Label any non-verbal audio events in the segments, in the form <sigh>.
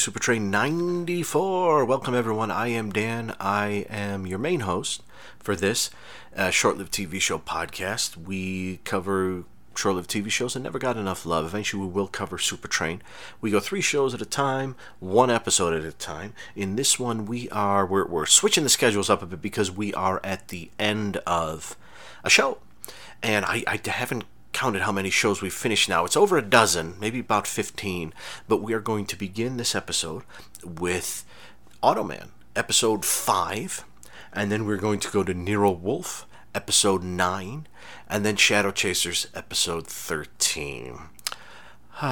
Super Train 94. Welcome, everyone. I am Dan. I am your main host for this uh, short lived TV show podcast. We cover lived TV shows that never got enough love. Eventually, we will cover Super Train. We go three shows at a time, one episode at a time. In this one, we are we're, we're switching the schedules up a bit because we are at the end of a show. And I, I haven't counted how many shows we've finished now. It's over a dozen, maybe about 15. But we are going to begin this episode with Automan, episode 5. And then we're going to go to Nero Wolfe, episode 9. And then Shadow Chasers, episode 13. <sighs>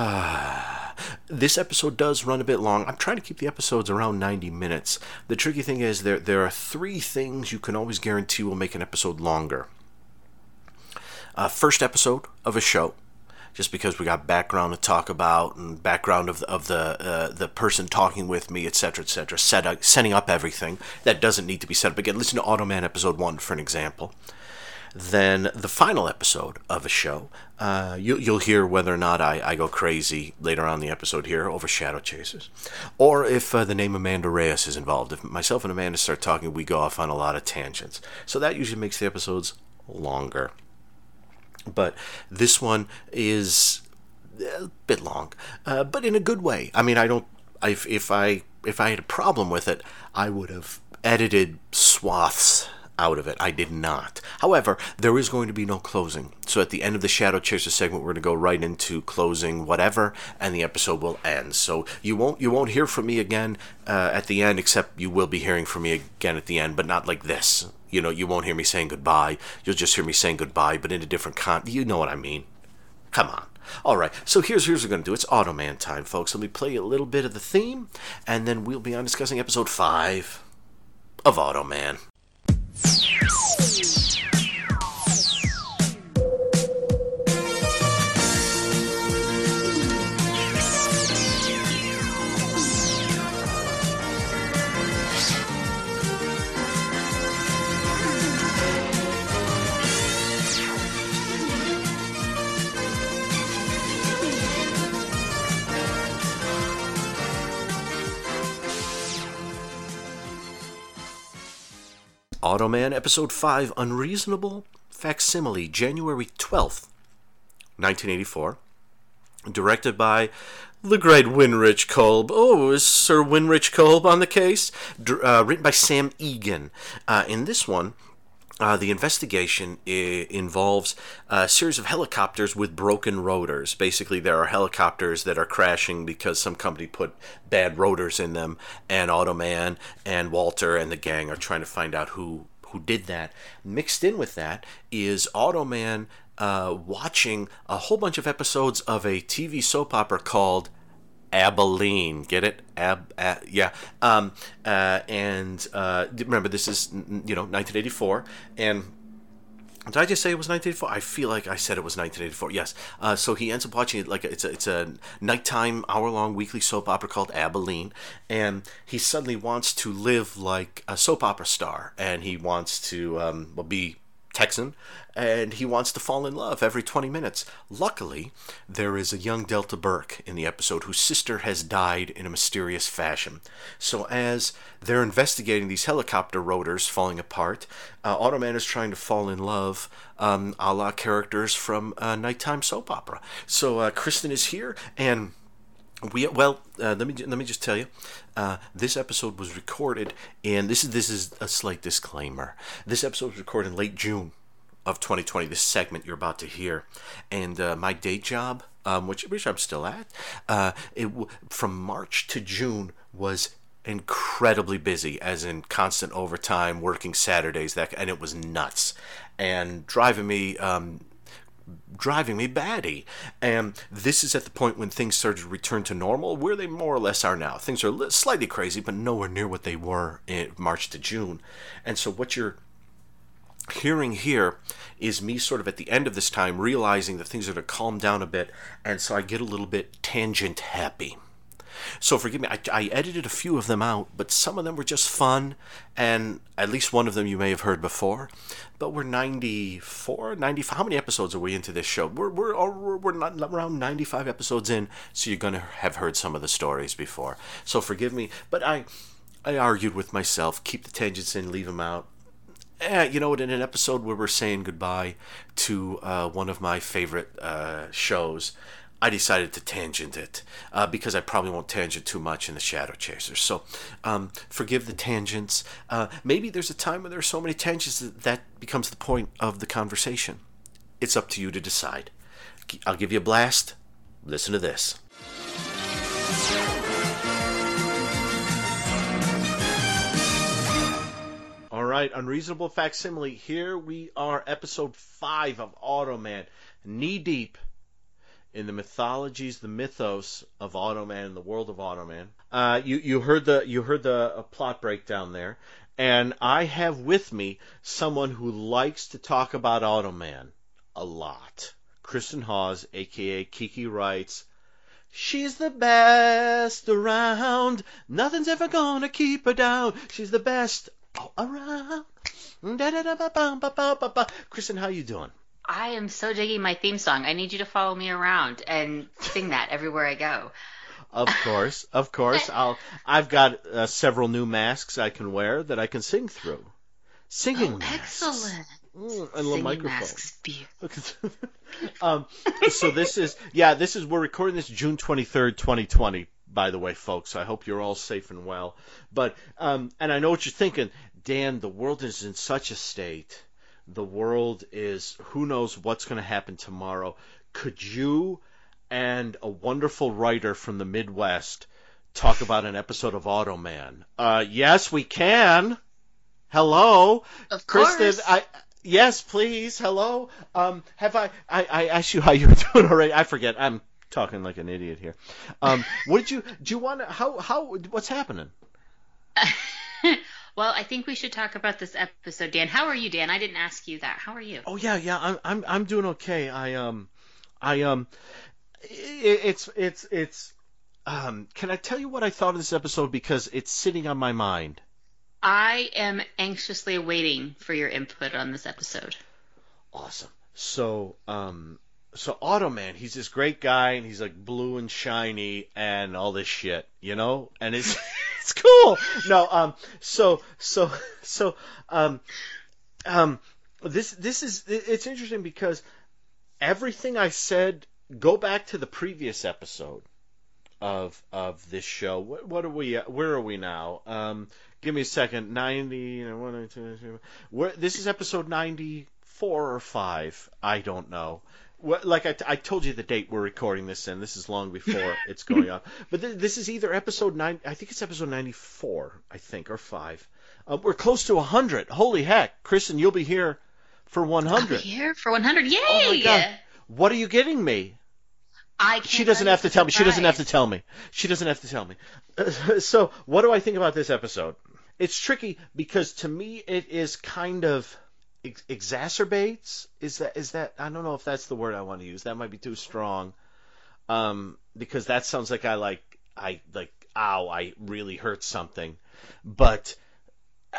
this episode does run a bit long. I'm trying to keep the episodes around 90 minutes. The tricky thing is there there are three things you can always guarantee will make an episode longer uh, first episode of a show, just because we got background to talk about and background of the, of the uh, the person talking with me, etc., etc. Set up, setting up everything that doesn't need to be set up again. Listen to Automan episode one for an example. Then the final episode of a show, uh, you, will hear whether or not I, I, go crazy later on the episode here over Shadow Chasers, or if uh, the name Amanda Reyes is involved. If myself and Amanda start talking, we go off on a lot of tangents. So that usually makes the episodes longer. But this one is a bit long, uh, but in a good way. I mean, I don't. If if I if I had a problem with it, I would have edited swaths out of it. I did not. However, there is going to be no closing. So at the end of the Shadow Chaser segment, we're going to go right into closing whatever, and the episode will end. So you won't you won't hear from me again uh, at the end, except you will be hearing from me again at the end, but not like this. You know, you won't hear me saying goodbye. You'll just hear me saying goodbye, but in a different con. You know what I mean? Come on. All right, so here's here's what we're gonna do. It's Automan time, folks. Let me play a little bit of the theme, and then we'll be on discussing episode five of Automan. Thank you. Automan, Episode 5 Unreasonable Facsimile, January 12th, 1984. Directed by the great Winrich Kolb. Oh, is Sir Winrich Kolb on the case? Uh, written by Sam Egan. Uh, in this one, uh, the investigation I- involves a series of helicopters with broken rotors. Basically, there are helicopters that are crashing because some company put bad rotors in them, and Automan and Walter and the gang are trying to find out who who did that. Mixed in with that is Automan uh, watching a whole bunch of episodes of a TV soap opera called Abilene. Get it? Ab, ab yeah. Um, uh, and uh, remember, this is you know 1984, and did I just say it was 1984? I feel like I said it was 1984. Yes. Uh, so he ends up watching it like it's a, it's a nighttime, hour long weekly soap opera called Abilene, and he suddenly wants to live like a soap opera star, and he wants to um, be Texan, and he wants to fall in love every 20 minutes. Luckily, there is a young Delta Burke in the episode whose sister has died in a mysterious fashion. So, as they're investigating these helicopter rotors falling apart, uh, Automan is trying to fall in love um, a la characters from a nighttime soap opera. So, uh, Kristen is here, and we well uh, let me let me just tell you uh, this episode was recorded and this is this is a slight disclaimer. This episode was recorded in late june of 2020 this segment you're about to hear. And uh, my day job um, which which i'm still at uh, it from march to june was incredibly busy as in constant overtime working saturdays that and it was nuts. And driving me um, driving me batty. And this is at the point when things started to return to normal, where they more or less are now. Things are slightly crazy, but nowhere near what they were in March to June. And so what you're hearing here is me sort of at the end of this time realizing that things are to calm down a bit, and so I get a little bit tangent happy. So forgive me, I, I, edited a few of them out, but some of them were just fun, and at least one of them you may have heard before. But we're 94, 95. How many episodes are we into this show? We're, we're, we're, we're not around 95 episodes in, so you're going to have heard some of the stories before. So forgive me, but I, I argued with myself keep the tangents in, leave them out eh, you know what? In an episode where we're saying goodbye to uh, one of my favorite uh, shows, I decided to tangent it uh, because I probably won't tangent too much in the Shadow Chasers. So um, forgive the tangents. Uh, maybe there's a time when there are so many tangents that that becomes the point of the conversation. It's up to you to decide. I'll give you a blast. Listen to this. All right, Unreasonable Facsimile. Here we are, episode 5 of Automan, knee deep in the mythologies, the mythos of Automan and the world of Automan. Uh, you you heard the you heard the uh, plot breakdown there, and I have with me someone who likes to talk about Automan a lot. Kristen Hawes, aka Kiki, writes. She's the best around. Nothing's ever gonna keep her down. She's the best around. Kristen, how you doing? I am so digging my theme song. I need you to follow me around and sing that everywhere I go. Of course, of course. <laughs> I'll. I've got uh, several new masks I can wear that I can sing through. Singing oh, masks. Excellent. Mm, and a little microphone. Masks <laughs> um, so this is yeah. This is we're recording this June twenty third, twenty twenty. By the way, folks, I hope you're all safe and well. But um, and I know what you're thinking, Dan. The world is in such a state the world is who knows what's going to happen tomorrow. Could you and a wonderful writer from the Midwest talk about an episode of Automan? Uh, yes, we can. Hello, of Kristen. Course. I yes, please. Hello. Um, have I, I I asked you how you were <laughs> doing already? I forget. I'm talking like an idiot here. Um, what did you do? You want to how how what's happening? <laughs> Well, I think we should talk about this episode, Dan. How are you, Dan? I didn't ask you that. How are you? Oh yeah, yeah. I'm I'm I'm doing okay. I um, I um, it, it's it's it's um. Can I tell you what I thought of this episode because it's sitting on my mind. I am anxiously awaiting for your input on this episode. Awesome. So um, so Automan, he's this great guy, and he's like blue and shiny and all this shit, you know, and it's. <laughs> it's cool. No, um, so so so um, um, this this is it's interesting because everything I said. Go back to the previous episode of of this show. What, what are we? Where are we now? Um, give me a second. Ninety. Where, this is episode ninety four or five. I don't know like I, I told you the date we're recording this in. This is long before <laughs> it's going up. But th- this is either episode nine. I think it's episode ninety four. I think or five. Uh, we're close to hundred. Holy heck, Kristen, you'll be here for one hundred. Here for one hundred. Yay! Oh my god! What are you getting me? I she doesn't have to tell me. She doesn't have to tell me. She doesn't have to tell me. Uh, <laughs> so, what do I think about this episode? It's tricky because to me it is kind of ex- exacerbates is that is that I don't know if that's the word I want to use. That might be too strong. Um, because that sounds like I like I like ow, I really hurt something. But <sighs>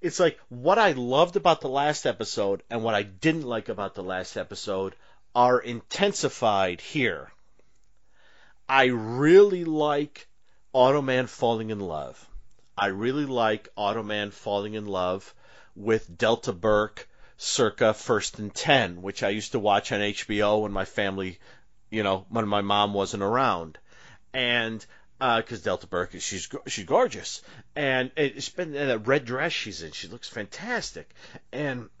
it's like what I loved about the last episode and what I didn't like about the last episode are intensified here. I really like Automan falling in love. I really like Automan falling in love with Delta Burke circa First and Ten, which I used to watch on HBO when my family, you know, when my mom wasn't around, and because uh, Delta Burke, she's she's gorgeous, and it's been that red dress she's in. She looks fantastic, and. <clears throat>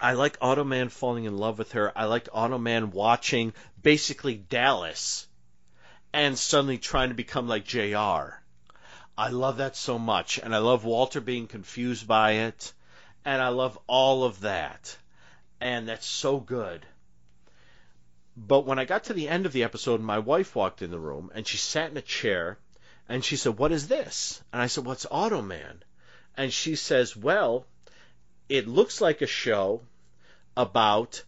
I like Automan falling in love with her. I liked Automan watching basically Dallas and suddenly trying to become like JR. I love that so much. And I love Walter being confused by it. And I love all of that. And that's so good. But when I got to the end of the episode, my wife walked in the room and she sat in a chair and she said, What is this? And I said, What's well, Automan? And she says, Well, it looks like a show about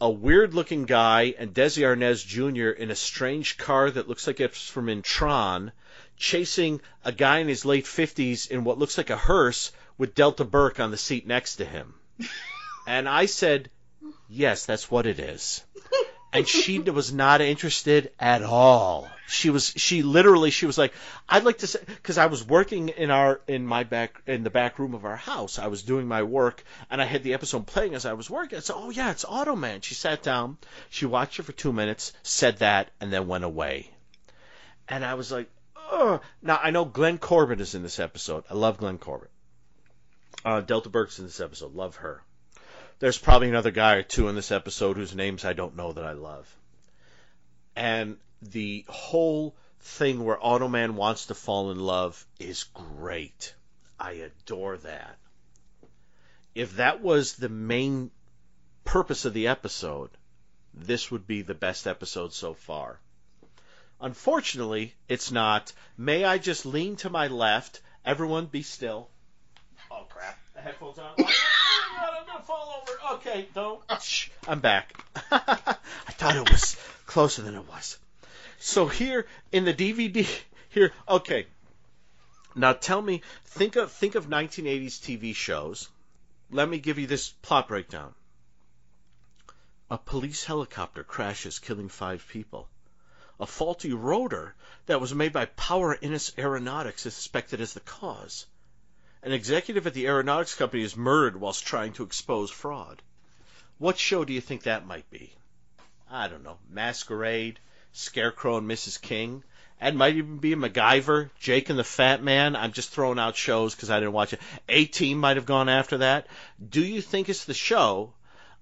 a weird looking guy and Desi Arnaz Jr. in a strange car that looks like it's from in Tron, chasing a guy in his late 50s in what looks like a hearse with Delta Burke on the seat next to him. <laughs> and I said, Yes, that's what it is. And she <laughs> was not interested at all. She was, she literally, she was like, I'd like to say, because I was working in our, in my back, in the back room of our house. I was doing my work, and I had the episode playing as I was working. I said, Oh yeah, it's Automan. She sat down, she watched it for two minutes, said that, and then went away. And I was like, Ugh. Now I know Glenn Corbett is in this episode. I love Glenn Corbett. Uh, Delta Burke's in this episode. Love her. There's probably another guy or two in this episode whose names I don't know that I love. And the whole thing where Automan wants to fall in love is great. I adore that. If that was the main purpose of the episode, this would be the best episode so far. Unfortunately, it's not. May I just lean to my left? Everyone be still. Oh crap. The headphones on. <laughs> I'm gonna fall over. Okay, don't. Shh, I'm back. <laughs> I thought it was closer than it was. So here in the DVD, <laughs> here. Okay. Now tell me, think of think of 1980s TV shows. Let me give you this plot breakdown. A police helicopter crashes, killing five people. A faulty rotor that was made by Power Innes Aeronautics is suspected as the cause. An executive at the aeronautics company is murdered whilst trying to expose fraud. What show do you think that might be? I don't know. Masquerade, Scarecrow and Mrs. King. It might even be MacGyver, Jake and the Fat Man. I'm just throwing out shows because I didn't watch it. A Team might have gone after that. Do you think it's the show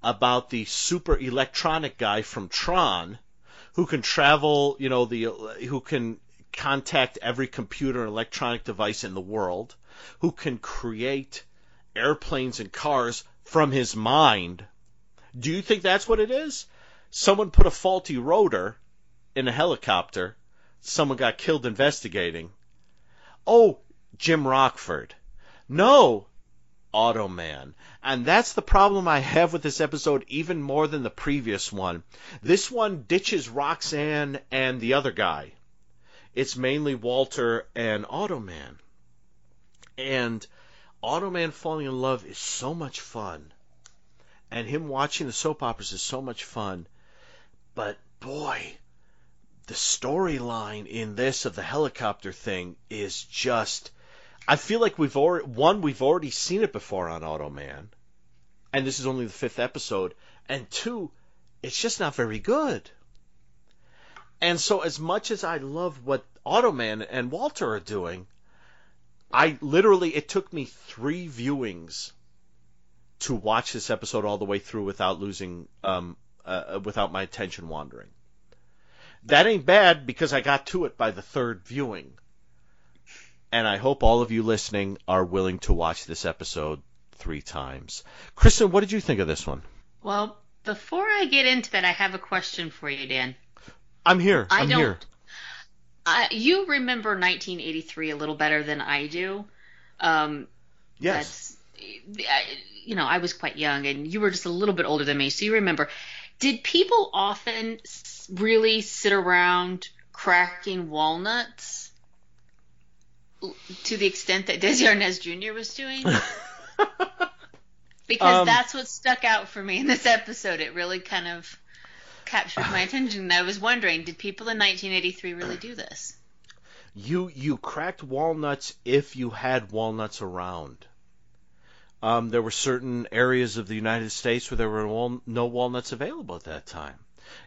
about the super electronic guy from Tron who can travel, you know, the who can contact every computer and electronic device in the world, who can create airplanes and cars from his mind. Do you think that's what it is? Someone put a faulty rotor in a helicopter. Someone got killed investigating. Oh, Jim Rockford. No, Automan. And that's the problem I have with this episode even more than the previous one. This one ditches Roxanne and the other guy. It's mainly Walter and Automan. And Automan falling in love is so much fun. And him watching the soap operas is so much fun. But boy, the storyline in this of the helicopter thing is just I feel like we've already one we've already seen it before on Automan, and this is only the fifth episode, and two, it's just not very good. And so, as much as I love what Automan and Walter are doing, I literally it took me three viewings to watch this episode all the way through without losing, um, uh, without my attention wandering. That ain't bad because I got to it by the third viewing and I hope all of you listening are willing to watch this episode three times. Kristen, what did you think of this one? Well, before I get into that, I have a question for you, Dan. I'm here. I I'm don't. here. I, you remember 1983 a little better than I do. Um, Yes. that's, you know, I was quite young, and you were just a little bit older than me, so you remember. Did people often really sit around cracking walnuts to the extent that Desi Arnaz Jr. was doing? <laughs> because Um, that's what stuck out for me in this episode. It really kind of captured my attention. And I was wondering, did people in 1983 really do this? You you cracked walnuts if you had walnuts around. Um, there were certain areas of the United States where there were wal- no walnuts available at that time.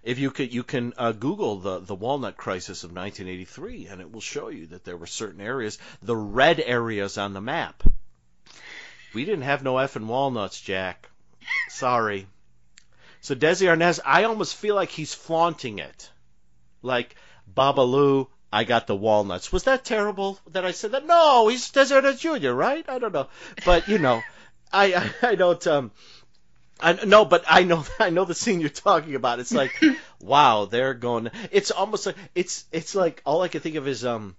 If you could, you can uh, Google the the walnut crisis of 1983, and it will show you that there were certain areas, the red areas on the map. We didn't have no effing walnuts, Jack. Sorry. So Desi Arnaz, I almost feel like he's flaunting it, like Babalu. I got the walnuts. Was that terrible that I said that? No, he's Desi Arnaz Jr., right? I don't know, but you know, I I, I don't um. I, no, but I know <laughs> I know the scene you're talking about. It's like, <laughs> wow, they're going. It's almost like it's it's like all I can think of is um,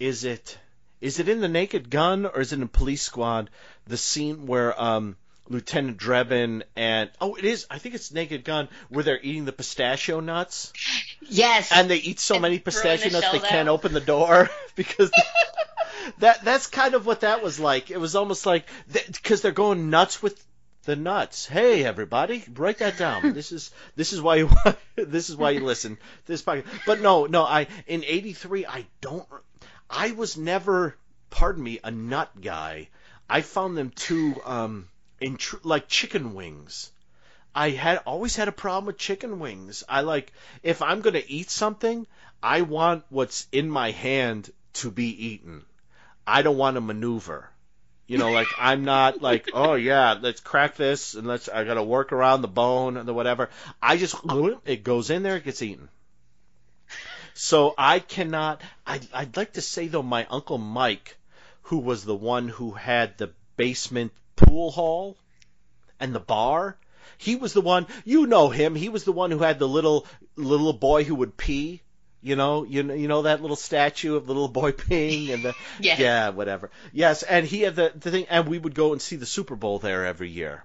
is it is it in the Naked Gun or is it in Police Squad? The scene where um Lieutenant Drebin and oh, it is. I think it's Naked Gun where they're eating the pistachio nuts. Yes. And they eat so And many pistachio the nuts they shells can't open the door <laughs> because that that's kind of what that was like. It was almost like because they're going nuts with the nuts. Hey, everybody, write that down. <laughs> This is this is why you <laughs> this is why you listen this podcast. But no, no, I in '83 I don't. I was never, pardon me, a nut guy. I found them too um, intru- like chicken wings. I had always had a problem with chicken wings. I like if I'm going to eat something, I want what's in my hand to be eaten. I don't want to maneuver. You know, like I'm not like, <laughs> oh yeah, let's crack this and let's I got to work around the bone and the whatever. I just it goes in there, it gets eaten. So I cannot. I, I'd like to say though, my uncle Mike, who was the one who had the basement pool hall and the bar, he was the one. You know him. He was the one who had the little little boy who would pee. You know, you know, you know that little statue of the little boy <laughs> Ping and the <laughs> Yes. yeah, whatever. Yes, and he had the the thing, and we would go and see the Super Bowl there every year,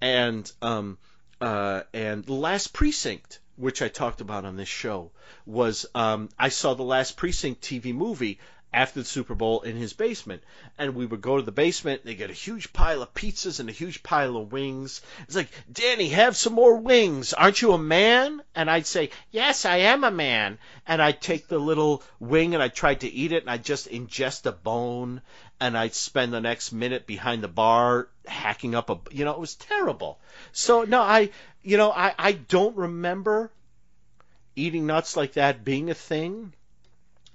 and um uh and the last precinct, which I talked about on this show, was um I saw the last precinct TV movie after the Super Bowl in his basement, and we would go to the basement. They get a huge pile of pizzas and a huge pile of wings. It's like, Danny, have some more wings. Aren't you a man? And I'd say, Yes, I am a man. And I'd take the little wing and I'd try to eat it, and I'd just ingest a bone, and I'd spend the next minute behind the bar hacking up a. You know, it was terrible. So no, I, you know, I I don't remember eating nuts like that being a thing.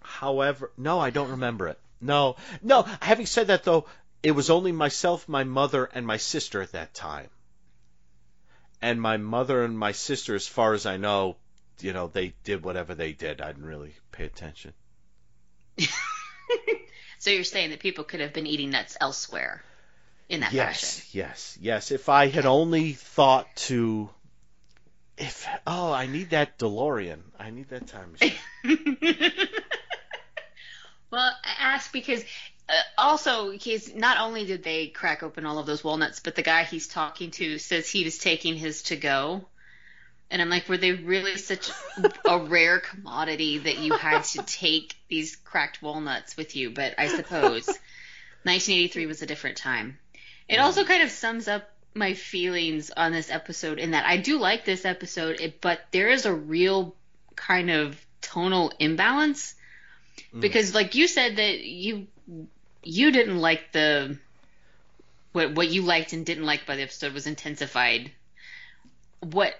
However, no, I don't remember it. No, no. Having said that, though, it was only myself, my mother, and my sister at that time. And my mother and my sister, as far as I know, you know, they did whatever they did. I didn't really pay attention. <laughs> so you're saying that people could have been eating nuts elsewhere in that Yes, yes, yes. If I had only thought to, if oh, I need that DeLorean. I need that time machine. <laughs> well, I ask because uh, also he's not only did they crack open all of those walnuts, but the guy he's talking to says he was taking his to go. And I'm like, were they really such a <laughs> rare commodity that you had to take these cracked walnuts with you? But I suppose <laughs> 1983 was a different time. It also kind of sums up my feelings on this episode in that I do like this episode, but there is a real kind of tonal imbalance Mm. because, like you said, that you you didn't like the what what you liked and didn't like by the episode was intensified. What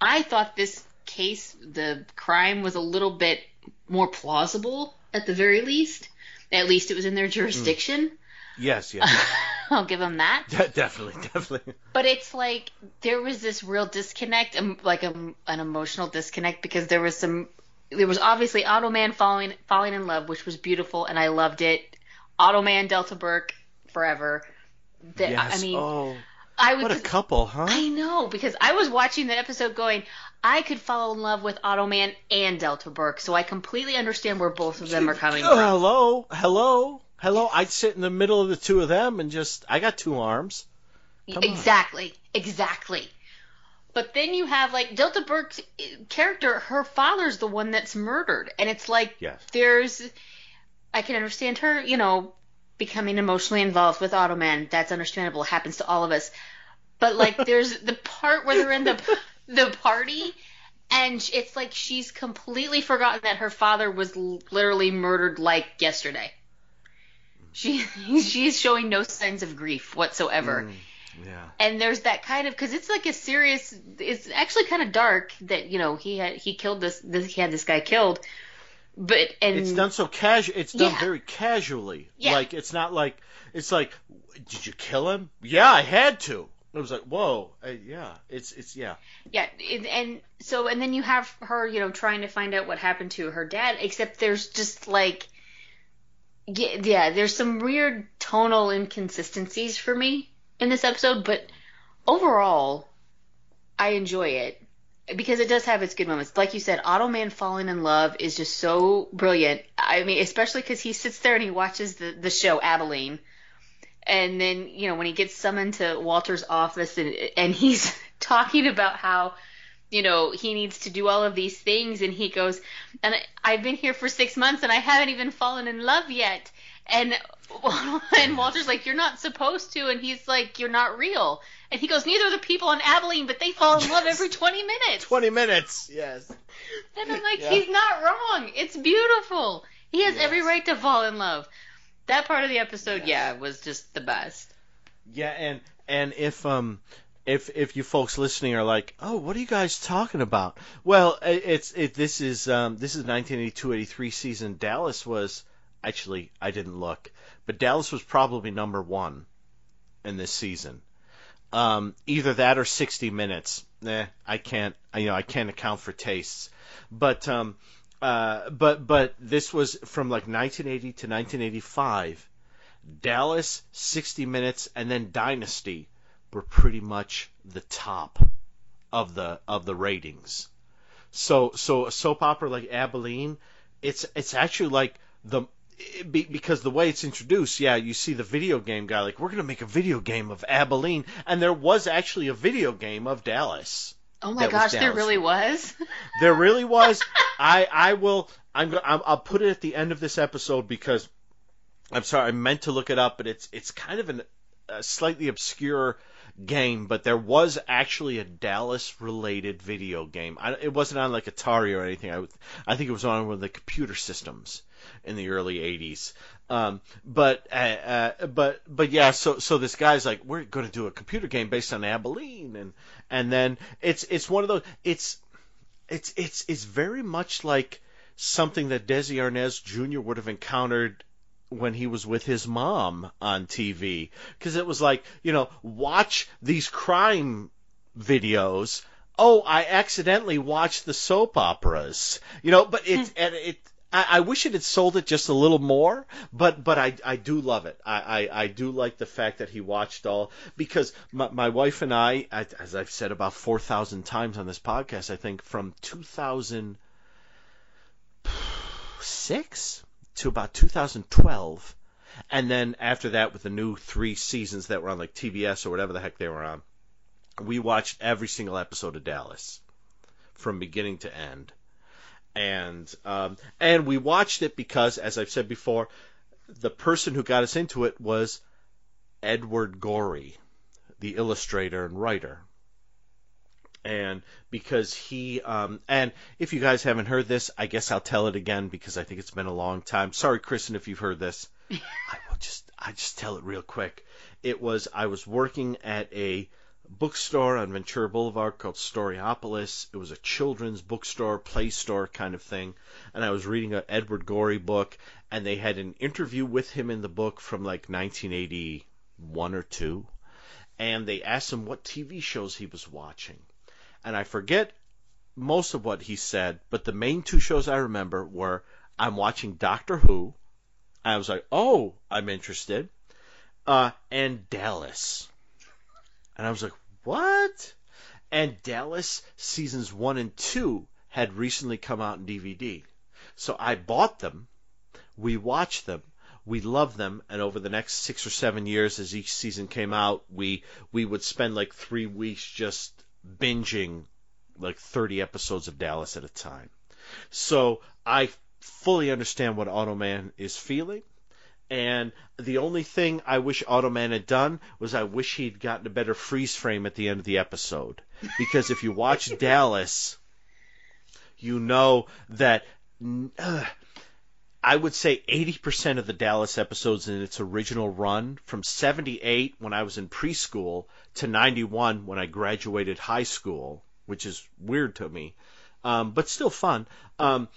I thought this case, the crime was a little bit more plausible at the very least. At least it was in their mm. jurisdiction. yes, yes, <laughs> I'll give them that. De- definitely, definitely. But it's like there was this real disconnect, um, like a, an emotional disconnect, because there was some, there was obviously Automan falling falling in love, which was beautiful, and I loved it. Automan Delta Burke forever. The, yes. I mean, oh, I was what a couple, huh? I know because I was watching that episode going, I could fall in love with Automan and Delta Burke, so I completely understand where both of them are coming Oh, from. hello, hello, hello. I'd sit in the middle of the two of them and just, I got two arms. Come on. exactly, exactly. But then you have like Delta Burke's character, her father's the one that's murdered, and it's like Yes. there's, I can understand her, you know, becoming emotionally involved with Automan. That's understandable. It happens to all of us. But like, <laughs> there's the part where they're in the the party, and it's like she's completely forgotten that her father was literally murdered like yesterday. She <laughs> she's showing no signs of grief whatsoever. Mm, yeah. And there's that kind of because it's like a serious. It's actually kind of dark that you know he had he killed this, this he had this guy killed, but and It's done so casual. It's done Yeah. very casually. Yeah. Like it's not like it's like, did you kill him? Yeah, I had to. It was like, whoa, uh, yeah. It's it's yeah. Yeah, and, and so and then you have her, you know, trying to find out what happened to her dad. Except there's just like, yeah, yeah, there's some weird tonal inconsistencies for me in this episode, but overall, I enjoy it because it does have its good moments. Like you said, Automan falling in love is just so brilliant. I mean, especially because he sits there and he watches the the show Abilene, and then you know when he gets summoned to Walter's office and and he's <laughs> talking about how you know he needs to do all of these things and he goes and I, I've been here for six months and I haven't even fallen in love yet and <laughs> and Walter's like you're not supposed to and he's like you're not real and he goes neither are the people on Abilene but they fall in love every 20 minutes 20 minutes, yes. and I'm like Yeah. he's not wrong it's beautiful he has every right to fall in love that part of the episode Yes. yeah was just the best Yeah, and and if um if if you folks listening are like, "Oh, what are you guys talking about?" Well, i- it's it this is um this is 1982-83 season. Dallas was actually I didn't look, but Dallas was probably number 1 in this season. Um either that or 60 minutes. Nah, I can't you know, I can't account for tastes. But um uh but but this was from like 1980 to 1985. Dallas, 60 Minutes, and then Dynasty were pretty much the top of the of the ratings. So so a soap opera like Abilene, it's it's actually like the be, because the way it's introduced, yeah, you see the video game guy like we're gonna make a video game of Abilene, and there was actually a video game of Dallas. oh my gosh there really was <laughs> There really was. I I will. I'm. I'm I'll put it at the end of this episode because I'm sorry. I meant to look it up, but it's it's kind of an, a slightly obscure game. But there was actually a Dallas related video game. I, it wasn't on like Atari or anything. I I think it was on one of the computer systems in the early '80s. Um, but uh, uh, but but yeah. So so this guy's like, we're going to do a computer game based on Abilene, and and then it's it's one of those. It's it's it's it's very much like something that Desi Arnaz Jr. would have encountered when he was with his mom on TV because it was like you know watch these crime videos oh I accidentally watched the soap operas you know but it and it I, I wish it had sold it just a little more, but but I, I do love it. I, I, I do like the fact that he watched all because my, my wife and I, as I've said about four thousand times on this podcast, I think from two thousand six to about two thousand twelve, and then after that with the new three seasons that were on like TBS or whatever the heck they were on, we watched every single episode of Dallas from beginning to end and um, and we watched it because, as I've said before, the person who got us into it was Edward Gorey, the illustrator and writer. And because he, um, and if you guys haven't heard this, I guess I'll tell it again because I think it's been a long time. Sorry, Kristen, if you've heard this. <laughs> I will just, I just tell it real quick. It was I was working at a bookstore on Ventura Boulevard called Storyopolis. It was a children's bookstore, play store kind of thing. And I was reading a Edward Gorey book, and they had an interview with him in the book from like 1981 or two. And they asked him what TV shows he was watching. And I forget most of what he said, but the main two shows I remember were I'm watching Doctor Who. I was like, oh, I'm interested. Uh, and Dallas. And I was like, what? And Dallas seasons one and two had recently come out in DVD. So I bought them. We watched them. We loved them. And over the next six or seven years, as each season came out, we, we would spend like three weeks just binging like 30 episodes of Dallas at a time. So I fully understand what Automan is feeling. And the only thing I wish Automan had done was I wish he'd gotten a better freeze frame at the end of the episode. Because if you watch <laughs> Dallas, you know that uh, I would say 80% of the Dallas episodes in its original run, from 78 when I was in preschool to 91 when I graduated high school, which is weird to me, um, but still fun. Um,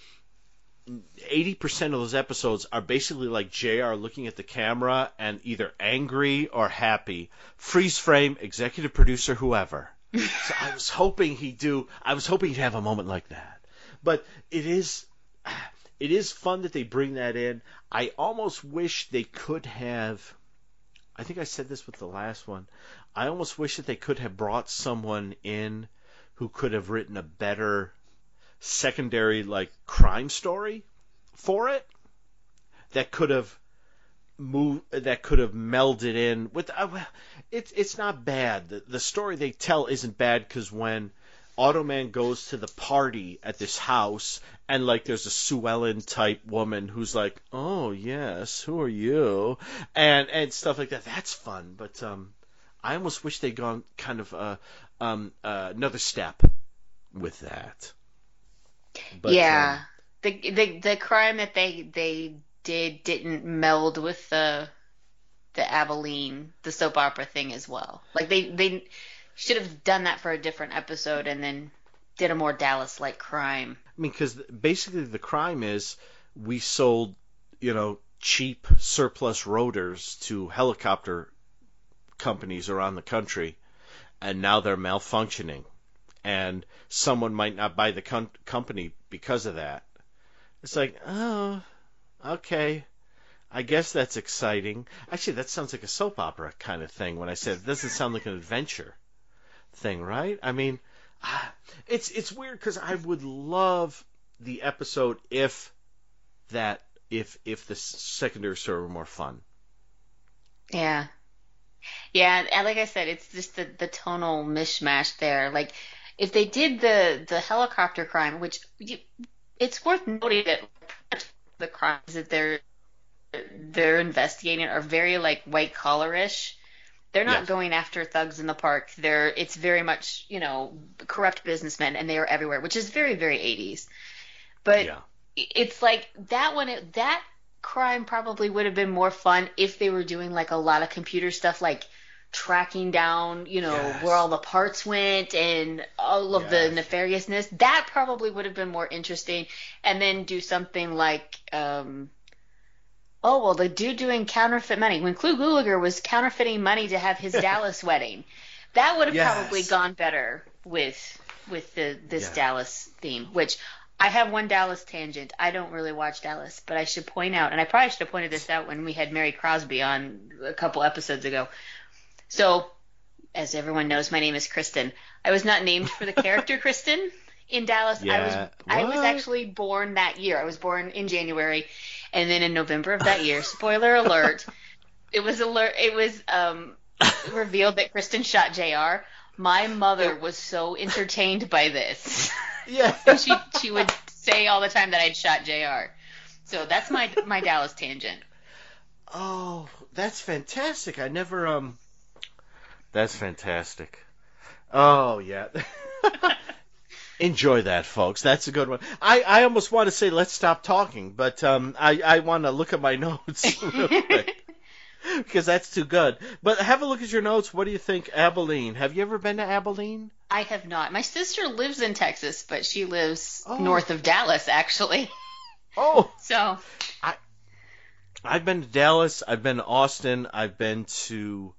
80% of those episodes are basically like JR looking at the camera and either angry or happy. Freeze frame, executive producer, whoever. so I was hoping he'd do, I was hoping he'd have a moment like that. But it is, it is fun that they bring that in. I almost wish they could have, I think I said this with the last one. I almost wish that they could have brought someone in who could have written a better secondary like crime story for it that could have move that could have melded in with. Uh, it's it's not bad. The, the story they tell isn't bad because when Automan goes to the party at this house and like there's a Sue Ellen type woman who's like, "Oh yes, who are you?" and and stuff like that. That's fun, but um, I almost wish they'd gone kind of uh, um, uh, another step with that. But, yeah, um, the the the crime that they they did didn't meld with the the Abilene the soap opera thing as well. Like they they should have done that for a different episode and then did a more Dallas like crime. I mean, because basically the crime is we sold, you know, cheap surplus rotors to helicopter companies around the country, and now they're malfunctioning, and someone might not buy the com- company because of that. It's like, oh, okay. I guess that's exciting. Actually, that sounds like a soap opera kind of thing when I said it doesn't sound like an adventure thing, right? I mean, ah, it's it's weird because I would love the episode if that if if the secondary story were more fun. Yeah. Yeah, and like I said, it's just the the tonal mishmash there. Like if they did the the helicopter crime, which you, it's worth noting that the crimes that they're they're investigating are very like white collarish. They're not Yes. going after thugs in the park. They're it's very much you know corrupt businessmen, and they are everywhere, which is very very 80s. But yeah. it's like that one that crime probably would have been more fun if they were doing like a lot of computer stuff like tracking down you know Yes. where all the parts went and all of Yes. the nefariousness that probably would have been more interesting and then do something like um oh well the dude doing counterfeit money when Clu Gulager was counterfeiting money to have his <laughs> Dallas wedding that would have Yes. probably gone better with with the this. Dallas theme which I have one Dallas tangent. I don't really watch Dallas, but I should point out, and I probably should have pointed this out when we had Mary Crosby on a couple episodes ago. So, as everyone knows, my name is Kristen. I was not named for the <laughs> character Kristin in Dallas. Yeah. I was Yeah. I was actually born that year. I was born in January, and then in November of that year, spoiler alert, it was alert. It was um, revealed that Kristin shot Jr. My mother was so entertained by this. <laughs> Yeah. <laughs> She she would say all the time that I'd shot Jr. So that's my my Dallas tangent. Oh, that's fantastic. I never um That's fantastic. Oh yeah. <laughs> Enjoy that, folks. That's a good one. I, I almost want to say let's stop talking, but um I, I want to look at my <laughs> notes real quick. <laughs> Because that's too good. But have a look at your notes. What do you think, Abilene? Have you ever been to Abilene? I have not. My sister lives in Texas, but she lives Oh. north of Dallas, actually. Oh, So I've been to Dallas. I've been to Austin. I've been to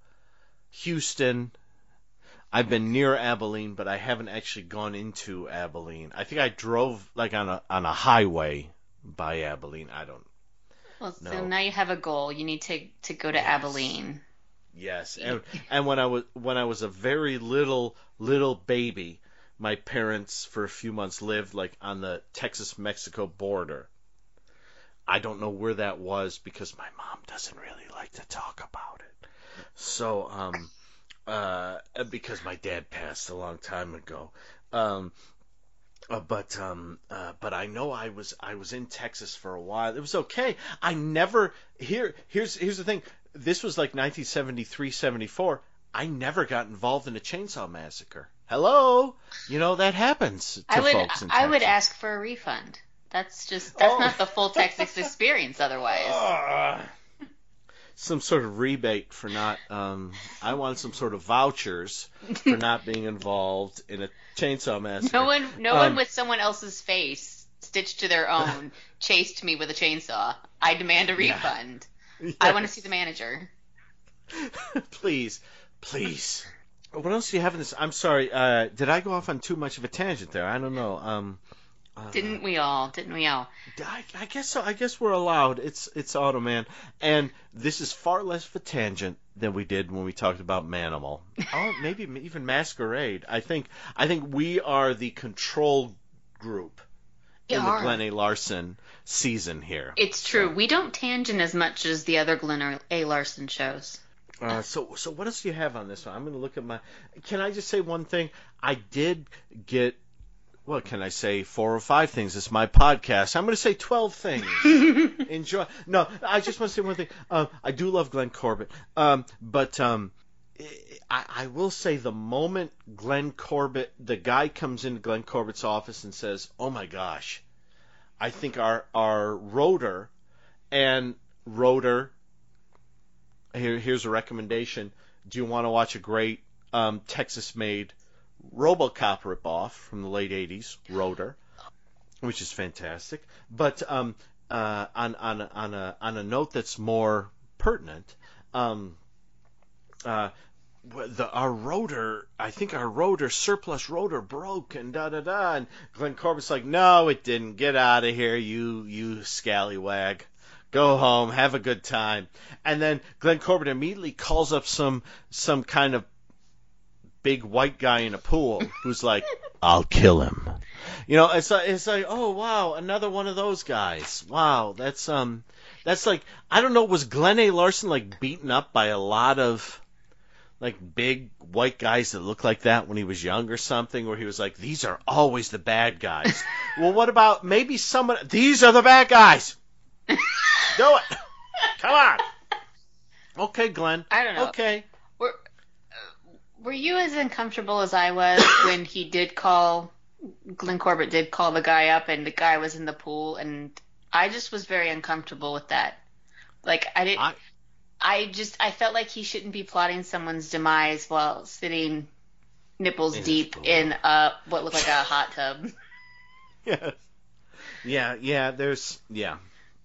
Houston. I've been near Abilene, but I haven't actually gone into Abilene. I think I drove like on a on a highway by Abilene. I don't. well, so now you have a goal. You need to to go to Yes. Abilene. Yes, and and when I was when I was a very little little baby, my parents for a few months lived like on the Texas Mexico border. I don't know where that was because my mom doesn't really like to talk about it. So um uh because my dad passed a long time ago. Um uh, but um uh, but I know I was I was in Texas for a while. It was okay. I never here here's here's the thing. This was like 1973 74. I never got involved in a chainsaw massacre. Hello, you know that happens to I would folks in I would ask for a refund. That's just that's Oh. not the full Texas <laughs> experience otherwise. Ah. Some sort of rebate for not. Um, I wanted some sort of vouchers for <laughs> not being involved in a chainsaw massacre. No one no Um, one with someone else's face stitched to their own <laughs> chased me with a chainsaw. I demand a Yeah. refund. I want to see the manager. <laughs> please, please. What else do you have in this? I'm sorry. Uh, did I go off on too much of a tangent there? I don't know. Um, uh, Didn't we all? Didn't we all? I, I guess so. I guess we're allowed. It's it's Automan, and this is far less of a tangent than we did when we talked about Manimal. <laughs> oh, maybe even Masquerade. I think I think we are the control group in the. Glen A. Larson season here. It's true. We don't tangent as much as the other Glen A. Larson shows. Uh, so, so what else do you have on this one? I'm going to look at my. Can I just say one thing? I did get. What can I say? Four or five things. It's my podcast. I'm going to say twelve things. <laughs> Enjoy. No, I just want to say one thing. Um, I do love Glenn Corbett, um, but um, I, I will say the moment Glenn Corbett, the guy comes into Glenn Corbett's office and says, "Oh my gosh, I think our our rotor and rotor." Here, here's a recommendation. Do you want to watch a great um, Texas-made RoboCop ripoff from the late '80s, Rotor, which is fantastic. But um, uh, on on on a on a note that's more pertinent, um, uh, the our rotor, I think our rotor surplus rotor broke and da da da, and Glenn Corbett's like, no, it didn't. Get out of here, you you scallywag. Go home, have a good time. And then Glenn Corbett immediately calls up some some kind of big white guy in a pool who's like, <laughs> I'll kill him. You know, it's like, it's like, oh wow, another one of those guys. Wow, that's um, that's like, I don't know, was Glen A. Larson like beaten up by a lot of like big white guys that looked like that when he was young or something, where he was like, these are always the bad guys. <laughs> well, what about maybe someone? These are the bad guys. <laughs> Do it. Come on. Okay, Glenn. I don't know. Okay. Were, you as uncomfortable as I was <coughs> when he did call, Glenn Corbett did call the guy up and the guy was in the pool and I just was very uncomfortable with that. Like, I didn't, I- I, just, I felt like he shouldn't be plotting someone's demise while sitting nipples In deep in uh what looked like a hot tub. <laughs> Yes. Yeah, yeah, there's yeah.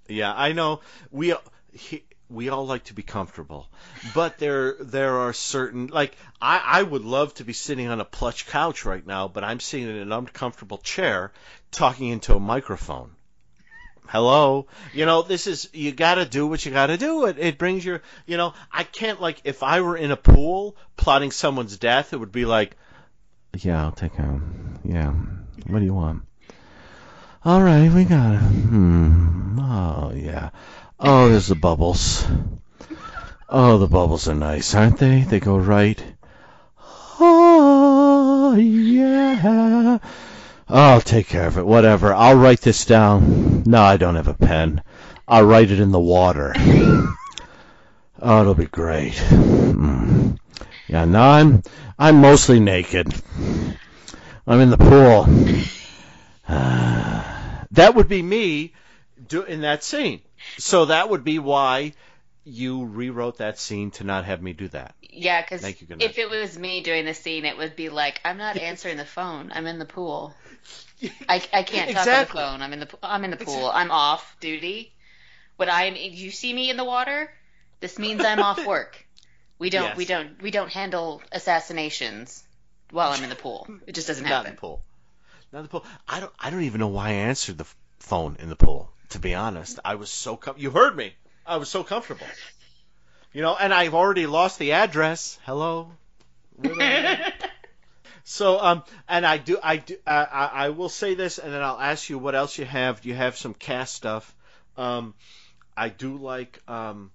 Yeah, I know we he, we all like to be comfortable. But there there are certain like I I would love to be sitting on a plush couch right now, but I'm sitting in an uncomfortable chair talking into a microphone. Hello, you know this is you got to do what you got to do. It it brings your you know I can't like if I were in a pool plotting someone's death, it would be like, yeah, I'll take a yeah. What do you want? All right, we got it. Hmm. Oh yeah. Oh, there's the bubbles. Oh, the bubbles are nice, aren't they? They go right. Oh yeah. I'll take care of it. Whatever. I'll write this down. No, I don't have a pen. I'll write it in the water. Oh, it'll be great. Mm. Yeah, now I'm I'm mostly naked. I'm in the pool. <sighs> that would be me do, in that scene. So that would be why you rewrote that scene to not have me do that. Yeah, because Thank you, good night. if it was me doing the scene, it would be like, I'm not answering the phone. I'm in the pool. I, I can't talk Exactly. on the phone. I'm in the I'm in the pool. I'm off duty. When I'm, you see me in the water, this means I'm off work. We don't Yes. we don't we don't handle assassinations while I'm in the pool. It just doesn't Not in happen. the pool. Not in the pool. I don't. I don't even know why I answered the phone in the pool. To be honest, I was so com- you heard me. I was so comfortable. You know, and I've already lost the address. Hello. <laughs> So, um, and I do, I do, I, I I will say this, and then I'll ask you what else you have. Do you have some cast stuff? Um, I do like, um,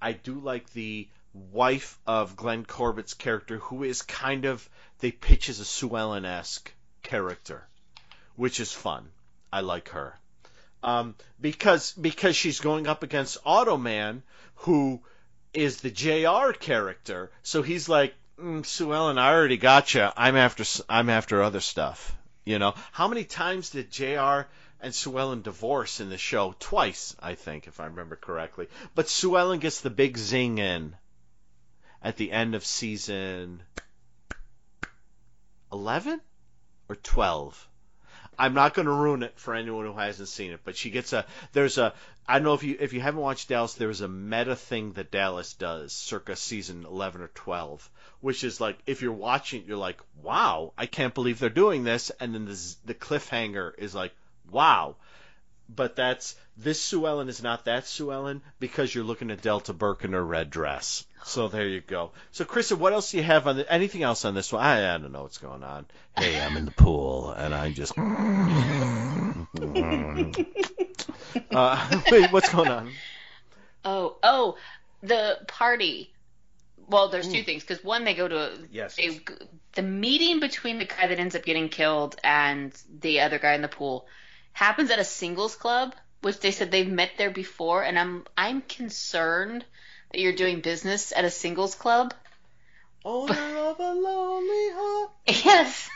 I do like the wife of Glenn Corbett's character, who is kind of they pitch as a Sue Ellen esque character, which is fun. I like her, um, because because she's going up against Automan, who is the J.R. character. So he's like, mm, Sue Ellen, I already got you. I'm after I'm after other stuff. You know, how many times did J.R. and Sue Ellen divorce in the show? Twice, I think, if I remember correctly. But Sue Ellen gets the big zing in at the end of season eleven or twelve. I'm not going to ruin it for anyone who hasn't seen it, but she gets a there's a I don't know if you if you haven't watched Dallas, there is a meta thing that Dallas does circa season 11 or 12, which is like if you're watching you're like, "Wow, I can't believe they're doing this." And then the the cliffhanger is like, "Wow." But that's this Sue Ellen is not that Sue Ellen because you're looking at Delta Burke in her red dress. So there you go. So Krista, what else do you have on the, anything else on this one? I, I don't know what's going on. Hey, I'm in the pool and I just <laughs> uh, <laughs> wait, what's going on? Oh, oh, the party. Well, there's two things because one, they go to Yes. they, the meeting between the guy that ends up getting killed and the other guy in the pool happens at a singles club, which they said they've met there before, and I'm I'm concerned that you're doing business at a singles club. Owner of a lonely heart, <laughs> Yes,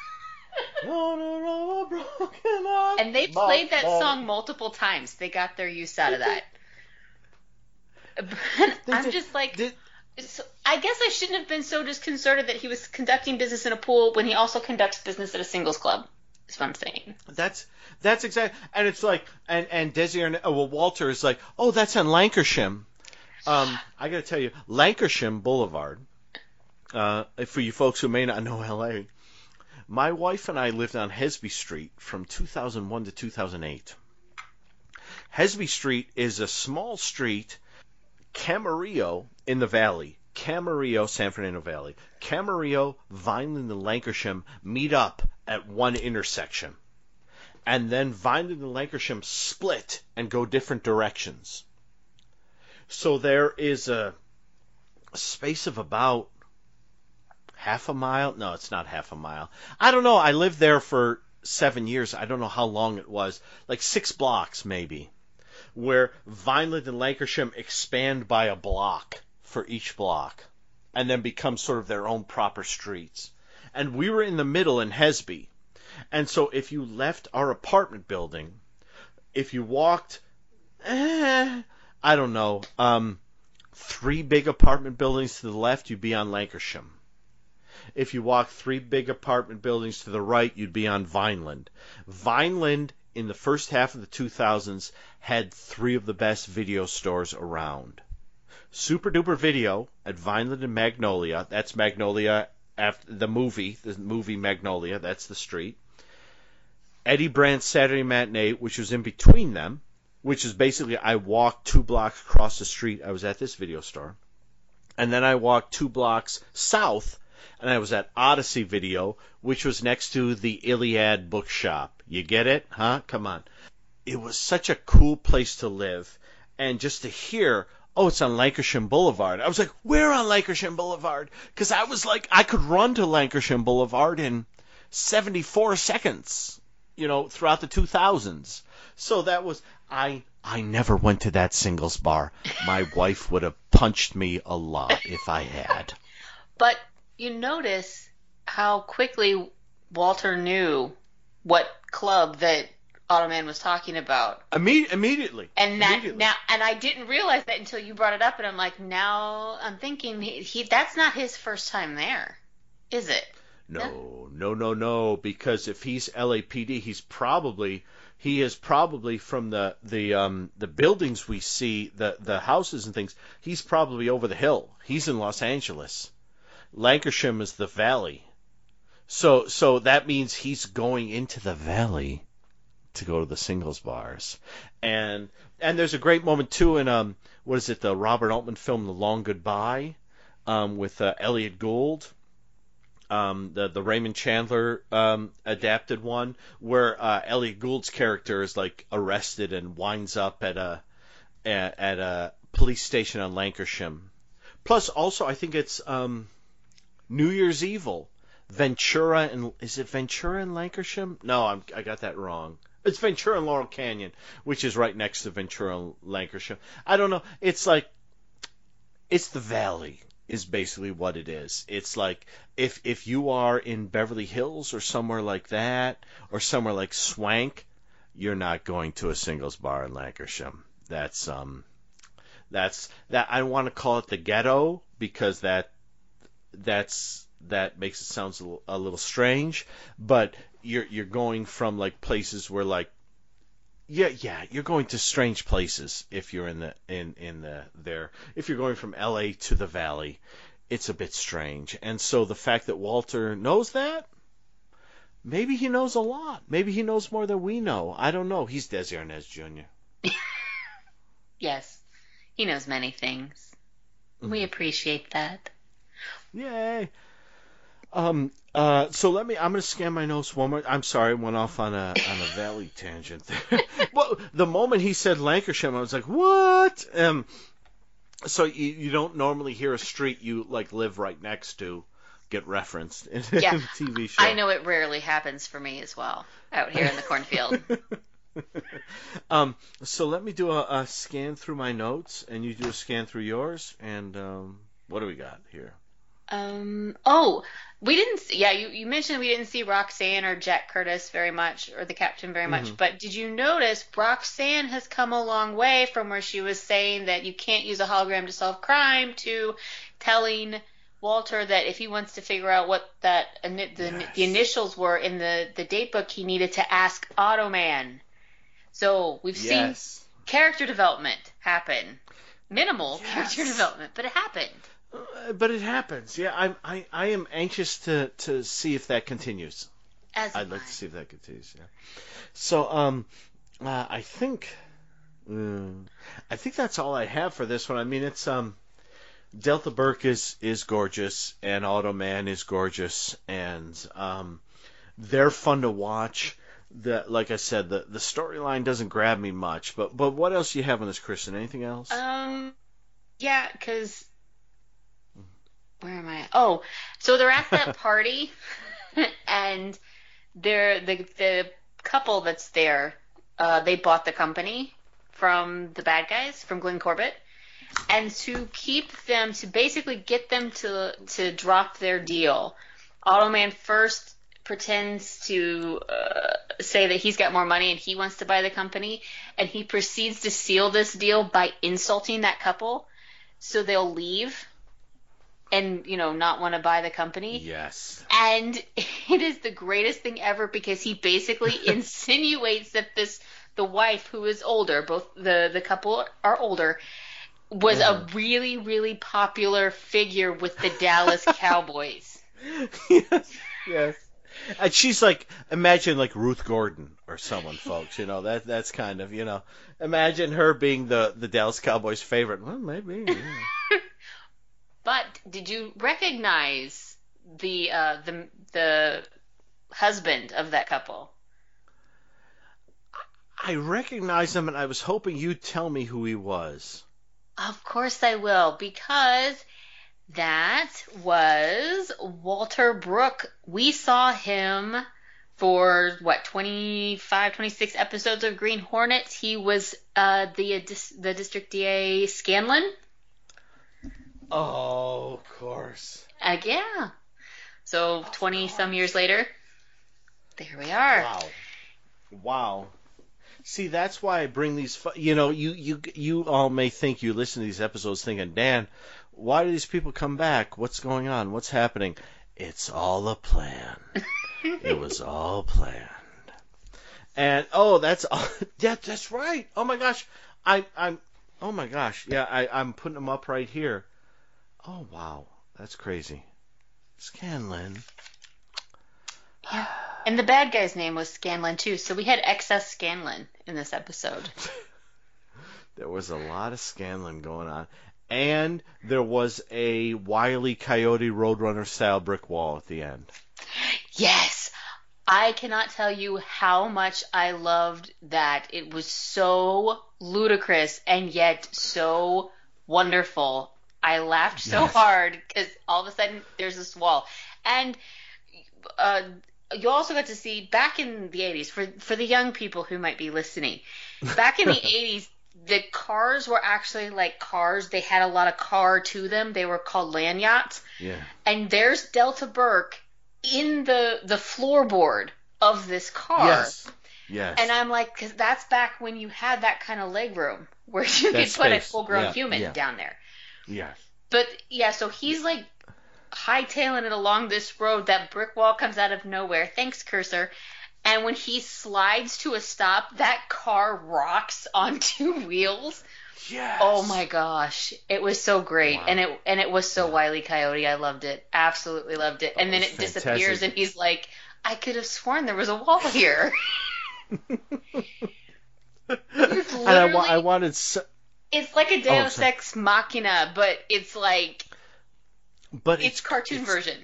owner of a broken heart. and they played that song multiple times. They got their use out of that. <laughs> <laughs> But I'm just like, So I guess I shouldn't have been so disconcerted that he was conducting business in a pool when he also conducts business at a singles club. Is what I'm saying. That's that's exact, and it's like, and and Desi and uh, well, Walter is like, oh, that's on Lankershim. Um, I got to tell you, Lankershim Boulevard. Uh, for you folks who may not know LA, my wife and I lived on Hesby Street from 2001 to 2008. Hesby Street is a small street, Camarillo in the valley. Camarillo, San Fernando Valley. Camarillo, Vineland, and Lankershim meet up at one intersection. And then Vineland and Lankershim split and go different directions. So there is a, space of about half a mile. No, it's not half a mile. I don't know. I lived there for seven years. I don't know how long it was. Like six blocks, maybe. Where Vineland and Lankershim expand by a block for each block and then become sort of their own proper streets. And we were in the middle in Hesby. And so if you left our apartment building, if you walked, eh, I don't know, um, three big apartment buildings to the left, you'd be on Lankershim. If you walked three big apartment buildings to the right, you'd be on Vineland. Vineland, in the first half of the 2000s, had three of the best video stores around. Super Duper Video at Vineland and Magnolia. That's Magnolia after the movie, the movie Magnolia. That's the street. Eddie Brandt's Saturday Matinee, which was in between them, which is basically I walked two blocks across the street. I was at this video store, and then I walked two blocks south, and I was at Odyssey Video, which was next to the Iliad bookshop. You get it, huh? Come on. It was such a cool place to live, and just to hear oh, it's on Lankershim Boulevard. I was like, where on Lankershim Boulevard? Because I was like, I could run to Lankershim Boulevard in 74 seconds, you know, throughout the 2000s. So that was, I, I never went to that singles bar. My <laughs> wife would have punched me a lot if I had. But you notice how quickly Walter knew what club that Automan was talking about. Imme- immediately. And that Immediately. now, and I didn't realize that until you brought it up, and I'm like, now I'm thinking he, he that's not his first time there, is it? No, no, no, no. Because if he's LAPD, he's probably he is probably from the the um the buildings we see, the the houses and things. He's probably over the hill. He's in Los Angeles. Lankershim is the valley. So so that means he's going into the valley to go to the singles bars. And and there's a great moment too in um what is it the Robert Altman film The Long Goodbye um with uh, Elliot Gould um, the the Raymond Chandler um, adapted one, where uh, Elliot Gould's character is like arrested and winds up at a at, a police station on Lankershim. Plus, also, I think it's um, New Year's Evil, Ventura and is it Ventura and Lankershim? No, I'm, I got that wrong. It's Ventura and Laurel Canyon, which is right next to Ventura Lankershim. I don't know. It's like it's the valley is basically what it is. It's like if if you are in Beverly Hills or somewhere like that, or somewhere like Swank, you're not going to a singles bar in Lankershim. That's um, that's that I want to call it the ghetto because that that's that makes it sound a little, a little strange, but you're you're going from like places where like yeah, yeah, you're going to strange places if you're in the in in the there. If you're going from L.A. to the Valley, it's a bit strange. And so the fact that Walter knows that, maybe he knows a lot. Maybe he knows more than we know. I don't know. He's Desi Arnaz Jr. <laughs> Yes, he knows many things. We mm-hmm. appreciate that. Yay! Um. Uh. So let me. I'm gonna scan my notes one more. I'm sorry. I went off on a on a valley <laughs> tangent there. well, the moment he said Lankershim, I was like, what? Um. So you you don't normally hear a street you like live right next to get referenced in Yeah. <laughs> a TV show. I know it rarely happens for me as well out here in the cornfield. <laughs> um, so let me do a, a scan through my notes, and you do a scan through yours. And um, what do we got here? Um. Oh, we didn't. See, yeah, you, you mentioned we didn't see Roxanne or Jack Curtis very much, or the captain very much. Mhm. But did you notice Roxanne has come a long way from where she was saying that you can't use a hologram to solve crime to telling Walter that if he wants to figure out what that the, Yes. the initials were in the the date book, he needed to ask Automan. So we've seen character development happen. Minimal Yes. character development, but it happened. Uh, but it happens. Yeah, I'm, I I am anxious to to see if that continues. As I'd like I. to see if that continues. Yeah. So um, uh, I think, mm, I think that's all I have for this one. I mean, it's um, Delta Burke is is gorgeous, and Automan is gorgeous, and um, they're fun to watch. The like I said, the the storyline doesn't grab me much, but but what else do you have on this, Kristin? Anything else? Um, yeah, because where am I? Oh, so they're at that <laughs> party, and they're the the couple that's there. Uh, they bought the company from the bad guys from Glenn Corbett, and to keep them to basically get them to to drop their deal, Automan first pretends to uh, say that he's got more money and he wants to buy the company, and he proceeds to seal this deal by insulting that couple, so they'll leave and you know not want to buy the company. yes. And <laughs> it is the greatest thing ever because he basically <laughs> insinuates that this the wife who is older, both the the couple are older, was Yeah. a really really popular figure with the Dallas <laughs> Cowboys. yes, yes. And she's like, imagine like Ruth Gordon or someone, folks. You know that that's kind of you know, imagine her being the the Dallas Cowboys favorite. Well, maybe. Yeah. But did you recognize the uh, the the husband of that couple? I recognize him, and I was hoping you'd tell me who he was. Of course I will, because that was Walter Brooke. We saw him for what 25, 26 episodes of Green Hornet. He was uh, the the district DA Scanlon. Oh, of course. Yeah. So twenty some years later, there we are. Wow. Wow. See, that's why I bring these. Fu- you know, you you you all may think you listen to these episodes thinking, Dan, why do these people come back? What's going on? What's happening? It's all a plan. it <laughs> was all planned. And oh, that's <laughs> yeah, that's right. Oh my gosh, I I'm oh my gosh, yeah, I I'm putting them up right here. Oh wow, that's crazy. Scanlon. And the bad guy's name was Scanlon too, so we had excess Scanlon in this episode. <laughs> There was a lot of Scanlon going on. And there was a Wile E. Coyote Roadrunner style brick wall at the end. Yes. I cannot tell you how much I loved that. It was so ludicrous and yet so wonderful. I laughed so Yes. hard because all of a sudden there's this wall. And uh, you also got to see back in the 80s, for, for the young people who might be listening, back in the <laughs> 80s, the cars were actually like cars. They had a lot of car to them. They were called land yachts Yeah. and there's Delta Burke in the the floorboard of this car. Yes. Yes. And I'm like, because that's back when you had that kind of leg room where <laughs> you That could put a full grown Yeah, human yeah. down there. Yes. But yeah, so he's like hightailing it along this road. That brick wall comes out of nowhere. Thanks, cursor. And when he slides to a stop, that car rocks on two <laughs> wheels. Yes. Oh my gosh, it was so great, Wow. and it and it was so Yeah. Wily Coyote. I loved it, absolutely loved it. and Oh, then it disappears, and he's like, "I could have sworn there was a wall here." <laughs> And I, wa- I wanted. So, it's like a oh, Deus Oh. Ex Machina, but it's like but it's, cartoon it's- version.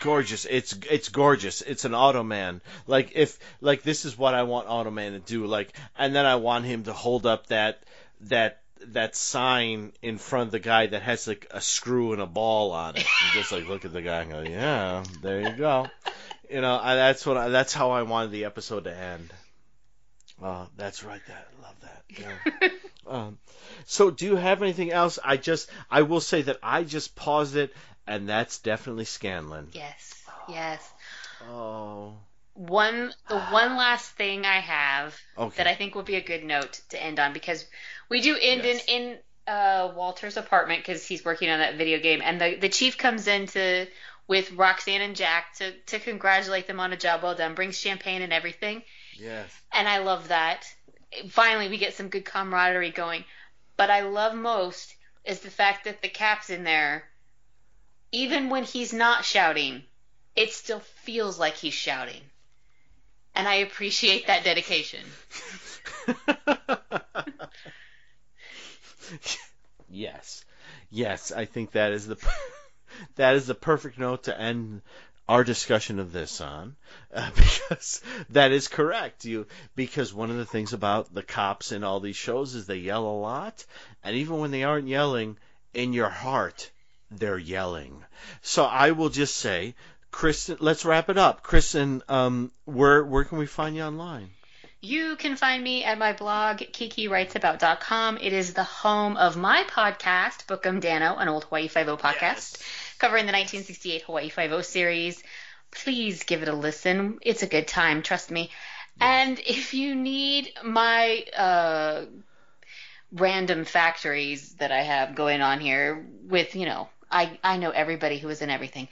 gorgeous. It's it's gorgeous. It's an Automan. Like if like this is what I want Automan to do. Like and then I want him to hold up that that that sign in front of the guy that has like a screw and a ball on it. And just like look at the guy and go, yeah, there you go. You know, I, that's what I, that's how I wanted the episode to end. Oh, that's right. That I love that. <laughs> Yeah. um, so, do you have anything else? I just I will say that I just paused it, and that's definitely Scanlon. Yes. Yes. Oh. One the one last thing I have Okay. that I think would be a good note to end on because we do end Yes. in in uh, Walter's apartment because he's working on that video game, and the the chief comes in to with Roxanne and Jack to to congratulate them on a job well done, brings champagne and everything, Yes. and I love that. Finally, we get some good camaraderie going. But I love most is the fact that the cap's in there, even when he's not shouting, it still feels like he's shouting. And I appreciate that dedication. <laughs> yes. Yes, I think that is the <laughs> that is the perfect note to end our discussion of this on uh, <laughs> because that is correct. You because one of the things about the cops in all these shows is they yell a lot and even when they aren't yelling in your heart they're yelling. So i will just say kristin let's wrap it up. Kristin um where where can we find you online? You can find me at my blog, kikightsabout.com. It is the home of my podcast, Book 'Em Danno, an old Hawaii Five-O podcast, covering the 1968 Hawaii Five-O series. Please give it a listen. It's a good time, trust me. And if you need my uh, random factories that I have going on here with, you know, I, I know everybody who is in everything.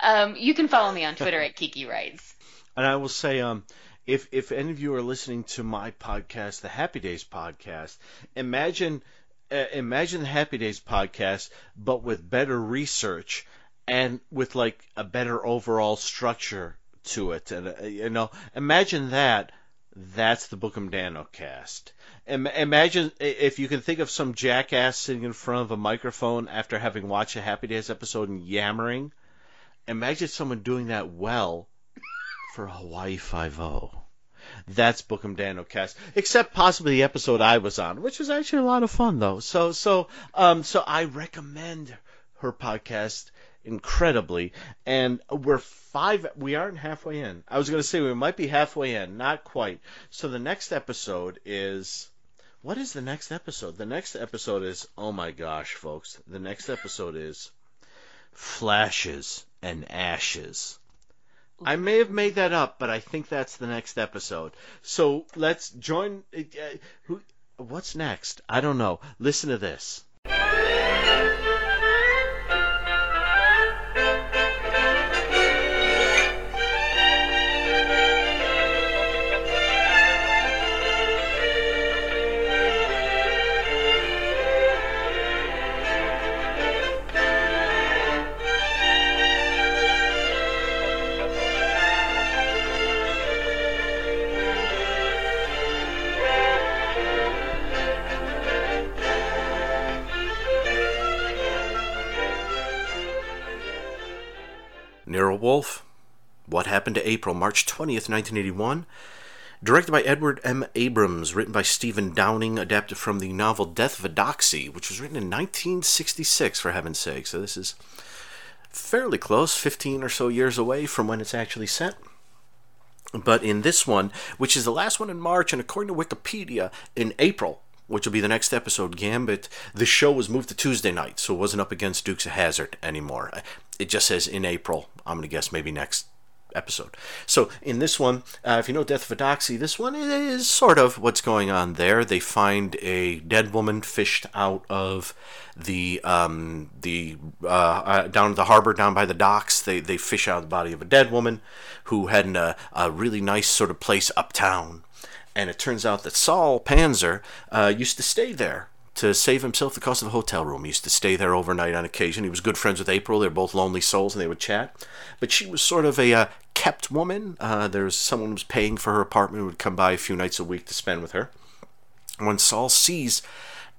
Um, you can follow me on Twitter at <laughs> Kiki Rides. And I will say, um, if if any of you are listening to my podcast, the Happy Days podcast, imagine uh, imagine the Happy Days podcast, but with better research and with like a better overall structure to it. And uh, you know, imagine that. That's the Book 'Em Danno cast. Im- Imagine if you can think of some jackass sitting in front of a microphone after having watched a Happy Days episode and yammering. Imagine someone doing that well for Hawaii Five O. That's Book 'Em Danno cast, except possibly the episode I was on, which was actually a lot of fun though. So so um so I recommend her podcast incredibly, and we're five. We aren't halfway in. I was going to say we might be halfway in, not quite. So the next episode is. What is the next episode? The next episode is oh my gosh, folks. The next episode is flashes and ashes. I may have made that up, but I think that's the next episode. So let's join. Uh, who? What's next? I don't know. Listen to this. Wolfe, What Happened to April, March 20th, 1981. Directed by Edward M. Abroms, written by Stephen Downing, adapted from the novel Death of a Doxy, which was written in 1966, for heaven's sake. So this is fairly close, 15 or so years away from when it's actually set. But in this one, which is the last one in March, and according to Wikipedia, in April, which will be the next episode, Gambit, the show was moved to Tuesday night, so it wasn't up against Dukes of Hazzard anymore. It just says in April. I'm going to guess maybe next episode. So in this one, uh, if you know Death of a Doxy, this one is sort of what's going on there. They find a dead woman fished out of the um, the uh, uh, down at the harbor, down by the docks. They they fish out the body of a dead woman who had in a, a really nice sort of place uptown. And it turns out that Saul Panzer uh, used to stay there to save himself the cost of a hotel room. He used to stay there overnight on occasion. He was good friends with April. They were both lonely souls, and they would chat. But she was sort of a uh, kept woman. Uh, there was someone who was paying for her apartment who would come by a few nights a week to spend with her. When Saul sees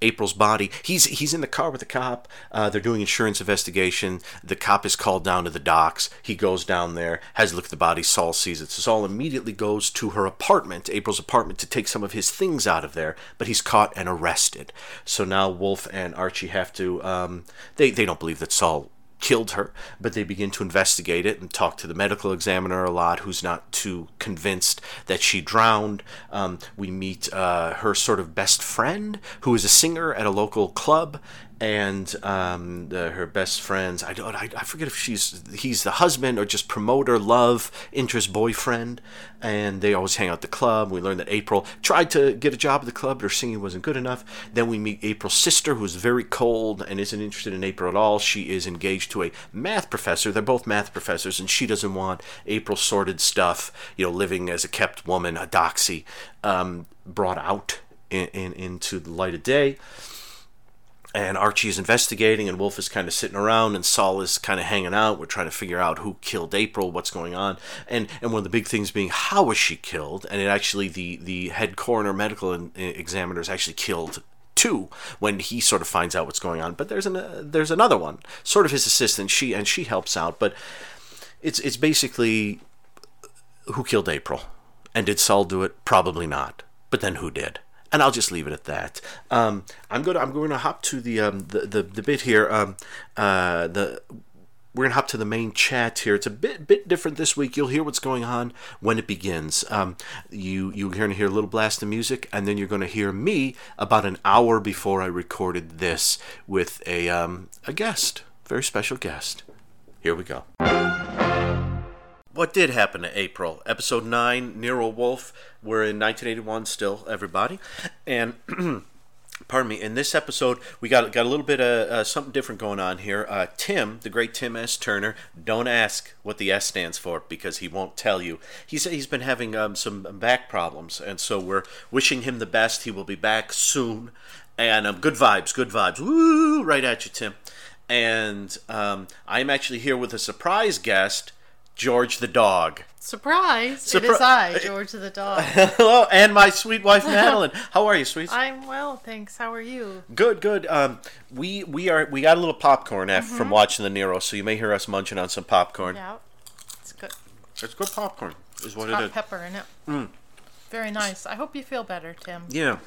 April's body. He's he's in the car with the cop. Uh, they're doing insurance investigation. The cop is called down to the docks. He goes down there, has a look at the body. Saul sees it. So Saul immediately goes to her apartment, April's apartment, to take some of his things out of there. But he's caught and arrested. So now Wolfe and Archie have to. Um, they they don't believe that Saul killed her, but they begin to investigate it and talk to the medical examiner a lot, who's not too convinced that she drowned. Um, we meet uh, her sort of best friend, who is a singer at a local club, and um, the, her best friends. I don't. I, I forget if she's he's the husband or just promoter, love interest, boyfriend, and they always hang out at the club. We learn that April tried to get a job at the club, but her singing wasn't good enough. Then we meet April's sister, who's very cold and isn't interested in April at all. She is engaged to a math professor. They're both math professors, and she doesn't want April's sordid stuff. You know, living as a kept woman, a doxy, um, brought out in, in, into the light of day and Archie is investigating, and Wolfe is kind of sitting around, and Saul is kind of hanging out. We're trying to figure out who killed April, what's going on, and and one of the big things being how was she killed? And it actually the the head coroner medical examiner is actually killed too when he sort of finds out what's going on. But there's an uh, there's another one, sort of his assistant. She and she helps out, but it's it's basically who killed April, and did Saul do it? Probably not. But then who did? And I'll just leave it at that. Um, I'm going to I'm going to hop to the um, the, the, the bit here. Um, uh, the we're gonna hop to the main chat here. It's a bit bit different this week. You'll hear what's going on when it begins. Um, you you're gonna hear a little blast of music, and then you're gonna hear me about an hour before I recorded this with a um, a guest, very special guest. Here we go. What did happen to April? Episode 9, Nero Wolfe. We're in 1981 still, everybody. And. <clears throat> pardon me. In this episode, we got got a little bit of uh, something different going on here. Uh, Tim, the great Tim S. Turner, don't ask what the S stands for because he won't tell you. He's he's been having um, some back problems, and so we're wishing him the best. He will be back soon, and um, good vibes, good vibes. Woo! Right at you, Tim. And um, I'm actually here with a surprise guest. George the dog. Surprise! Surpri- it is I, George the dog. <laughs> Hello, and my sweet wife <laughs> Madeline. How are you, sweet? I'm well, thanks. How are you? Good, good. Um, we we are we got a little popcorn after, mm-hmm. from watching the Nero, so you may hear us munching on some popcorn. Yeah, it's good. It's good popcorn, is what it's it is. pepper in it. Mm. Very nice. I hope you feel better, Tim. Yeah.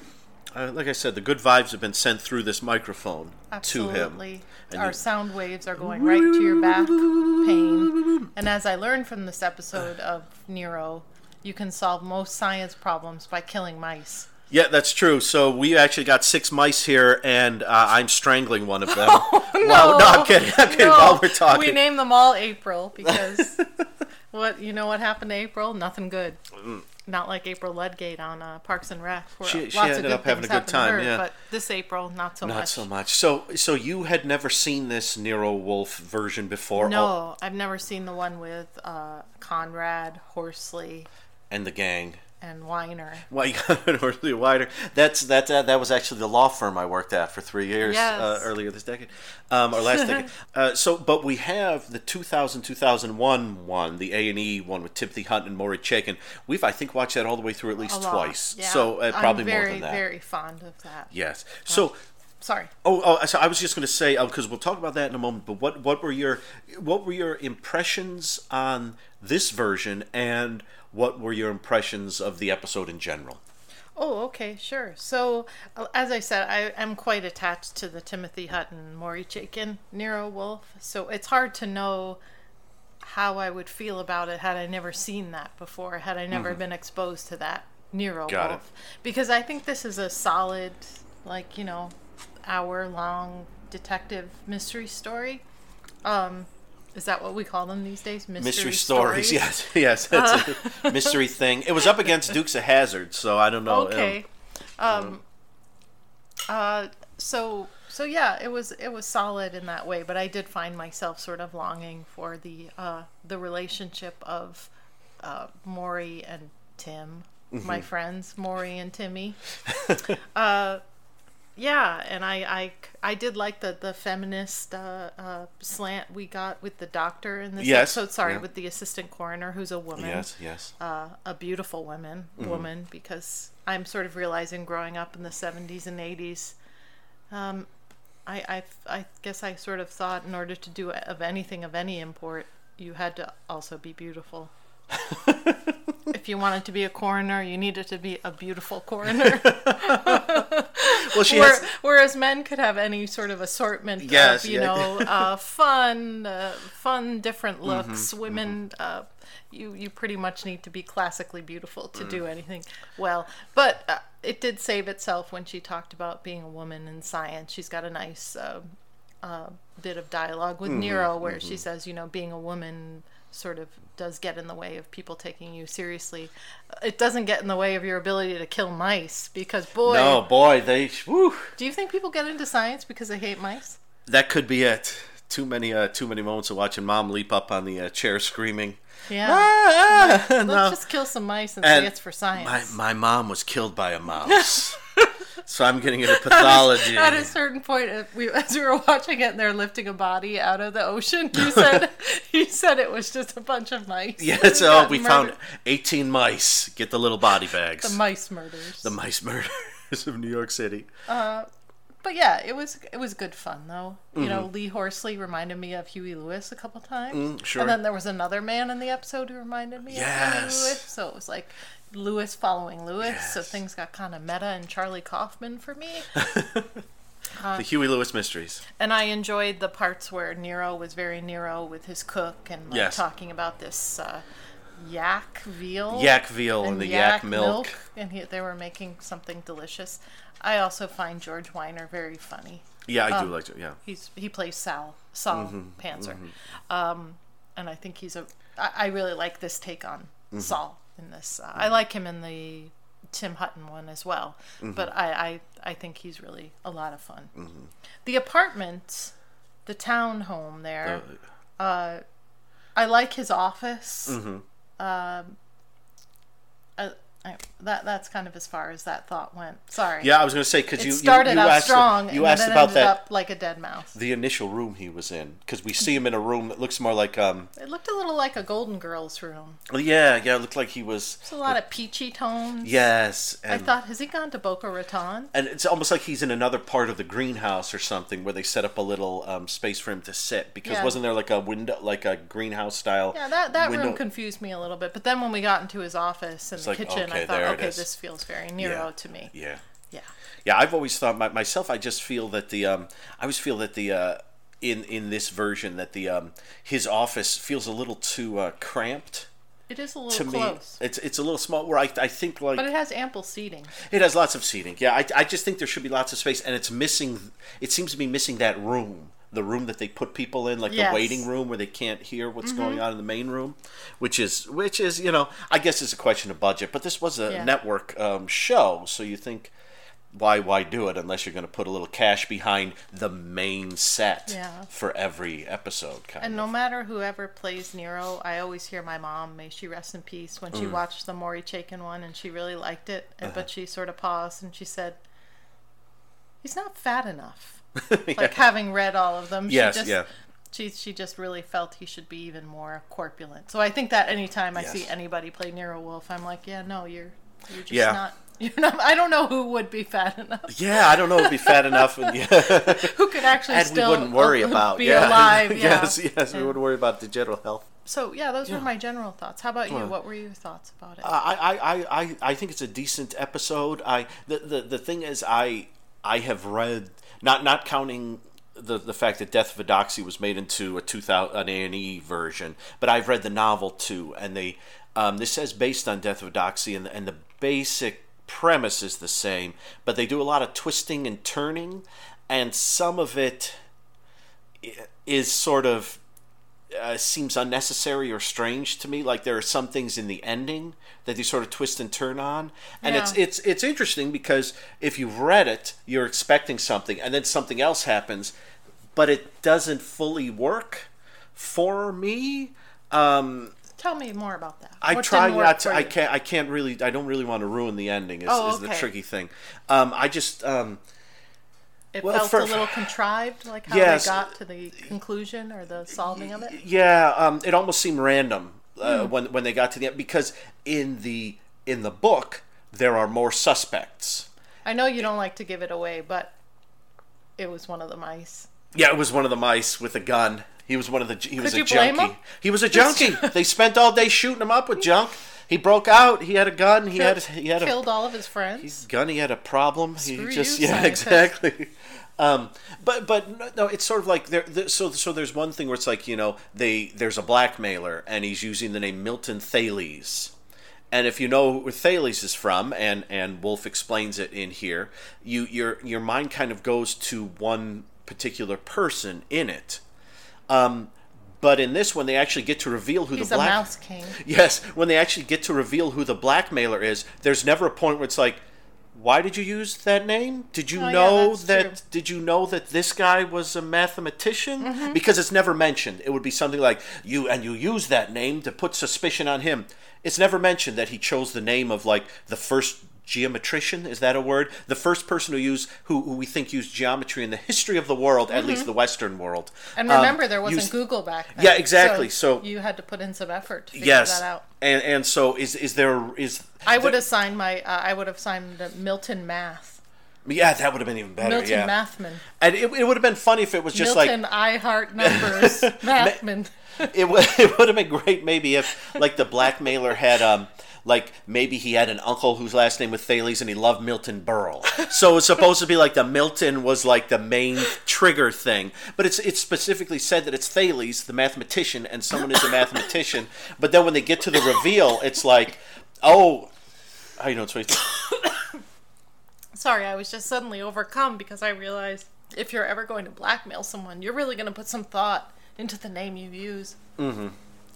Uh, like I said, the good vibes have been sent through this microphone Absolutely. to him. And Our you... sound waves are going right to your back pain. And as I learned from this episode of Nero, you can solve most science problems by killing mice. Yeah, that's true. So we actually got six mice here, and uh, I'm strangling one of them. <laughs> Oh, no. <laughs> Well, no, I'm kidding. <laughs> I'm kidding. No. While we're talking, we named them all April because what you know what happened to April? Nothing good. Not like April Ludgate on uh, Parks and Rec. Where she, she ended up having a good time. Her, yeah, but this April, not so not much. Not so much. So, so you had never seen this Nero Wolfe version before? No, oh. I've never seen the one with uh, Conrad Horsley and the gang and Wyner. Well, you got Wyner. That's that, uh, that was actually the law firm I worked at for three years uh, yes. uh, earlier this decade, um, or last decade. <laughs> Uh, so, but we have the 2000 2001 one, the A and E one with Timothy Hunt and Maury Chaykin. We've I think watched that all the way through at least twice. Yeah. So uh, probably very, more than that. Very fond of that. Yes. So sorry. Oh, oh so I was just going to say because we'll talk about that in a moment. But what what were your what were your impressions on this version and what were your impressions of the episode in general? Oh, okay, sure. So, uh, as I said, I am quite attached to the Timothy Hutton, Maury Chaykin, Nero Wolfe. So it's hard to know how I would feel about it had I never seen that before, had I never mm-hmm. been exposed to that Nero Got Wolfe. It. Because I think this is a solid, like, you know, hour long detective mystery story. Um, is that what we call them these days? Mystery, mystery stories? stories. Yes, <laughs> yes, that's uh. a mystery thing. It was up against Dukes of Hazzard, so I don't know. Okay. Um, um, uh, so so yeah, it was it was solid in that way, but I did find myself sort of longing for the uh, the relationship of uh, Maury and Tim, mm-hmm. my friends Maury and Timmy. <laughs> uh, yeah, and I, I, I did like the the feminist uh, uh, slant we got with the doctor in this yes. episode. Sorry, yeah. with the assistant coroner who's a woman. Yes, yes. Uh, a beautiful woman, mm-hmm. woman, because I'm sort of realizing growing up in the 70s and 80s, Um, I, I, I guess I sort of thought in order to do of anything of any import, you had to also be beautiful. <laughs> if you wanted to be a coroner, you needed to be a beautiful coroner. <laughs> Well, she Where, has. whereas men could have any sort of assortment Yes, of, you yeah. know, <laughs> uh, fun, uh, fun, different Mm-hmm, looks. Women, uh, you you pretty much need to be classically beautiful to do Mm. anything well. But uh, it did save itself when she talked about being a woman in science. She's got a nice uh, uh, bit of dialogue with Mm-hmm, Nero where she says, you know, being a woman sort of does get in the way of people taking you seriously. It doesn't get in the way of your ability to kill mice because boy, No, boy, they. Woo, do you think people get into science because they hate mice? that could be it. Too many, uh, too many moments of watching mom leap up on the uh, chair screaming. Yeah. Ah, Let's no. just kill some mice and, And say it's for science. My my mom was killed by a mouse, <laughs> <laughs> so I'm getting into pathology. At a certain point, uh, we, as we were watching it, and they're lifting a body out of the ocean. You said, <laughs> you said it was just a bunch of mice. Yeah, so <laughs> we murdered. found 18 mice. Get the little body bags. the mice murders. The mice murders of New York City. But yeah, it was it was good fun though. You know, Mm-hmm. Lee Horsley reminded me of Huey Lewis a couple times. Mm, sure. And then there was another man in the episode who reminded me of Huey Lewis. So it was like Lewis following Lewis. So things got kind of meta and Charlie Kaufman for me. <laughs> the Huey Lewis mysteries. And I enjoyed the parts where Nero was very Nero with his cook and like, Yes. talking about this uh, yak veal. Yak veal and, the yak, milk. And he, they were making something delicious. I also find George Wyner very funny. Yeah, I Um, do like to. Yeah. He's he plays Sal Sal Mm-hmm, Panzer, um, and I think he's a. I, I really like this take on Mm-hmm. Saul in this. Uh, I like him in the Tim Hutton one as well, Mm-hmm. but I, I I think he's really a lot of fun. Mm-hmm. The apartment, the town home there. Uh, Uh, I like his office. Mm-hmm. Um, I, I, that that's kind of as far as that thought went. Sorry. yeah, I was going to say because you started you, you out asked, strong, You and asked then about ended that up like a dead mouse. the initial room he was in because we see him in a room that looks more like um. It looked a little like a Golden Girls room. well, Yeah, yeah, it looked like he was. It's a lot of peachy tones. Yes, I thought, has he gone to Boca Raton? and it's almost like he's in another part of the greenhouse or something where they set up a little um, space for him to sit because Yeah. wasn't there like a window like a greenhouse style Yeah, that, that window room confused me a little bit. But then when we got into his office and the like, kitchen, okay, I thought, there okay, is. this feels very Nero Yeah. to me. yeah Yeah. yeah i've always thought my, myself i just feel that the um i always feel that the uh in in this version that the um his office feels a little too uh cramped It is a little to little me close. it's it's a little small where i, I think like But it has ample seating. It has lots of seating. Yeah, I, I just think there should be lots of space, and it's missing. It seems to be missing that room, the room that they put people in, like Yes. the waiting room where they can't hear what's going on in the main room, which is which is you know I guess it's a question of budget, but this was a Yeah. network um, show, so you think. Why, why do it unless you're going to put a little cash behind the main set Yeah. for every episode? Kind And of. no matter whoever plays Nero, I always hear my mom, may she rest in peace, when she Mm. watched the Maury Chaykin one and she really liked it, Uh-huh. but she sort of paused and she said, "He's not fat enough." <laughs> Yeah. Like having read all of them, Yes, she just, yeah. She she just really felt he should be even more corpulent. So I think that anytime I see anybody play Nero Wolfe, I'm like, yeah, no, you're you're just Yeah. not. <laughs> You're not. I don't know who would be fat enough. Yeah, I don't know. It'd be fat enough, and yeah. <laughs> Who could actually and we still wouldn't worry about be yeah. alive. Yeah. yes, yes, we wouldn't worry about the general health. So yeah, those Yeah. were my general thoughts. How about you? What were your thoughts about it? I, I, I, I, I think it's a decent episode. I the, the, the thing is I I have read not not counting the the fact that Death of a Doxy was made into a two thousand an A and E version, but I've read the novel too, and they um, this says based on Death of a Doxy, and and the basic premise is the same, but they do a lot of twisting and turning, and some of it is sort of uh, seems unnecessary or strange to me. Like there are some things in the ending that they sort of twist and turn on, and it's Yeah. it's it's interesting because if you've read it, you're expecting something, and then something else happens, but it doesn't fully work for me. Um, Tell me more about that. I What try didn't to. I can't. I can't really. I don't really want to ruin the ending. Is, Oh, is the tricky thing. Um, I just. Um, It well, felt for- a little contrived, like how Yes. they got to the conclusion or the solving of it. Yeah, um, it almost seemed random uh, Hmm. when when they got to the end because in the in the book there are more suspects. I know you don't like to give it away, but it was one of the mice. Yeah, it was one of the mice with a gun. He was one of the. He was Could a blame junkie. He was a junkie. <laughs> they spent all day shooting him up with junk. He broke out. He had a gun. He had. He had a Killed all of his friends. He's gun. He had a problem. Screw he just you, yeah scientist. exactly. Um, but but no, no, it's sort of like there, there. So so there's one thing where it's like you know they there's a blackmailer and he's using the name Milton Thales. And if you know where Thales is from, and, and Wolfe explains it in here, you your your mind kind of goes to one particular person in it. Um, but in this one, they actually get to reveal who He's the a black. mouse king. <laughs> Yes, when they actually get to reveal who the blackmailer is, there's never a point where it's like, why did you use that name? Did you Oh, know that's that? true. Did you know that this guy was a mathematician? Mm-hmm. Because it's never mentioned. It would be something like you and you use that name to put suspicion on him. It's never mentioned that he chose the name of like the first geometrician. Is that a word? The first person who used who, who we think used geometry in the history of the world, at least the Western world. Mm-hmm. And Um, remember, there wasn't used- Google back then. Yeah, exactly, so- you had to put in some effort to figure Yes, that out. and and so is is there is I would there- have signed my. Uh, I would have signed Milton Math. Yeah, that would have been even better. Milton yeah. Mathman. And it, it would have been funny if it was just Milton like I Heart Numbers <laughs> Mathman. <laughs> it would <laughs> it would have been great maybe if like the blackmailer had um like maybe he had an uncle whose last name was Thales and he loved Milton Berle. So it's supposed to be like the Milton was like the main trigger thing. But it's it's specifically said that it's Thales, the mathematician, and someone is a mathematician. But then when they get to the reveal, it's like, oh how you doing, sweet? Sorry, I was just suddenly overcome because I realized if you're ever going to blackmail someone, you're really going to put some thought into the name you use. Mm-hmm.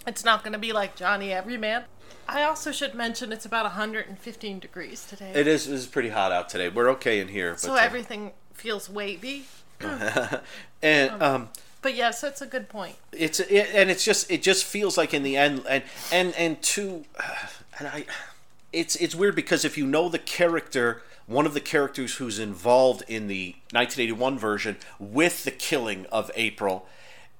It's not going to be like Johnny Everyman. I also should mention it's about 115 degrees today. It is, it is pretty hot out today. We're okay in here. But, so uh, everything feels wavy. <laughs> and um But yes, that's a good point. it's it, and it's just it just feels like in the end and and and two <sighs> and I it's it's weird because if you know the character one of the characters who's involved in the 1981 version with the killing of April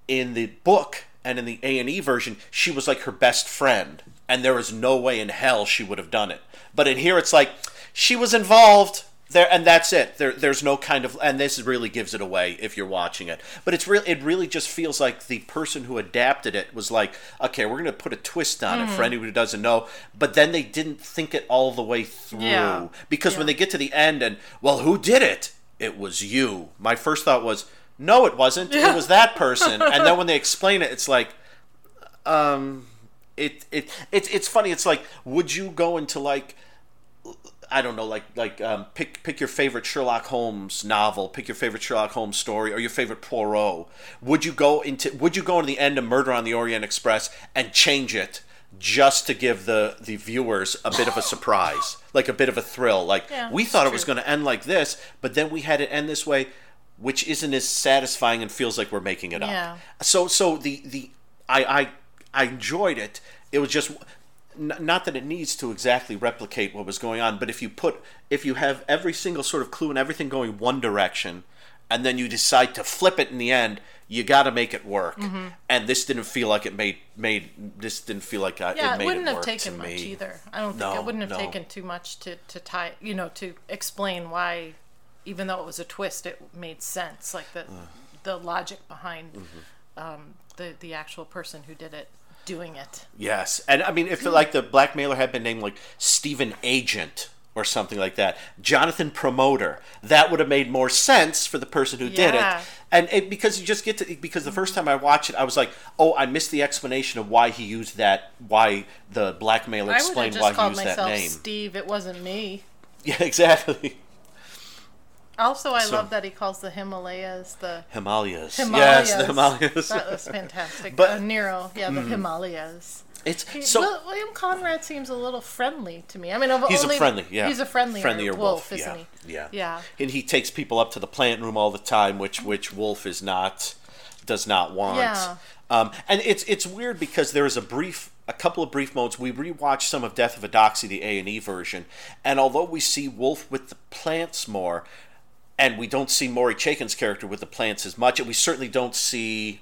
in the book and in the A&E version she was like her best friend and there was no way in hell she would have done it. But in here it's like she was involved there and that's it. There there's no kind of and this really gives it away if you're watching it. But it's real it really just feels like the person who adapted it was like okay we're going to put a twist on it for mm-hmm. anyone who doesn't know but then they didn't think it all the way through. Yeah. because when they get to the end and well who did it? It was you. My first thought was no it wasn't. It was that person. And then <laughs> when they explain it it's like um it it it's it's funny. It's like would you go into like I don't know, like like um, pick pick your favorite Sherlock Holmes novel, pick your favorite Sherlock Holmes story, or your favorite Poirot. Would you go into Would you go into the end of Murder on the Orient Express and change it just to give the the viewers a bit of a surprise, <laughs> like a bit of a thrill? Like Yeah, we thought it was going to end like this, but then we had it end this way, which isn't as satisfying and feels like we're making it Yeah. up. So so the the I I I enjoyed it. It was just n- not that it needs to exactly replicate what was going on, but if you put if you have every single sort of clue and everything going one direction, and then you decide to flip it in the end, you got to make it work. Mm-hmm. And this didn't feel like it made made this didn't feel like uh, Yeah, it it, wouldn't it have taken much either. I don't think No, it wouldn't have no. taken too much to, to tie, you know, to explain why, even though it was a twist, it made sense. Like the the logic behind Mm-hmm. um, the the actual person who did it doing it. Yes, and I mean, if like the blackmailer had been named like Stephen Agent or something like that, Jonathan Promoter, that would have made more sense for the person who did Yeah. it. And it, because you just get to because the first time I watched it, I was like, oh, I missed the explanation of why he used that, why the blackmailer I would have explained just why he called used that myself name. Steve. It wasn't me. <laughs> Yeah, exactly. Also, I So- love that he calls the Himalayas the Himalayas. Himalayas. Yes, the Himalayas. That was fantastic. But- uh, Nero, yeah, the Himalayas. It's He- so. William Conrad seems a little friendly to me. I mean, of He's only, a friendly, yeah. He's a friendlier, friendlier wolf, wolf, isn't yeah, he? yeah, Yeah. And he takes people up to the plant room all the time, which which Wolfe is not, does not want. Yeah. Um, and it's it's weird because there is a brief, a couple of brief moments. We rewatched some of Death of a Doxy, the A and E version, and although we see Wolfe with the plants more, and we don't see Maury Chaykin's character with the plants as much, and we certainly don't see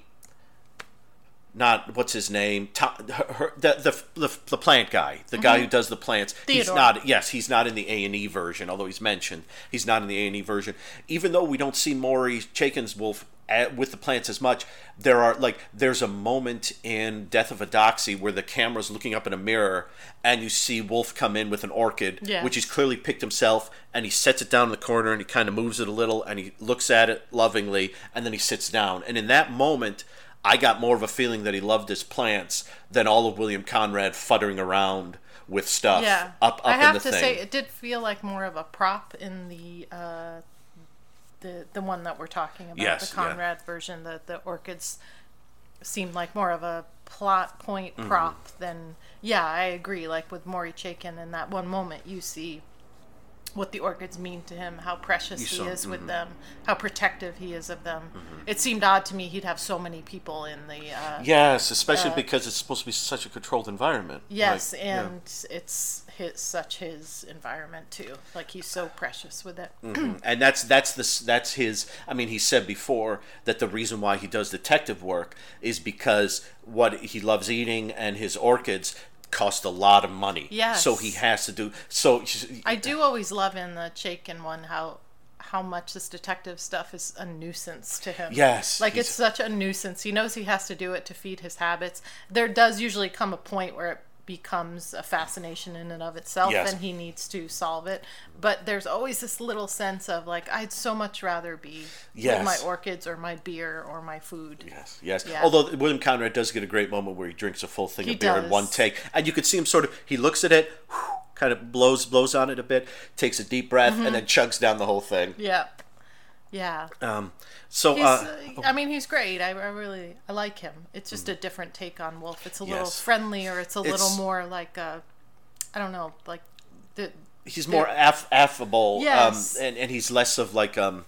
not what's his name, Tom, her, her, the, the the the plant guy, the guy who mm-hmm. does the plants. He's not. Yes, he's not in the A and E version, although he's mentioned. He's not in the A and E version, even though we don't see Maury Chaykin's wolf at, with the plants as much. There are like there's a moment in Death of a Doxy where the camera's looking up in a mirror and you see Wolfe come in with an orchid, which he's clearly picked himself, and he sets it down in the corner and he kind of moves it a little and he looks at it lovingly and then he sits down. And in that moment, I got more of a feeling that he loved his plants than all of William Conrad futtering around with stuff Yeah. up up I in have the to thing. say it did feel like more of a prop in the uh, the the one that we're talking about, Yes, the yeah. Conrad version. The the orchids seemed like more of a plot point Mm-hmm. prop than yeah. I agree. Like with Maury Chaykin, in that one moment, you see what the orchids mean to him, how precious he saw- is with mhm. them, how protective he is of them. It seemed odd to me he'd have so many people in the uh, yes, especially uh, because it's supposed to be such a controlled environment. Yes, Like, yeah. and it's his such his environment too. Like he's so precious with it. and that's that's the s- that's his i mean he said before that the reason why he does detective work is because what he loves eating and his orchids cost a lot of money Yes. so he has to do so I do always love in the Chaykin one how how much this detective stuff is a nuisance to him. Yes, Like it's such a nuisance. He knows he has to do it to feed his habits. There does usually come a point where it becomes a fascination in and of itself Yes. and he needs to solve it. But there's always this little sense of like I'd so much rather be Yes. with my orchids or my beer or my food. Yes, yes. Yeah. Although William Conrad does get a great moment where he drinks a full thing He of beer in one take, and you could see him sort of. He looks at it, kind of blows blows on it a bit, takes a deep breath, Mm-hmm. and then chugs down the whole thing. Yeah. Yeah. Um, so uh, I mean, he's great. I, I really, I like him. It's just a different take on Wolfe. It's a little Yes. friendlier. It's a little more like, uh, I don't know, like the he's more aff- affable Yes. um, and, and he's less of like um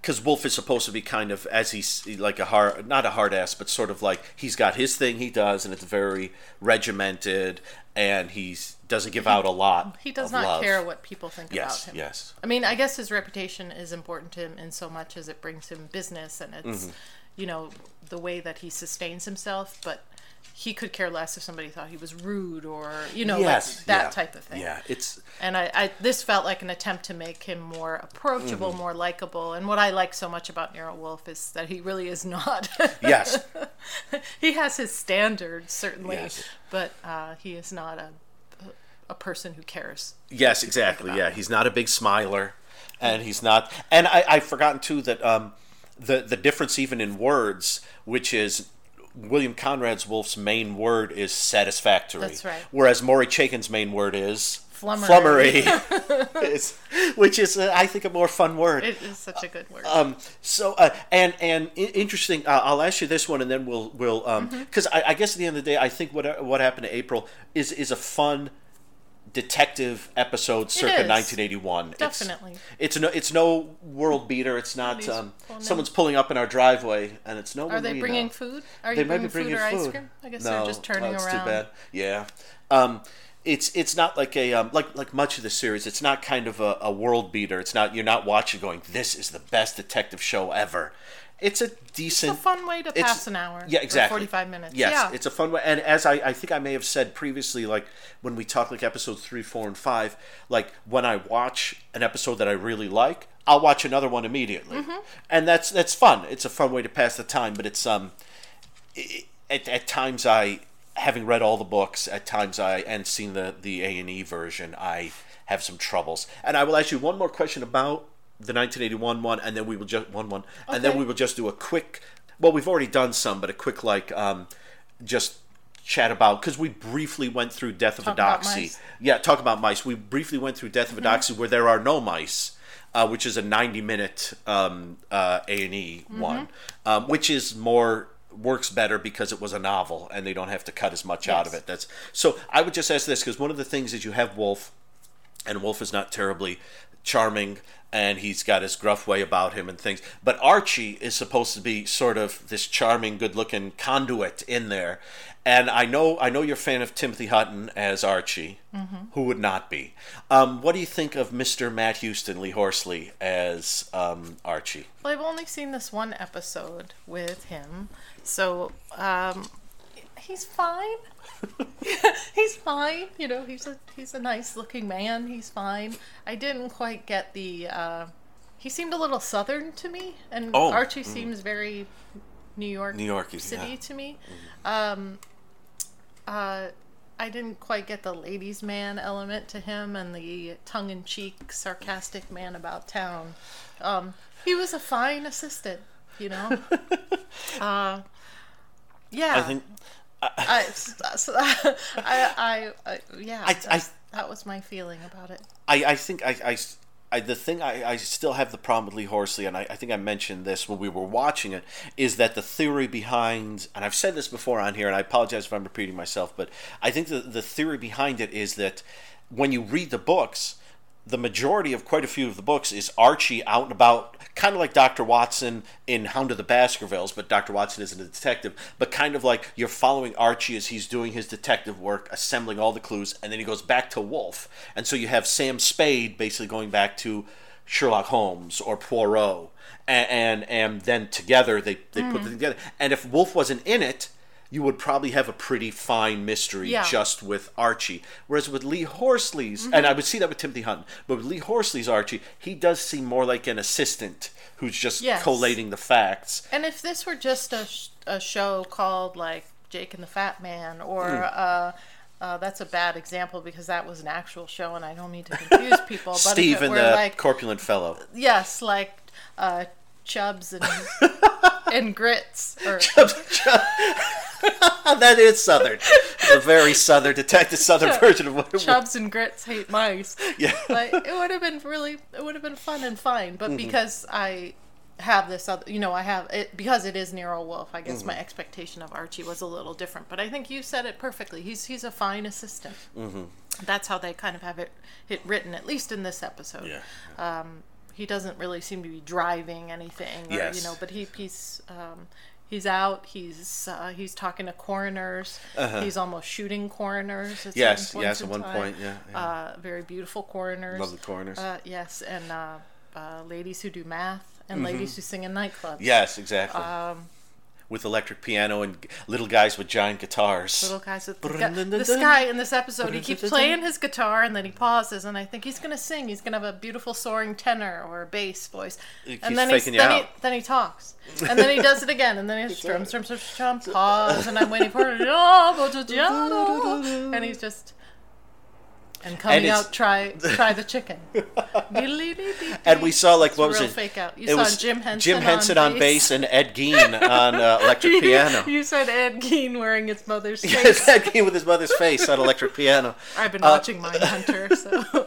because wolf is supposed to be kind of as he's like a hard not a hard ass but sort of like he's got his thing he does and it's very regimented and he's doesn't give out a lot he does not love. care what people think yes about him. yes I mean, I guess his reputation is important to him in so much as it brings him business and it's, Mm-hmm. you know, the way that he sustains himself. But he could care less if somebody thought he was rude or, you know, yes like that yeah. type of thing. yeah it's And I, I this felt like an attempt to make him more approachable, Mm-hmm. more likable. And what I like so much about Nero Wolfe is that he really is not. <laughs> yes he has his standards certainly, Yes. but uh, he is not a a person who cares. Yes, exactly. Yeah, he's not a big smiler, and he's not. And I, I've forgotten too that um, the the difference even in words, which is William Conrad's Wolfe's main word is satisfactory. That's right. Whereas Maury Chaykin's main word is Flummery. flummery, <laughs> <laughs> which is uh, I think a more fun word. It is such a good word. Um, so uh, and and i- interesting. Uh, I'll ask you this one, and then we'll we'll um Mm-hmm. because I, I guess at the end of the day, I think what what happened to April is is a fun detective episode circa is. 1981. It's- Definitely. It's, no it's no world beater. It's not um, someone's pulling up in our driveway, and it's no Are they bringing know. food? Are They you bringing bringing food or food. ice cream? I guess no, they're just turning oh, that's around. too bad. Yeah. Um, it's it's not like a um, like like much of the series. It's not kind of a, a world beater. It's not you're not watching going. This is the best detective show ever. It's a decent. It's a fun way to pass an hour. Yeah, exactly. 45 minutes. Yes, yeah. it's a fun way. And as I, I think I may have said previously, like when we talk like episodes three, four, and five, like when I watch an episode that I really like, I'll watch another one immediately, Mm-hmm. and that's that's fun. It's a fun way to pass the time. But it's um, i at at times I, having read all the books, at times I and seen the the A and E version, I have some troubles. And I will ask you one more question about the 1981 one, and then we will just one one, and then we will just do a quick. Well, we've already done some, but a quick like um, just chat about because we briefly went through Death of Talk a Doxy. Yeah, talk about mice. We briefly went through Death of a Doxy where there are no mice. Uh, which is a 90 minute um, uh, A&E one, um, which is more works better because it was a novel and they don't have to cut as much out of it. That's so. I would just ask this because one of the things is you have Wolfe, and Wolfe is not terribly charming and he's got his gruff way about him and things. But Archie is supposed to be sort of this charming, good-looking conduit in there. And I know I know you're a fan of Timothy Hutton as Archie. Who would not be? Um, what do you think of Mr. Matt Houston, Lee Horsley, as um, Archie? Well, I've only seen this one episode with him, so um, he's fine. <laughs> he's fine. You know, he's a he's a nice looking man. He's fine. I didn't quite get the. Uh, he seemed a little southern to me, and Oh, Archie seems very New York, New York, City yeah. to me. Um, uh, I didn't quite get the ladies' man element to him, and the tongue-in-cheek, sarcastic man about town. Um, he was a fine assistant, you know. <laughs> uh, yeah. I think I, so, I, I, uh, <laughs> I, uh, yeah, I- that was my feeling about it. I, I think I, I, I- the thing I, I still have the problem with Lee Horsley, and I, I think I mentioned this when we were watching it, is that the theory behind, and I've said this before on here, and I apologize if I'm repeating myself, but I think the, the theory behind it is that when you read the books, the majority of quite a few of the books is Archie out and about, kind of like Dr. Watson in Hound of the Baskervilles, but Dr. Watson isn't a detective, but kind of like you're following Archie as he's doing his detective work, assembling all the clues, and then he goes back to Wolfe. And so you have Sam Spade basically going back to Sherlock Holmes or Poirot. And, and, and then together they, they put them mm. together. And if Wolfe wasn't in it, you would probably have a pretty fine mystery Yeah. just with Archie. Whereas with Lee Horsley's, Mm-hmm. and I would see that with Timothy Hutton, but with Lee Horsley's Archie, he does seem more like an assistant who's just Yes. collating the facts. And if this were just a, sh- a show called like Jake and the Fat Man, or Hmm. uh, uh, that's a bad example because that was an actual show, and I don't mean to confuse people. But Steve and the like corpulent fellow. yes, like uh, Chubs and <laughs> and Grits, or <laughs> that is Southern. a very Southern detective Southern version of what it was. Chubs and Grits hate mice. Yeah. like it would have been really it would have been fun and fine but Mm-hmm. because i have this other you know i have it because it is nero wolf i guess Mm-hmm. my expectation of archie was a little different but i think you said it perfectly he's he's a fine assistant mm-hmm. that's how they kind of have it, it written at least in this episode Yeah. He doesn't really seem to be driving anything or, Yes. you know but he he's um He's out. He's uh, he's talking to coroners. He's almost shooting coroners. At Uh-huh. Yes, yes, at one time. point, yeah, yeah. Uh, very beautiful coroners. Lovely coroners. Uh, yes, and uh, uh, ladies who do math and ladies who sing in nightclubs. yes, exactly. Um, with electric piano and little guys with giant guitars. Little guys with the guy, this guy in this episode, he keeps playing his guitar and then he pauses, and I think he's gonna sing. He's gonna have a beautiful soaring tenor or a bass voice, He keeps and then he's, faking you then he out. then he talks, and then he does it again, and then he's <laughs> strum strum strum strum <laughs> pause, and I'm waiting for it, <laughs> and he's just. And coming it's- out, try <laughs> try the chicken. And we saw like what a was real it? fake out. You it saw was Jim Henson Jim Henson on on, bass and Ed Gein on uh, <laughs> electric piano. you said Ed Gein wearing his mother's <laughs> face. Yes, Ed Gein with his mother's face on electric piano. I've been watching Mindhunter, so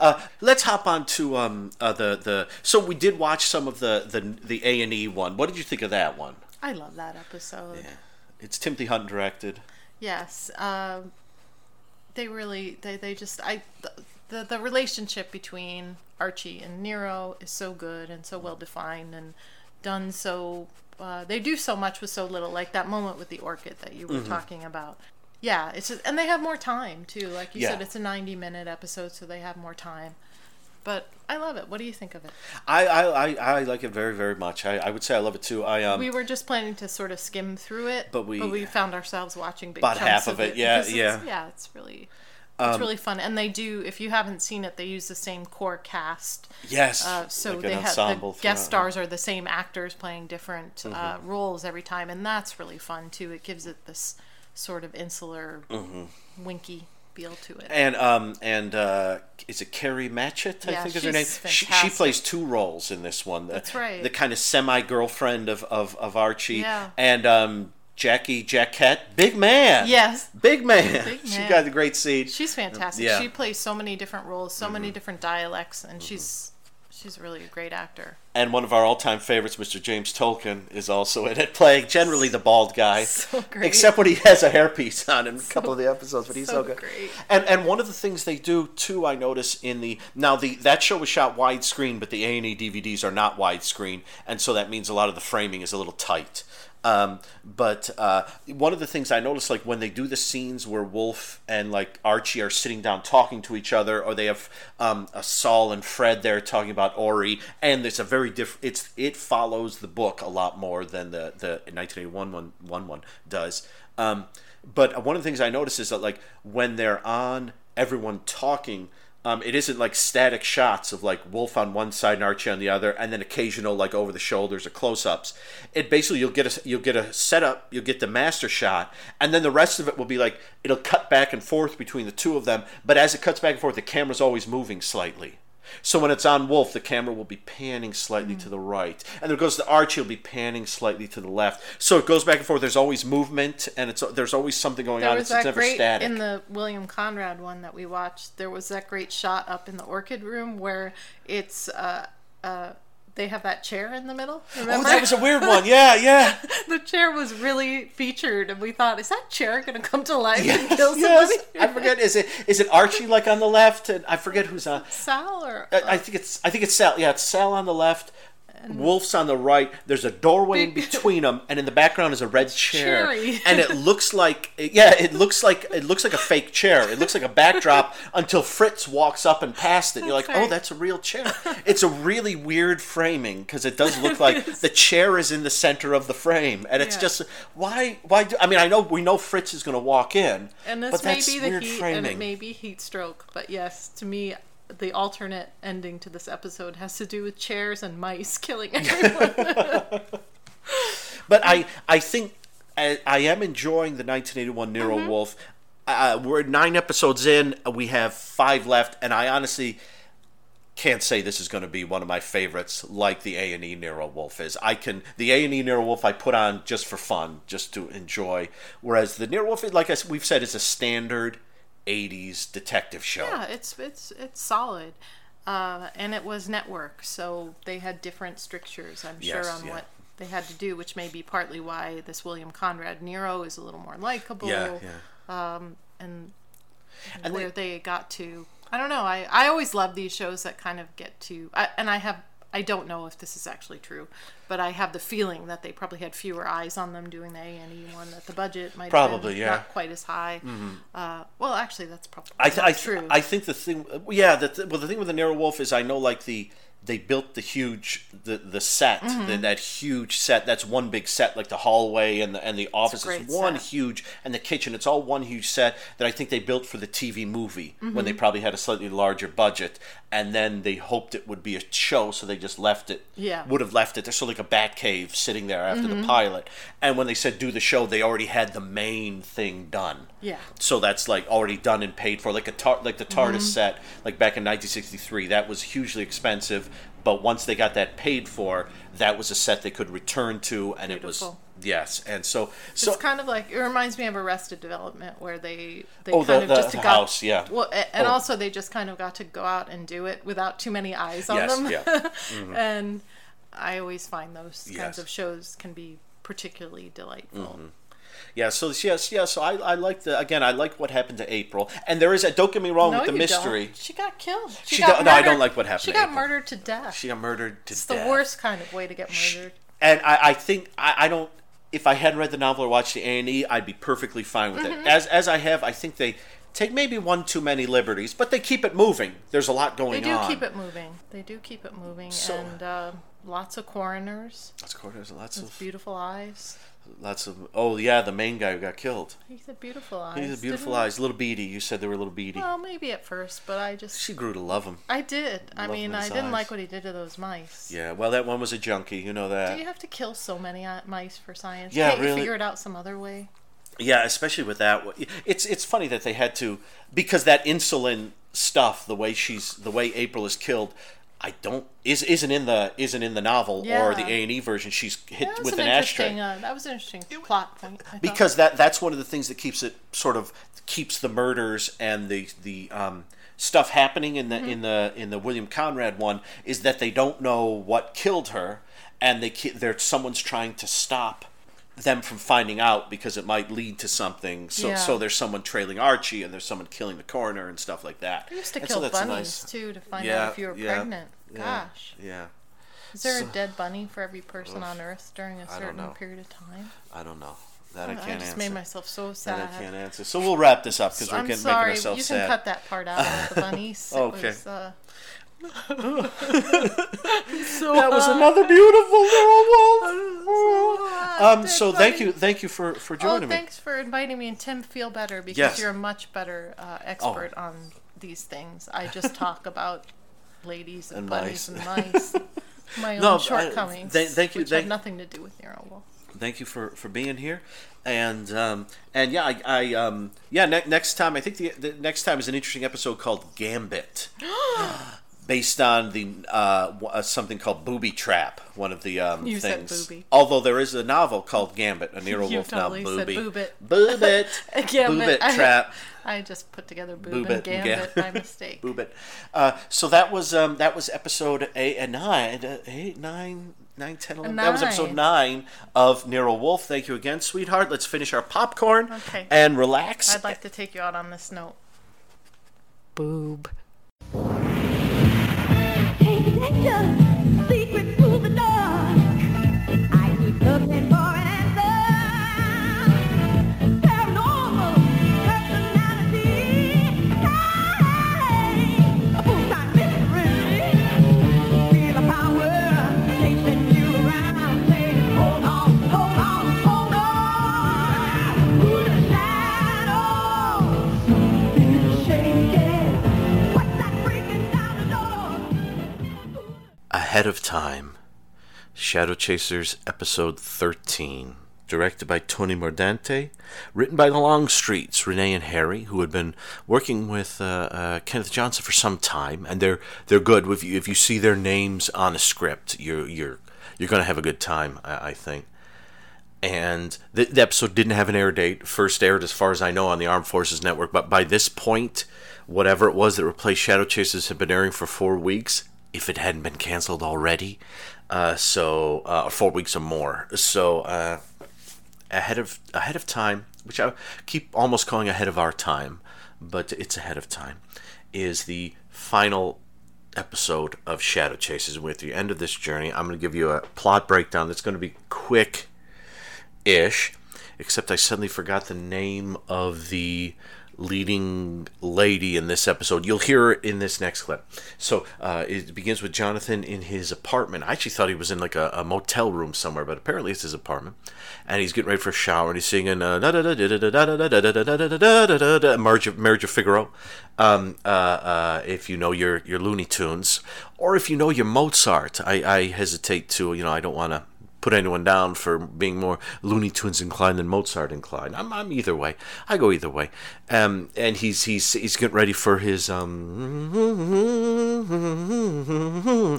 Uh, let's hop on to um, uh, the the. So we did watch some of the the the A and E one. What did you think of that one? I love that episode. Yeah. It's Timothy Hutton directed. Yes, um, they really they they just I the, the relationship between Archie and Nero is so good and so well defined and done so. Uh, they do so much with so little, like that moment with the orchid that you were Mm-hmm. talking about. Yeah, it's just, and they have more time too. Like you said, it's a ninety minute episode, so they have more time. But I love it. What do you think of it? I I, I, I like it very very much. I, I would say I love it too. I um we were just planning to sort of skim through it, But we- we found ourselves watching big About half of it, yeah, because it's- yeah. Um, yeah. It's really, it's really fun, and they do. If you haven't seen it, they use the same core cast. yes. Uh, so like they have the guest stars are the same actors playing different Mm-hmm. uh, roles every time, and that's really fun too. It gives it this sort of insular, Mm-hmm. winky feel to it. And um and uh, is it Kari Matchett? I Yeah, think is her name. She, she plays two roles in this one. The, That's right. The kind of semi girlfriend of, of, of Archie. Yeah. And um Jackie Jackett, big man. Yes. Big man. Big <laughs> she got the great scene. She's fantastic. Yeah. Mm-hmm. She plays so many different roles, so many different dialects, and she's she's a really a great actor. And one of our all time favorites, Mr. James Tolkan, is also in it, playing generally the bald guy. <laughs> So great. Except when he has a hairpiece on in a couple of the episodes, but he's so, so good. great. And and one of the things they do too, I notice in the now the that show was shot widescreen, but the A and E DVDs are not widescreen, and so that means a lot of the framing is a little tight. Um, but uh, one of the things I noticed, like when they do the scenes where Wolfe and like Archie are sitting down talking to each other, or they have um, a Saul and Fred there talking about Orrie, and it's a very different. It's it follows the book a lot more than the the 1981 one, one, one does. Um, but one of the things I notice is that like when they're on everyone talking, um, it isn't like static shots of like Wolfe on one side and Archie on the other, and then occasional like over the shoulders or close ups. It basically you'll get a you'll get a setup, you'll get the master shot, and then the rest of it will be like it'll cut back and forth between the two of them. But as it cuts back and forth, the camera's always moving slightly. So when it's on Wolfe, the camera will be panning slightly Mm. to the right, and there goes to Archie, will be panning slightly to the left. So it goes back and forth. There's always movement, and it's there's always something going There on. It's, it's never great static. in the William Conrad one that we watched. There was that great shot up in the orchid room where it's uh, uh, they have that chair in the middle. oh, Remember? that was a weird one. Yeah, yeah. <laughs> the chair was really featured, and we thought, is that chair going to come to life and kill somebody? yes. I forget. Is it is it Archie like on the left? And I forget who's on. Sal or I, I think it's I think it's Sal. Yeah, it's Sal on the left. Wolfe's on the right. There's a doorway in between them, and in the background is a red chair. cherry. And it <laughs> looks like yeah, it looks like it looks like a fake chair. It looks like a backdrop <laughs> until Fritz walks up and past it. You're like, oh, that's a real chair. It's a really weird framing because it does look <laughs> like the chair is in the center of the frame, and it's Yeah. just why why do I mean I know we know Fritz is going to walk in, And this but may that's be the weird heat, framing. and it may be heat stroke. But yes, to me, the alternate ending to this episode has to do with chairs and mice <laughs> killing <laughs> everyone. But I, I think I, I am enjoying the 1981 Nero Mm-hmm. Wolfe. Uh, we're nine episodes in. We have five left, and I honestly can't say this is going to be one of my favorites, like the A and E Nero Wolfe is. I can the A and E Nero Wolfe I put on just for fun, just to enjoy. Whereas the Nero Wolfe, like I, we've said, is a standard 80s detective show. yeah, it's it's it's solid. Uh, and it was network, so they had different strictures, I'm sure, on yeah. what they had to do, which may be partly why this William Conrad Nero is a little more likable. yeah, yeah. and, And where they- they, got to i don't know i i always love these shows that kind of get to I, and i have i don't know if this is actually true but i have the feeling that they probably had fewer eyes on them doing the a&e one that the budget might have Probably, been yeah. Mm-hmm. not quite as high uh, well actually that's probably I, th- I, th- true I think the thing, yeah, the th- well, the thing with the Nero Wolfe is I know like the they built the huge the the set Mm-hmm. the, that huge set that's one big set like the hallway and the and the office is one set. huge and the kitchen it's all one huge set that I think they built for the TV movie when Mm-hmm. they probably had a slightly larger budget and then they hoped it would be a show so they just left it Yeah. would have left it there's sort of like a bat cave sitting there after Mm-hmm. the pilot and when they said do the show they already had the main thing done yeah so that's like already done and paid for like a tar- like the Mm-hmm. TARDIS set like back in 1963 that was hugely expensive but once they got that paid for that was a set they could return to and it was Beautiful. Yes and so so it's kind of like it reminds me of Arrested Development, where they they Oh, the- kind of the- just the got house, yeah. Well, and Oh. also they just kind of got to go out and do it without too many eyes on Yes, them. yeah. <laughs> Mm-hmm. and I always find those Yes. kinds of shows can be particularly delightful. Mm-hmm. yeah so yes yeah so I, I like the again I like what happened to April and there is a don't get me wrong No, with the mystery Don't. She got killed. She, She got no, I don't like what happened She got April. murdered to death. she got murdered to it's death It's the worst kind of way to get murdered. and I, I think I, I don't. If I hadn't read the novel or watched the A and E, I'd be perfectly fine with Mm-hmm. it. As as I have, I think they take maybe one too many liberties, but they keep it moving. There's a lot going on. They do on. keep it moving. They do keep it moving, So- and uh, lots of coroners, Lots Of coroners. lots of beautiful eyes. Lots of. Oh yeah, the main guy who got killed. He's a beautiful eyes. He's a beautiful didn't he? eyes, little beady. You said they were little beady. Well, maybe at first, but I just She grew to love him. I did. I mean, I didn't eyes. like what he did to those mice. Yeah, well, that one was a junkie. You know that. Do you have to kill so many uh, mice for science? Yeah, Can't really. you figure it out some other way? Yeah, especially with that. It's it's funny that they had to because that insulin stuff, the way she's the way April is killed, I don't is isn't in the isn't in the novel or the A and E version. She's hit That with an an ashtray. Uh, that was an interesting plot point. I thought. because that that's one of the things that keeps it sort of keeps the murders and the the um, stuff happening in the Mm-hmm. in the in the William Conrad one is that they don't know what killed her and they they're someone's trying to stop them from finding out because it might lead to something so Yeah. so there's someone trailing Archie and there's someone killing the coroner and stuff like that they used to And kill so that's bunnies nice. too to find Yeah, out if you were yeah, pregnant. Gosh, yeah is there So- a dead bunny for every person on Earth during a certain period of time? I don't know that I I can't just answer made myself so that sad. I can't answer so we'll wrap this up because we're getting sorry. making ourselves sad. you sad can cut that part out of the bunnies. <laughs> Okay. was, uh, that was another beautiful little wolf Um, so thank you, thank you for for Oh, joining me. thanks for inviting me, and Tim, feel better because Yes. Oh. you're a much better uh, expert on these things. I just talk <laughs> about ladies and, And mice mice. and mice. <laughs> My own No, I- shortcomings, th- thank you- which thank- have nothing to do with Nero Wolfe. Thank you for for being here, and um, and yeah, I, I um, yeah. Ne- next time, I think the, the next time is an interesting episode called Gambit. <gasps> <gasps> <gasps> Based on the uh, uh, something called Booby Trap, one of the um, You said things. booby. Although there is a novel called Gambit, a Nero <laughs> You Wolfe totally novel. said Booby, boobit. Boobit, <laughs> Gambit. Boobit I- Trap. <laughs> I just put together boob Boobit and and gambit by mistake. Boobit. Uh, so that was um, that was episode eight and nine, uh, eight, nine, nine, ten, eleven. That was episode Nine. nine of Nero Wolfe. Thank you again, sweetheart. Let's finish our popcorn Okay. and relax. I'd like to take you out on this note. Boob. Hey, detective, Ahead of Time, Shadow Chasers, episode 13. Directed by Tony Mordente, written by the Longstreets, Renee and Harry, who had been working with uh, uh, Kenneth Johnson for some time, and they're they're good. If you if you see their names on a script, you're you're you're gonna have a good time. I, I think. And the, the episode didn't have an air date. First aired, as far as I know, on the Armed Forces Network. But by this point, whatever it was that replaced Shadow Chasers had been airing for four weeks, if it hadn't been canceled already. Uh, so uh, four weeks or more. So uh, ahead of ahead of time, which I keep almost calling ahead of our time, but it's ahead of time, is the final episode of Shadow Chasers. With the end of this journey, I'm going to give you a plot breakdown that's going to be quick ish, except I suddenly forgot the name of the leading lady in this episode. You'll hear her in this next clip. So uh, it begins with Jonathan in his apartment. I actually thought he was in like a, a motel room somewhere, but apparently it's his apartment. And he's getting ready for a shower, and he's singing uh, Marriage of Figaro. Um, uh, uh, if you know your your Looney Tunes, or if you know your Mozart, I hesitate to. You know, I don't want to put anyone down for being more Looney Tunes inclined than Mozart inclined. I'm, I'm either way. I go either way. Um, and he's he's he's getting ready for his um.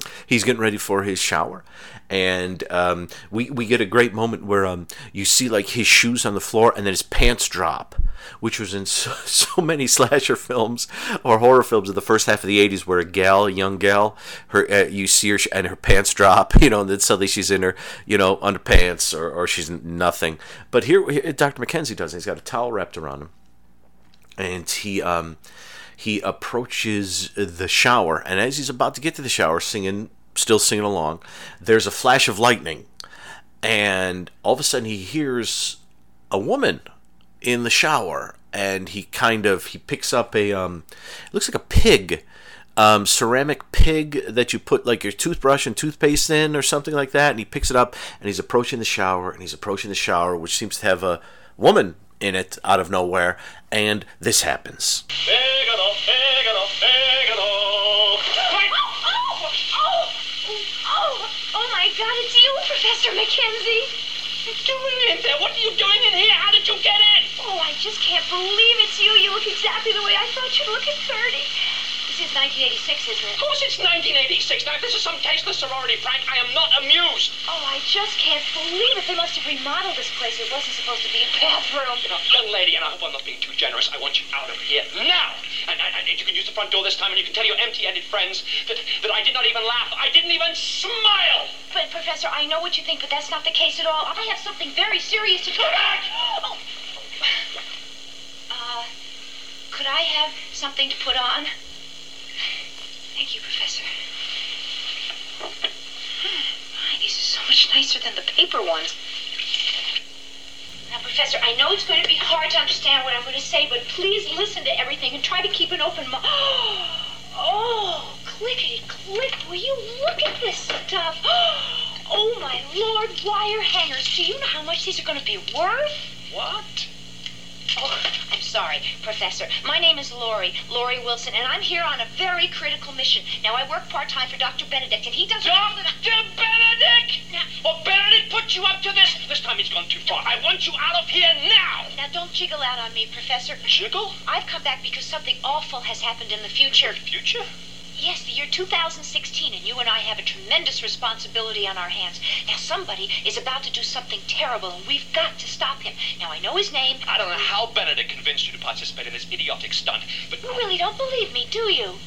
<laughs> He's getting ready for his shower, and um, we we get a great moment where um you see like his shoes on the floor and then his pants drop, which was in <laughs> so, so many slasher films or horror films of the first half of the '80s, where a gal, a young gal, her uh, you see her and her pants drop, <laughs> you know, and then suddenly she's in her you know underpants or or she's nothing. But here, here Dr. Mackenzie does. it. He's got a towel wrapped around him, and he um he approaches the shower, and as he's about to get to the shower, singing, still singing along, there's a flash of lightning, and all of a sudden he hears a woman in the shower, and he kind of he picks up a um, looks like a pig. Um, ceramic pig that you put like your toothbrush and toothpaste in or something like that and he picks it up and he's approaching the shower and he's approaching the shower which seems to have a woman in it out of nowhere and this happens Figaro, Figaro, Figaro. Professor Mackenzie. What are you doing in there? What are you doing in here? How did you get in? Oh, I just can't believe it's you. You look exactly the way I thought you'd look at 30. Is 1986, isn't it? Of course it's 1986. Now, if this is some tasteless sorority prank, I am not amused. Oh, I just can't believe it. They must have remodeled this place. It wasn't supposed to be a bathroom. You know, young lady, and I hope I'm not being too generous, I want you out of here now. And, and, and you can use the front door this time, and you can tell your empty-headed friends that, that I did not even laugh. I didn't even smile. But, Professor, I know what you think, but that's not the case at all. I have something very serious to talk back! Oh. Uh, could I have something to put on? Thank you, Professor. My, these are so much nicer than the paper ones. Now, Professor, I know it's going to be hard to understand what I'm going to say, but please listen to everything and try to keep an open mind. <gasps> Oh, clickety click. Will you look at this stuff? <gasps> Oh, my Lord, wire hangers. Do you know how much these are going to be worth? What? Oh, I'm sorry, Professor. My name is Lori, Lori Wilson, and I'm here on a very critical mission. Now, I work part time for Dr. Benedek, and he doesn't... Dr. Benedek! Well, Benedek put you up to this. This time he's gone too far. I want you out of here now. Now, don't jiggle out on me, Professor. Jiggle? I've come back because something awful has happened in the future. Future? Yes, the year 2016, and you and I have a tremendous responsibility on our hands. Now, somebody is about to do something terrible, and we've got to stop him. Now, I know his name. I don't know how Benedict convinced you to participate in this idiotic stunt, but You really don't believe me, do you?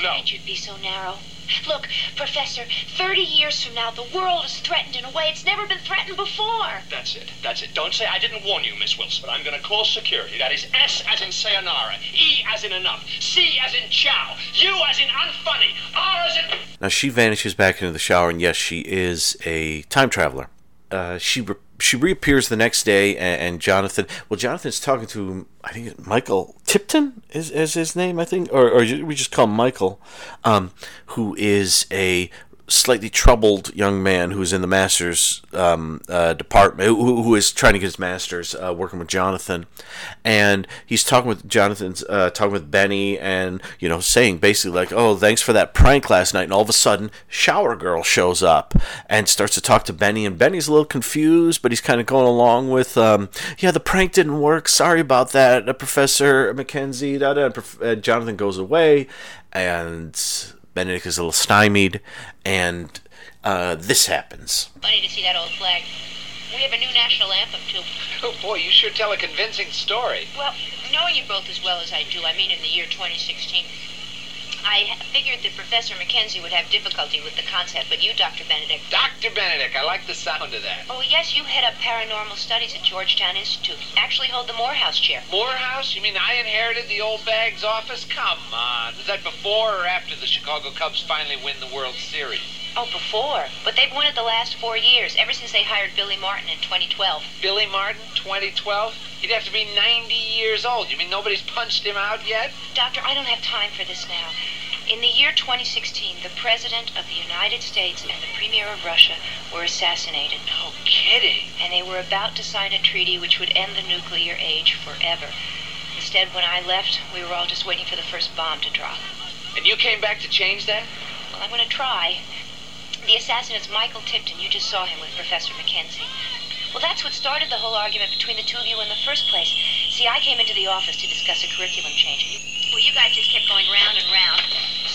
no. You'd be so narrow. Look, Professor, 30 years from now, the world is threatened in a way it's never been threatened before. That's it. That's it. Don't say I didn't warn you, Miss Wilson. But I'm going to call security. That is S as in sayonara, E as in enough, C as in chow, U as in unfunny, R as in. Now she vanishes back into the shower, and yes, she is a time traveler. Uh, she re- she reappears the next day, and, and Jonathan. Well, Jonathan's talking to I think Michael Tipton is, is his name, I think, or or we just call him Michael, um, who is a slightly troubled young man who's in the master's um, uh, department, who, who is trying to get his master's, uh, working with Jonathan, and he's talking with Jonathan's uh, talking with Benny, and you know, saying basically like, "Oh, thanks for that prank last night," and all of a sudden, Shower Girl shows up and starts to talk to Benny, and Benny's a little confused, but he's kind of going along with, um, "Yeah, the prank didn't work. Sorry about that, uh, Professor McKenzie." Da da. Jonathan goes away, and Benedek is a little stymied, and uh, this happens. Funny to see that old flag. We have a new national anthem, too. <laughs> Oh boy, you sure tell a convincing story. Well, knowing you both as well as I do, I mean in the year 2016, I figured that Professor Mackenzie would have difficulty with the concept, but you, Dr. Benedek. Dr. Benedek, I like the sound of that. Oh, yes, you head up paranormal studies at Georgetown Institute. Actually hold the Morehouse chair. Morehouse? You mean I inherited the old bag's office? Come on. Was that before or after the Chicago Cubs finally win the World Series? Oh, before. But they've won it the last four years, ever since they hired Billy Martin in 2012. Billy Martin, 2012? He'd have to be 90 years old. You mean nobody's punched him out yet? Doctor, I don't have time for this now. In the year 2016, the President of the United States and the Premier of Russia were assassinated. No kidding. And they were about to sign a treaty which would end the nuclear age forever. Instead, when I left, we were all just waiting for the first bomb to drop. And you came back to change that? Well, I'm going to try. The assassin is Michael Tipton. You just saw him with Professor Mackenzie. Well, that's what started the whole argument between the two of you in the first place. See, I came into the office to discuss a curriculum change. Well, you guys just kept going round and round.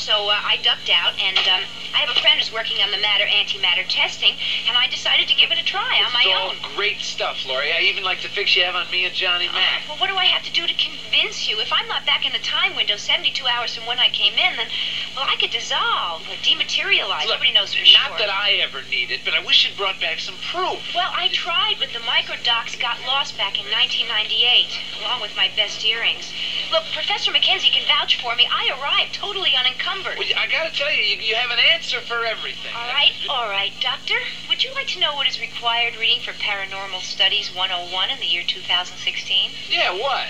So uh, I ducked out, and um, I have a friend who's working on the matter antimatter testing, and I decided to give it a try on my it's all own. great stuff, Laurie. I even like the fix you have on me and Johnny Mac. Well, what do I have to do to convince you? If I'm not back in the time window, 72 hours from when I came in, then, well, I could dissolve, or dematerialize. Look, Nobody knows for not sure. that I ever need it, but I wish you'd brought back some proof. Well, I tried, but the microdocs got lost back in 1998, along with my best earrings. Look, Professor Mackenzie can vouch for me. I arrived totally unencumbered. Well, I gotta tell you, you, you have an answer for everything. All right, all right, Doctor. Would you like to know what is required reading for Paranormal Studies 101 in the year 2016? Yeah, what?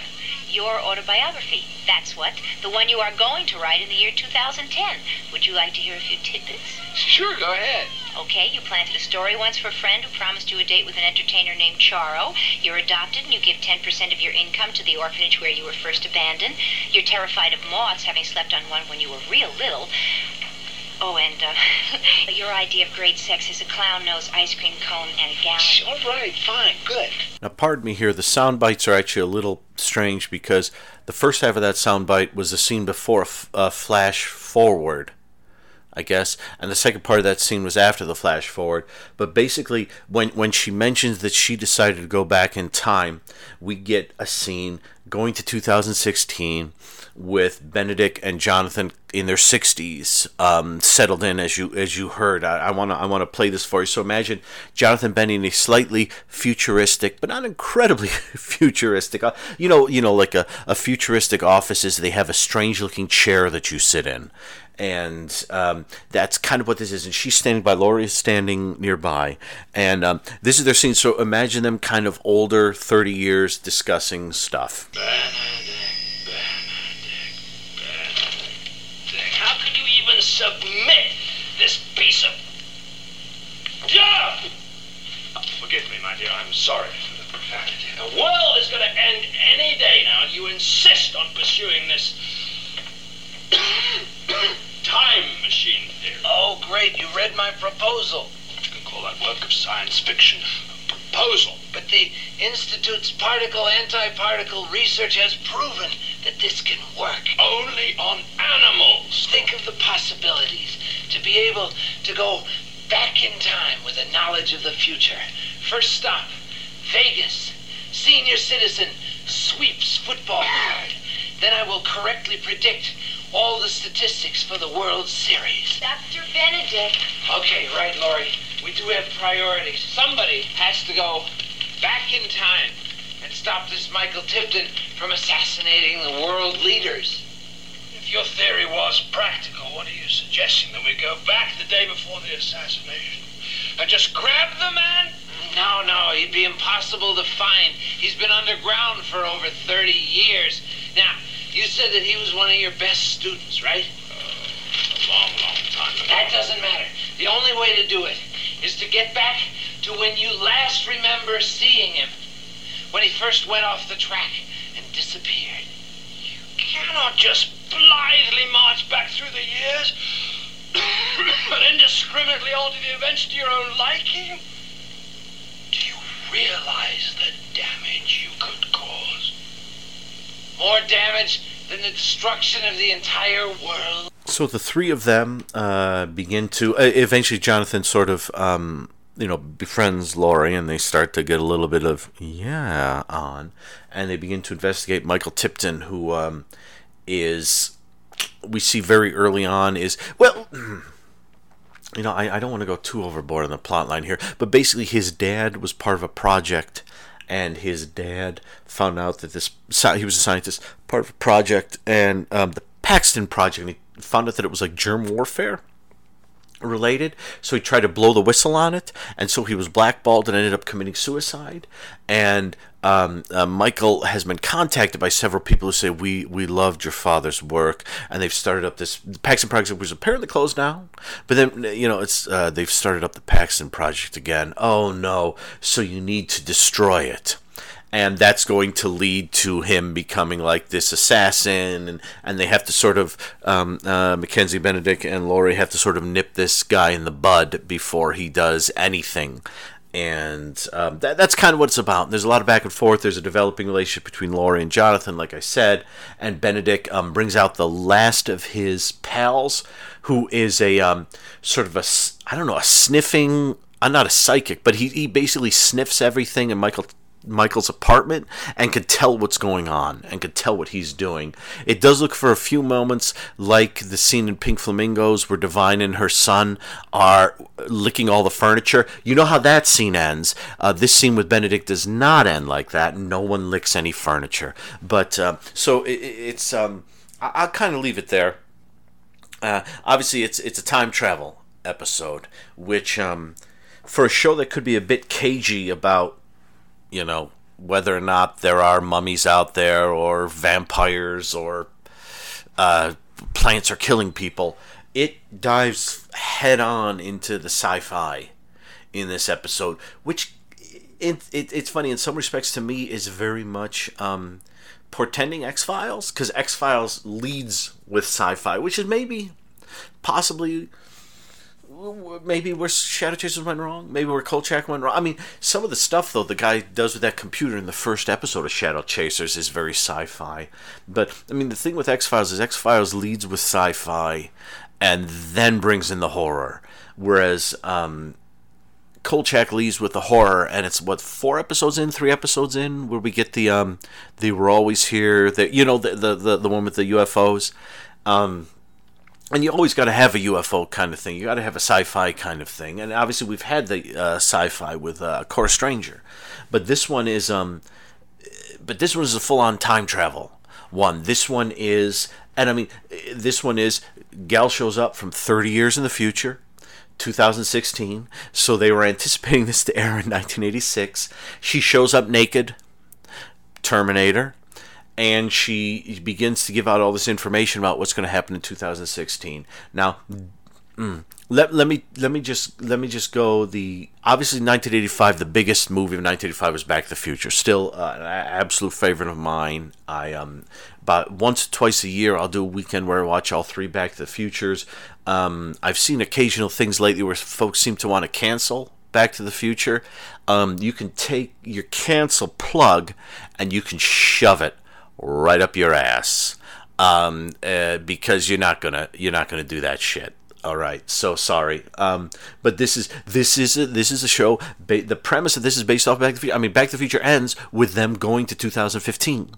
Your autobiography. That's what. The one you are going to write in the year 2010. Would you like to hear a few tidbits? Sure, go ahead. Okay, you planted a story once for a friend who promised you a date with an entertainer named Charo. You're adopted and you give 10% of your income to the orphanage where you were first abandoned. You're terrified of moths, having slept on one when you were real little. Oh, and uh, <laughs> your idea of great sex is a clown nose, ice cream cone, and a gallon. All right, fine, good. Now, pardon me here, the sound bites are actually a little strange because the first half of that sound bite was the scene before a, f- a flash forward, I guess, and the second part of that scene was after the flash forward. But basically, when, when she mentions that she decided to go back in time, we get a scene going to 2016 with Benedek and Jonathan in their 60s, um, settled in as you as you heard. I want to I want to play this for you. So imagine Jonathan Benny in a slightly futuristic, but not incredibly <laughs> futuristic. Uh, you know, you know, like a, a futuristic offices. They have a strange looking chair that you sit in, and um, that's kind of what this is. And she's standing by. Laurie is standing nearby, and um, this is their scene. So imagine them kind of older, 30 years, discussing stuff. How could you even submit this piece of. Yeah! I'm sorry for the profanity. The world is going to end any day now, and you insist on pursuing this time machine theory. Oh, great. You read my proposal. You can call that work of science fiction a proposal. But the Institute's particle anti-particle research has proven that this can work. Only on animals. Think of the possibilities to be able to go back in time with a knowledge of the future. First stop, Vegas. Senior citizen sweeps football card. Then I will correctly predict all the statistics for the World Series. Dr. Benedek. Okay, right, Lori. We do have priorities. Somebody has to go back in time and stop this Michael Tipton from assassinating the world leaders. If your theory was practical, what are you suggesting? That we go back the day before the assassination and just grab the man? No, no, he'd be impossible to find. He's been underground for over 30 years. Now, you said that he was one of your best students, right? Uh, a long, long time ago. That doesn't matter. The only way to do it is to get back to when you last remember seeing him. When he first went off the track and disappeared. You cannot just blithely march back through the years <coughs> and indiscriminately alter the events to your own liking. Do you realize the damage you could cause? More damage than the destruction of the entire world. So the three of them uh, begin to. Uh, eventually, Jonathan sort of, um, you know, befriends Laurie, and they start to get a little bit of yeah on, and they begin to investigate Michael Tipton, who um, is we see very early on is well. <clears throat> You know, I, I don't want to go too overboard on the plot line here, but basically, his dad was part of a project, and his dad found out that this he was a scientist, part of a project, and um, the Paxton project, and he found out that it was like germ warfare related. So he tried to blow the whistle on it, and so he was blackballed and ended up committing suicide. And um, uh, Michael has been contacted by several people who say we we loved your father's work, and they've started up this the Paxton project, which is apparently closed now. But then you know it's uh, they've started up the Paxton project again. Oh no! So you need to destroy it and that's going to lead to him becoming like this assassin and, and they have to sort of um, uh, mackenzie benedek and laurie have to sort of nip this guy in the bud before he does anything and um, that, that's kind of what it's about. There's a lot of back and forth. There's a developing relationship between Laurie and Jonathan, like I said, and Benedek um, brings out the last of his pals, who is a um, sort of a I don't know a sniffing. I'm not a psychic, but he, he basically sniffs everything and Michael Michael's apartment and could tell what's going on and could tell what he's doing. It does look for a few moments like the scene in Pink Flamingos where Divine and her son are licking all the furniture. You know how that scene ends. Uh, this scene with Benedek does not end like that. No one licks any furniture. But uh, so it, it's um, I- I'll kind of leave it there. Uh, obviously, it's it's a time travel episode, which um, for a show that could be a bit cagey about you know whether or not there are mummies out there or vampires or uh, plants are killing people it dives head on into the sci-fi in this episode which it, it, it's funny in some respects to me is very much um, portending x-files because x-files leads with sci-fi which is maybe possibly maybe where Shadow Chasers went wrong, maybe where Kolchak went wrong. I mean, some of the stuff though the guy does with that computer in the first episode of Shadow Chasers is very sci-fi. But I mean, the thing with X Files is X Files leads with sci-fi, and then brings in the horror, whereas um, Kolchak leads with the horror, and it's what four episodes in, three episodes in, where we get the um, the we're always here, the you know the the the, the one with the UFOs. Um, and you always got to have a UFO kind of thing. You got to have a sci-fi kind of thing, and obviously we've had the uh, sci-fi with uh, Core Stranger, but this one is um, but this one is a full-on time travel one. This one is, and I mean, this one is Gal shows up from 30 years in the future. 2016. So they were anticipating <laughs> this to air in 1986. She shows up naked, Terminator, and she begins to give out all this information about what's going to happen in 2016. Now, mm, let, let me let me just let me just go the obviously 1985 the biggest movie of 1985 was Back to the Future. Still uh, an absolute favorite of mine. I um once twice a year I'll do a weekend where I watch all three Back to the Futures. Um, I've seen occasional things lately where folks seem to want to cancel Back to the Future. Um, you can take your cancel plug and you can shove it right up your ass um, uh, because you're not gonna you're not gonna do that shit. All right, so sorry, um, but this is this is a, this is a show. Ba- the premise of this is based off Back to the Future. I mean, Back to the Future ends with them going to 2015.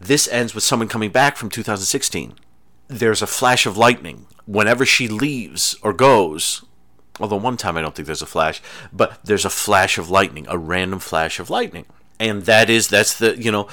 This ends with someone coming back from 2016. There's a flash of lightning whenever she leaves or goes. Although one time I don't think there's a flash, but there's a flash of lightning, a random flash of lightning, and that is that's the you know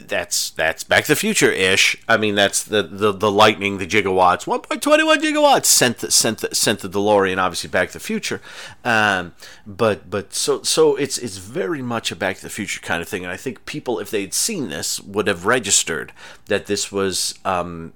that's that's Back to the Future ish. I mean, that's the, the, the lightning, the gigawatts, 1.21 gigawatts sent the, sent the, sent the DeLorean, obviously Back to the Future. Um, but but so so it's it's very much a Back to the Future kind of thing, and I think people, if they'd seen this, would have registered that this was um,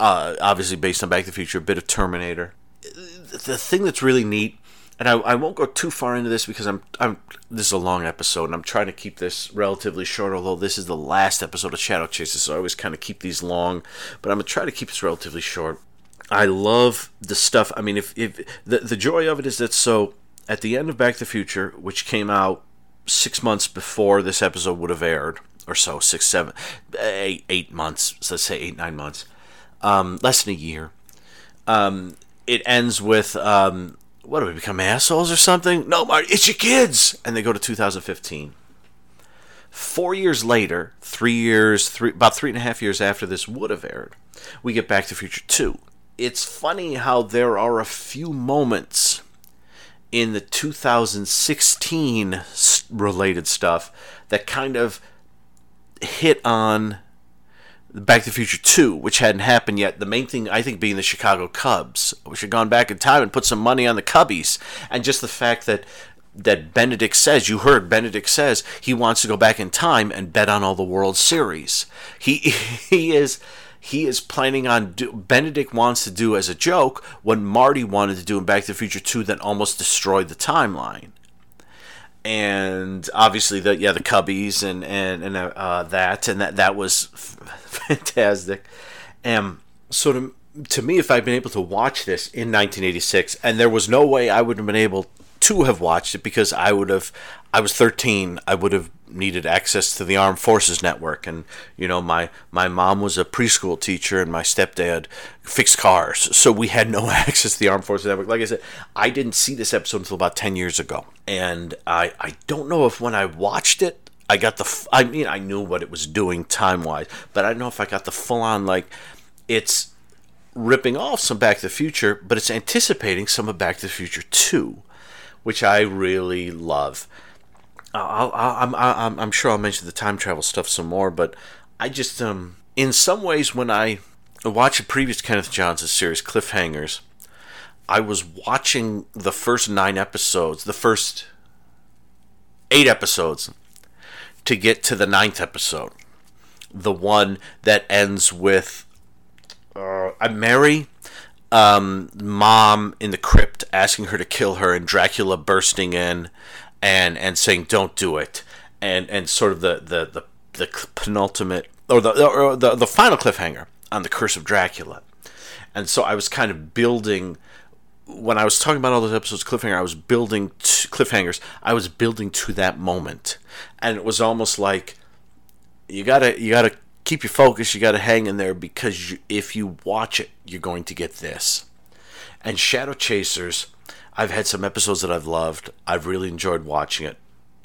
uh, obviously based on Back to the Future, a bit of Terminator. The thing that's really neat and I, I won't go too far into this because I'm I'm this is a long episode and I'm trying to keep this relatively short. Although this is the last episode of Shadow Chases, so I always kind of keep these long, but I'm gonna try to keep this relatively short. I love the stuff. I mean, if if the the joy of it is that so at the end of Back to the Future, which came out six months before this episode would have aired, or so six seven eight eight months. So let's say eight nine months, um, less than a year. Um, it ends with um, what do we become assholes or something? No, Marty, it's your kids, and they go to 2015. Four years later, three years, three about three and a half years after this would have aired, we get Back to Future 2. It's funny how there are a few moments in the 2016 related stuff that kind of hit on Back to the Future 2, which hadn't happened yet. The main thing, I think, being the Chicago Cubs, which had gone back in time and put some money on the Cubbies. And just the fact that that Benedek says, you heard Benedek says, he wants to go back in time and bet on all the World Series. He <laughs> he is he is planning on do, Benedek wants to do as a joke what Marty wanted to do in Back to the Future 2 that almost destroyed the timeline and obviously the yeah the Cubbies and and and uh, that and that that was <laughs> fantastic. And so to to me, if I'd been able to watch this in 1986, and there was no way I would have been able to have watched it because I would have I was 13, I would have needed access to the Armed Forces Network, and you know my my mom was a preschool teacher and my stepdad fixed cars, so we had no <laughs> access to the Armed Forces Network. Like I said, I didn't see this episode until about 10 years ago, and I I don't know if when I watched it. I got the. I mean, I knew what it was doing time wise, but I don't know if I got the full on like. It's ripping off some Back to the Future, but it's anticipating some of Back to the Future 2, which I really love. I'll, I'll, I'm, I'm, I'm sure I'll mention the time travel stuff some more, but I just, um, in some ways, when I watched a previous Kenneth Johnson series, Cliffhangers, I was watching the first nine episodes, the first eight episodes, to get to the ninth episode. The one that ends with uh, Mary, um, mom in the crypt asking her to kill her, and Dracula bursting in and and saying, "Don't do it," and and sort of the the the, the penultimate or the, or the the final cliffhanger on the Curse of Dracula. And so I was kind of building when I was talking about all those episodes cliffhanger. I was building to, cliffhangers. I was building to that moment, and it was almost like you gotta you gotta keep your focus. You gotta hang in there because you, if you watch it, you're going to get this. And Shadow Chasers, I've had some episodes that I've loved. I've really enjoyed watching it.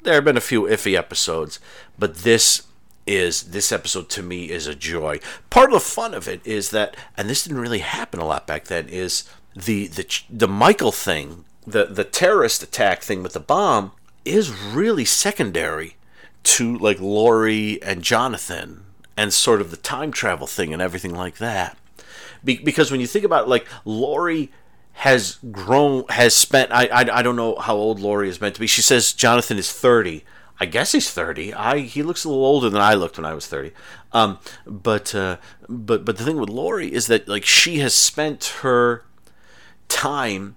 There have been a few iffy episodes, but this is this episode to me is a joy. Part of the fun of it is that, and this didn't really happen a lot back then, is the the the Michael thing, the the terrorist attack thing with the bomb is really secondary to like Laurie and Jonathan and sort of the time travel thing and everything like that. Be- because when you think about it, like Laurie has grown, has spent. I, I I don't know how old Laurie is meant to be. She says Jonathan is thirty. I guess he's thirty. I he looks a little older than I looked when I was thirty. Um, but uh, but but the thing with Laurie is that like she has spent her time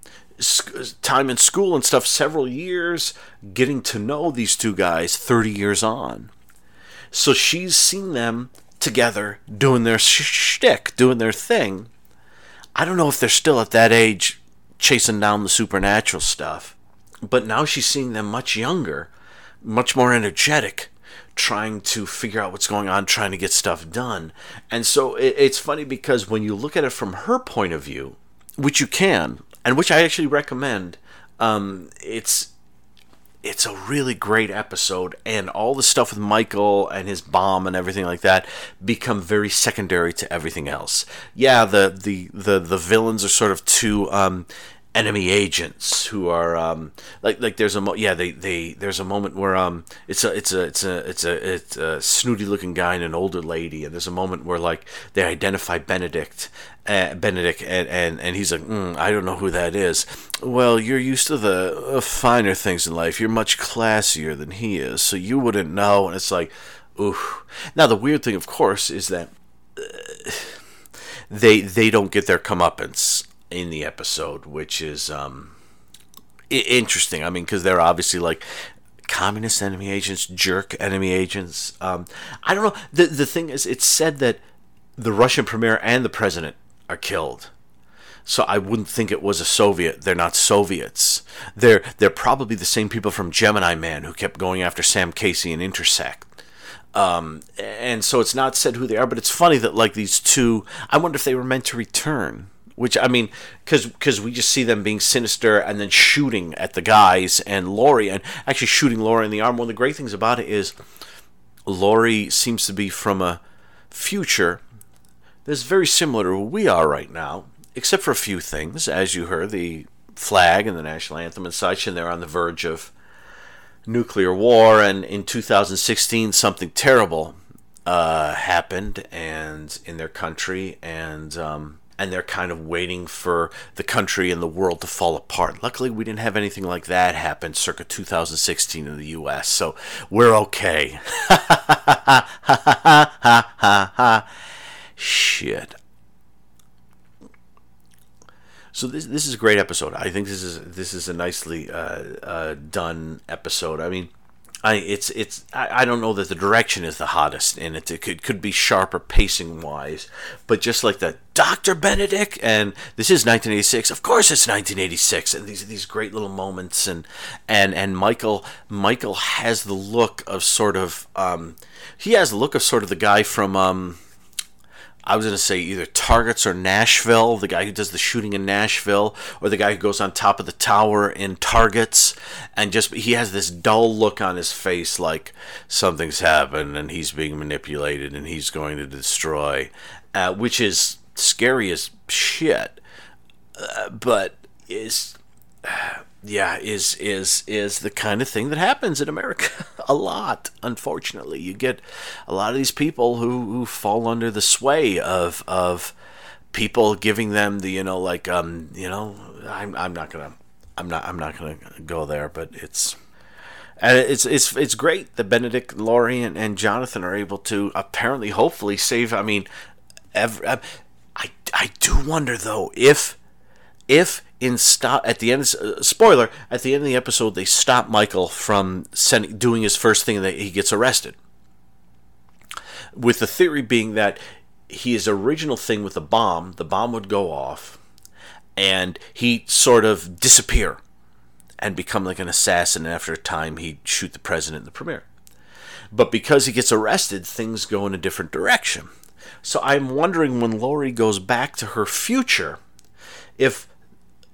time in school and stuff several years getting to know these two guys 30 years on so she's seen them together doing their sh- shtick, doing their thing. I don't know if they're still at that age chasing down the supernatural stuff, but now she's seeing them much younger, much more energetic, trying to figure out what's going on, trying to get stuff done. And so it, it's funny because when you look at it from her point of view, which you can, and which I actually recommend, um, it's it's a really great episode and all the stuff with michael and his bomb and everything like that become very secondary to everything else. Yeah the the the, the villains are sort of too um, enemy agents who are um, like like there's a mo- yeah they, they there's a moment where um it's a it's a it's a it's a it's a snooty looking guy and an older lady and there's a moment where like they identify Benedek uh, Benedek and, and and he's like mm, I don't know who that is. Well you're used to the uh, finer things in life. You're much classier than he is so you wouldn't know. And it's like ooh now the weird thing of course is that uh, they they don't get their comeuppance in the episode, which is um, interesting. I mean, because they're obviously like communist enemy agents, jerk enemy agents. Um, I don't know. The the thing is, it's said that the Russian premier and the president are killed. So I wouldn't think it was a Soviet. They're not Soviets. They're they're probably the same people from Gemini Man who kept going after Sam Casey and Intersect. Um, and so it's not said who they are, but it's funny that like these two. I wonder if they were meant to return. Which I mean, because because we just see them being sinister and then shooting at the guys and Laurie and actually shooting Laurie in the arm. One of the great things about it is Laurie seems to be from a future that's very similar to where we are right now, except for a few things, as you heard the flag and the national anthem and such, and they're on the verge of nuclear war. And in 2016, something terrible uh, happened, and in their country, and um, and they're kind of waiting for the country and the world to fall apart. Luckily, we didn't have anything like that happen circa 2016 in the U.S., so we're okay. <laughs> Shit. So this this is a great episode. I think this is this is a nicely uh, uh, done episode. I mean, I it's it's I, I don't know that the direction is the hottest in it. It could could be sharper pacing wise, but just like the Doctor Benedek and this is 1986. Of course, it's 1986, and these these great little moments and and and Michael Michael has the look of sort of um, he has the look of sort of the guy from um, I was going to say either Targets or Nashville, the guy who does the shooting in Nashville, or the guy who goes on top of the tower in Targets, and just he has this dull look on his face, like something's happened and he's being manipulated and he's going to destroy, uh, which is scary as shit, uh, but is. Yeah, is is is the kind of thing that happens in America <laughs> a lot. Unfortunately, you get a lot of these people who, who fall under the sway of of people giving them the you know like um you know I'm I'm not gonna I'm not I'm not gonna go there, but it's and it's it's it's great that Benedek, Laurie, and, and Jonathan are able to apparently, hopefully, save. I mean, every, I I do wonder though if if in stop at the end uh, spoiler at the end of the episode they stop Michael from sending, doing his first thing and he gets arrested. With the theory being that his original thing with the bomb, the bomb would go off, and he'd sort of disappear and become like an assassin. And after a time, he'd shoot the president and the premier. But because he gets arrested, things go in a different direction. So I'm wondering when Laurie goes back to her future, if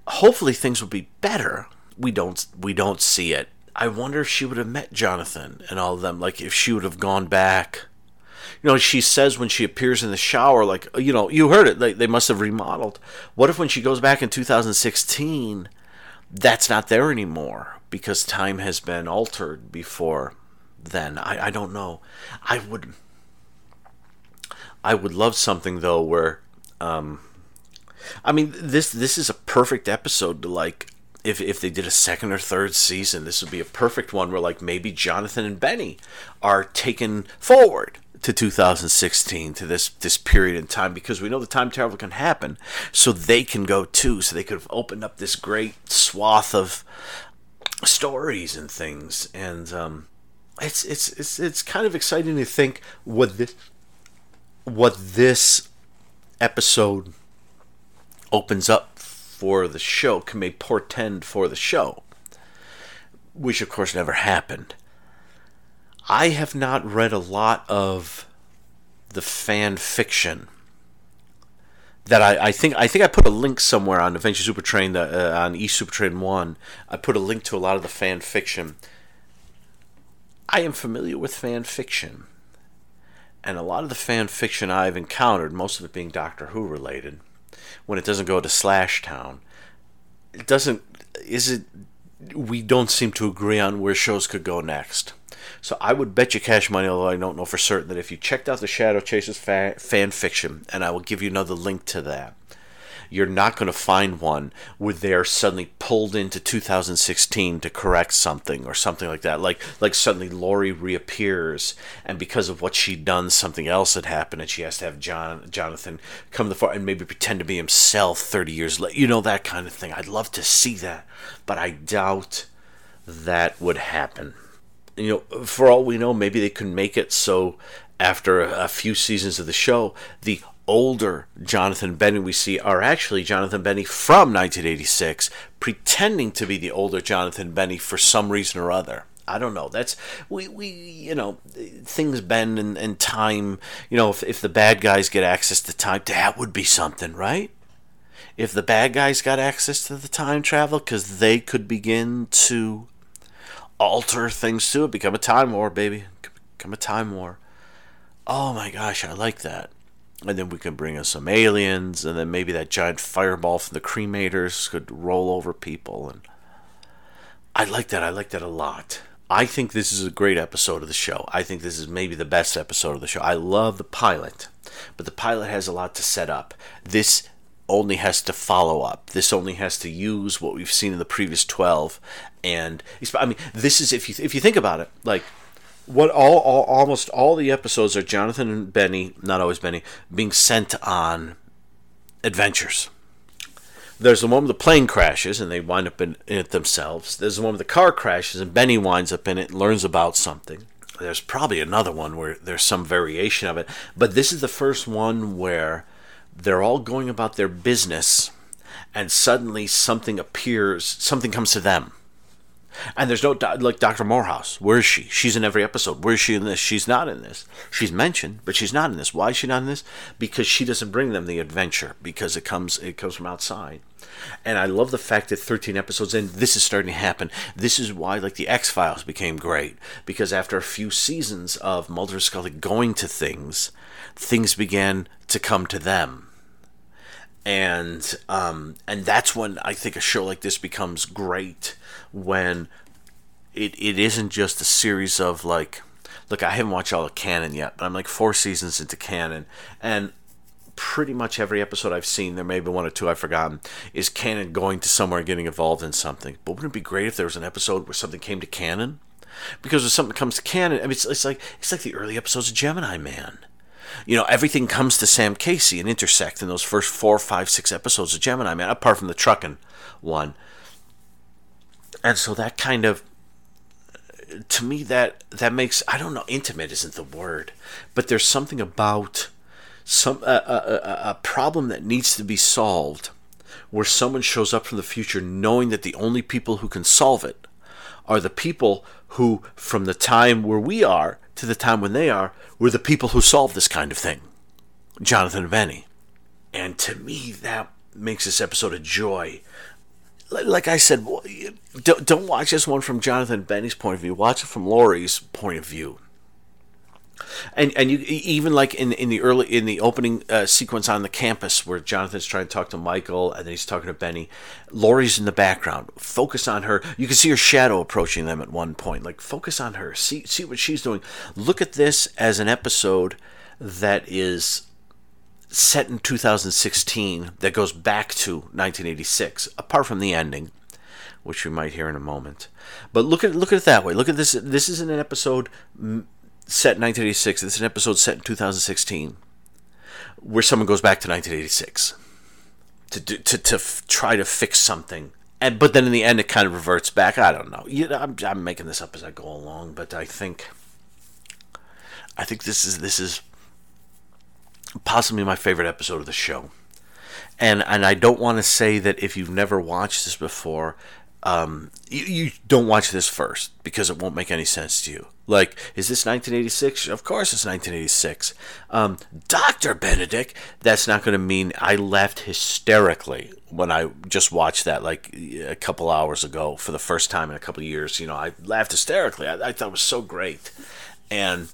hopefully things would be better. We don't we don't see it. I wonder if she would have met Jonathan and all of them, like if she would have gone back. You know, she says when she appears in the shower, like you know, you heard it. They they must have remodeled. What if when she goes back in 2016, that's not there anymore because time has been altered before then? I I don't know. I would. I would love something though where um, I mean, this this is a perfect episode to like. If, if they did a second or third season, this would be a perfect one where like maybe Jonathan and Benny are taken forward to 2016 to this this period in time because we know the time travel can happen so they can go too so they could have opened up this great swath of stories and things and um, it's it's it's it's kind of exciting to think what this what this episode opens up for the show can may portend for the show which of course never happened I have not read a lot of the fan fiction that I, I think I think I put a link somewhere on Adventure Super Train uh, on East Super Train One. I put a link to a lot of the fan fiction. I am familiar with fan fiction, and a lot of the fan fiction I've encountered, most of it being Doctor Who related, when it doesn't go to Slash Town, it doesn't. Is it? We don't seem to agree on where shows could go next. So I would bet you cash money, although I don't know for certain, that if you checked out the Shadow Chasers fa- fan fiction, and I will give you another link to that, you're not going to find one where they're suddenly pulled into 2016 to correct something or something like that. Like like suddenly Laurie reappears, and because of what she'd done, something else had happened, and she has to have John Jonathan come to the fore and maybe pretend to be himself 30 years later. You know that kind of thing. I'd love to see that, but I doubt that would happen you know, for all we know, maybe they could make it so after a few seasons of the show, the older Jonathan Benny we see are actually Jonathan Benny from 1986, pretending to be the older Jonathan Benny for some reason or other. I don't know. That's we we you know things bend and, and time. You know if if the bad guys get access to time, that would be something, right? If the bad guys got access to the time travel, because they could begin to alter things to it, become a time war, baby, become a time war. Oh my gosh, I like that. And then we can bring in some aliens, and then maybe that giant fireball from the cremators could roll over people. And I like that. I like that a lot. I think this is a great episode of the show. I think this is maybe the best episode of the show. I love the pilot, but the pilot has a lot to set up. This only has to follow up. This only has to use what we've seen in the previous 12 and I mean this is if you if you think about it, like what all, all almost all the episodes are Jonathan and Benny, not always Benny, being sent on adventures. There's the one where the plane crashes and they wind up in, in it themselves. There's the one where the car crashes and Benny winds up in it and learns about something. There's probably another one where there's some variation of it, but this is the first one where they're all going about their business and suddenly something appears, something comes to them and there's no like Dr. Moorhouse. Where is she? She's in every episode. Where is she in this? She's not in this. She's mentioned, but she's not in this. Why is she not in this? Because she doesn't bring them the adventure. Because it comes it comes from outside. And I love the fact that 13 episodes in, this is starting to happen. This is why like the X Files became great because after a few seasons of Mulder Scully going to things, things began to come to them and um, and that's when I think a show like this becomes great when it it isn't just a series of like look I haven't watched all the Cannon yet but I'm like four seasons into Cannon and pretty much every episode I've seen there may be one or two I've forgotten is Cannon going to somewhere and getting involved in something. But wouldn't it be great if there was an episode where something came to Cannon? Because when something comes to Cannon I mean it's, it's like it's like the early episodes of Gemini Man. You know, everything comes to Sam Casey and intersect in those first four, five, six episodes of Gemini Man, apart from the trucking one. And so that kind of to me that that makes I don't know intimate isn't the word, but there's something about some a, a, a problem that needs to be solved where someone shows up from the future knowing that the only people who can solve it are the people who from the time where we are to the time when they are were the people who solved this kind of thing Jonathan and Benny. And to me, that makes this episode a joy. Like I said, don't, don't watch this one from Jonathan Benny's point of view. Watch it from Laurie's point of view and and you even like in in the early in the opening uh, sequence on the campus where Jonathan's trying to talk to Michael and then he's talking to Benny, Laurie's in the background. Focus on her. You can see her shadow approaching them at one point. Like focus on her. See see what she's doing. Look at this as an episode that is set in 2016 that goes back to 1986 apart from the ending which we might hear in a moment but look at look at it that way look at this this isn't an episode set in 1986. This is an episode set in 2016, where someone goes back to 1986 to do, to to f- try to fix something. And but then in the end, it kind of reverts back. I don't know. You know, I'm I'm making this up as I go along, but I think I think this is this is possibly my favorite episode of the show. And and I don't want to say that if you've never watched this before, um, you, you don't watch this first because it won't make any sense to you. Like, is this 1986? Of course it's 1986. Um, Dr. Benedek, that's not going to mean I laughed hysterically when I just watched that like a couple hours ago for the first time in a couple years. You know, I laughed hysterically. I, I thought it was so great. And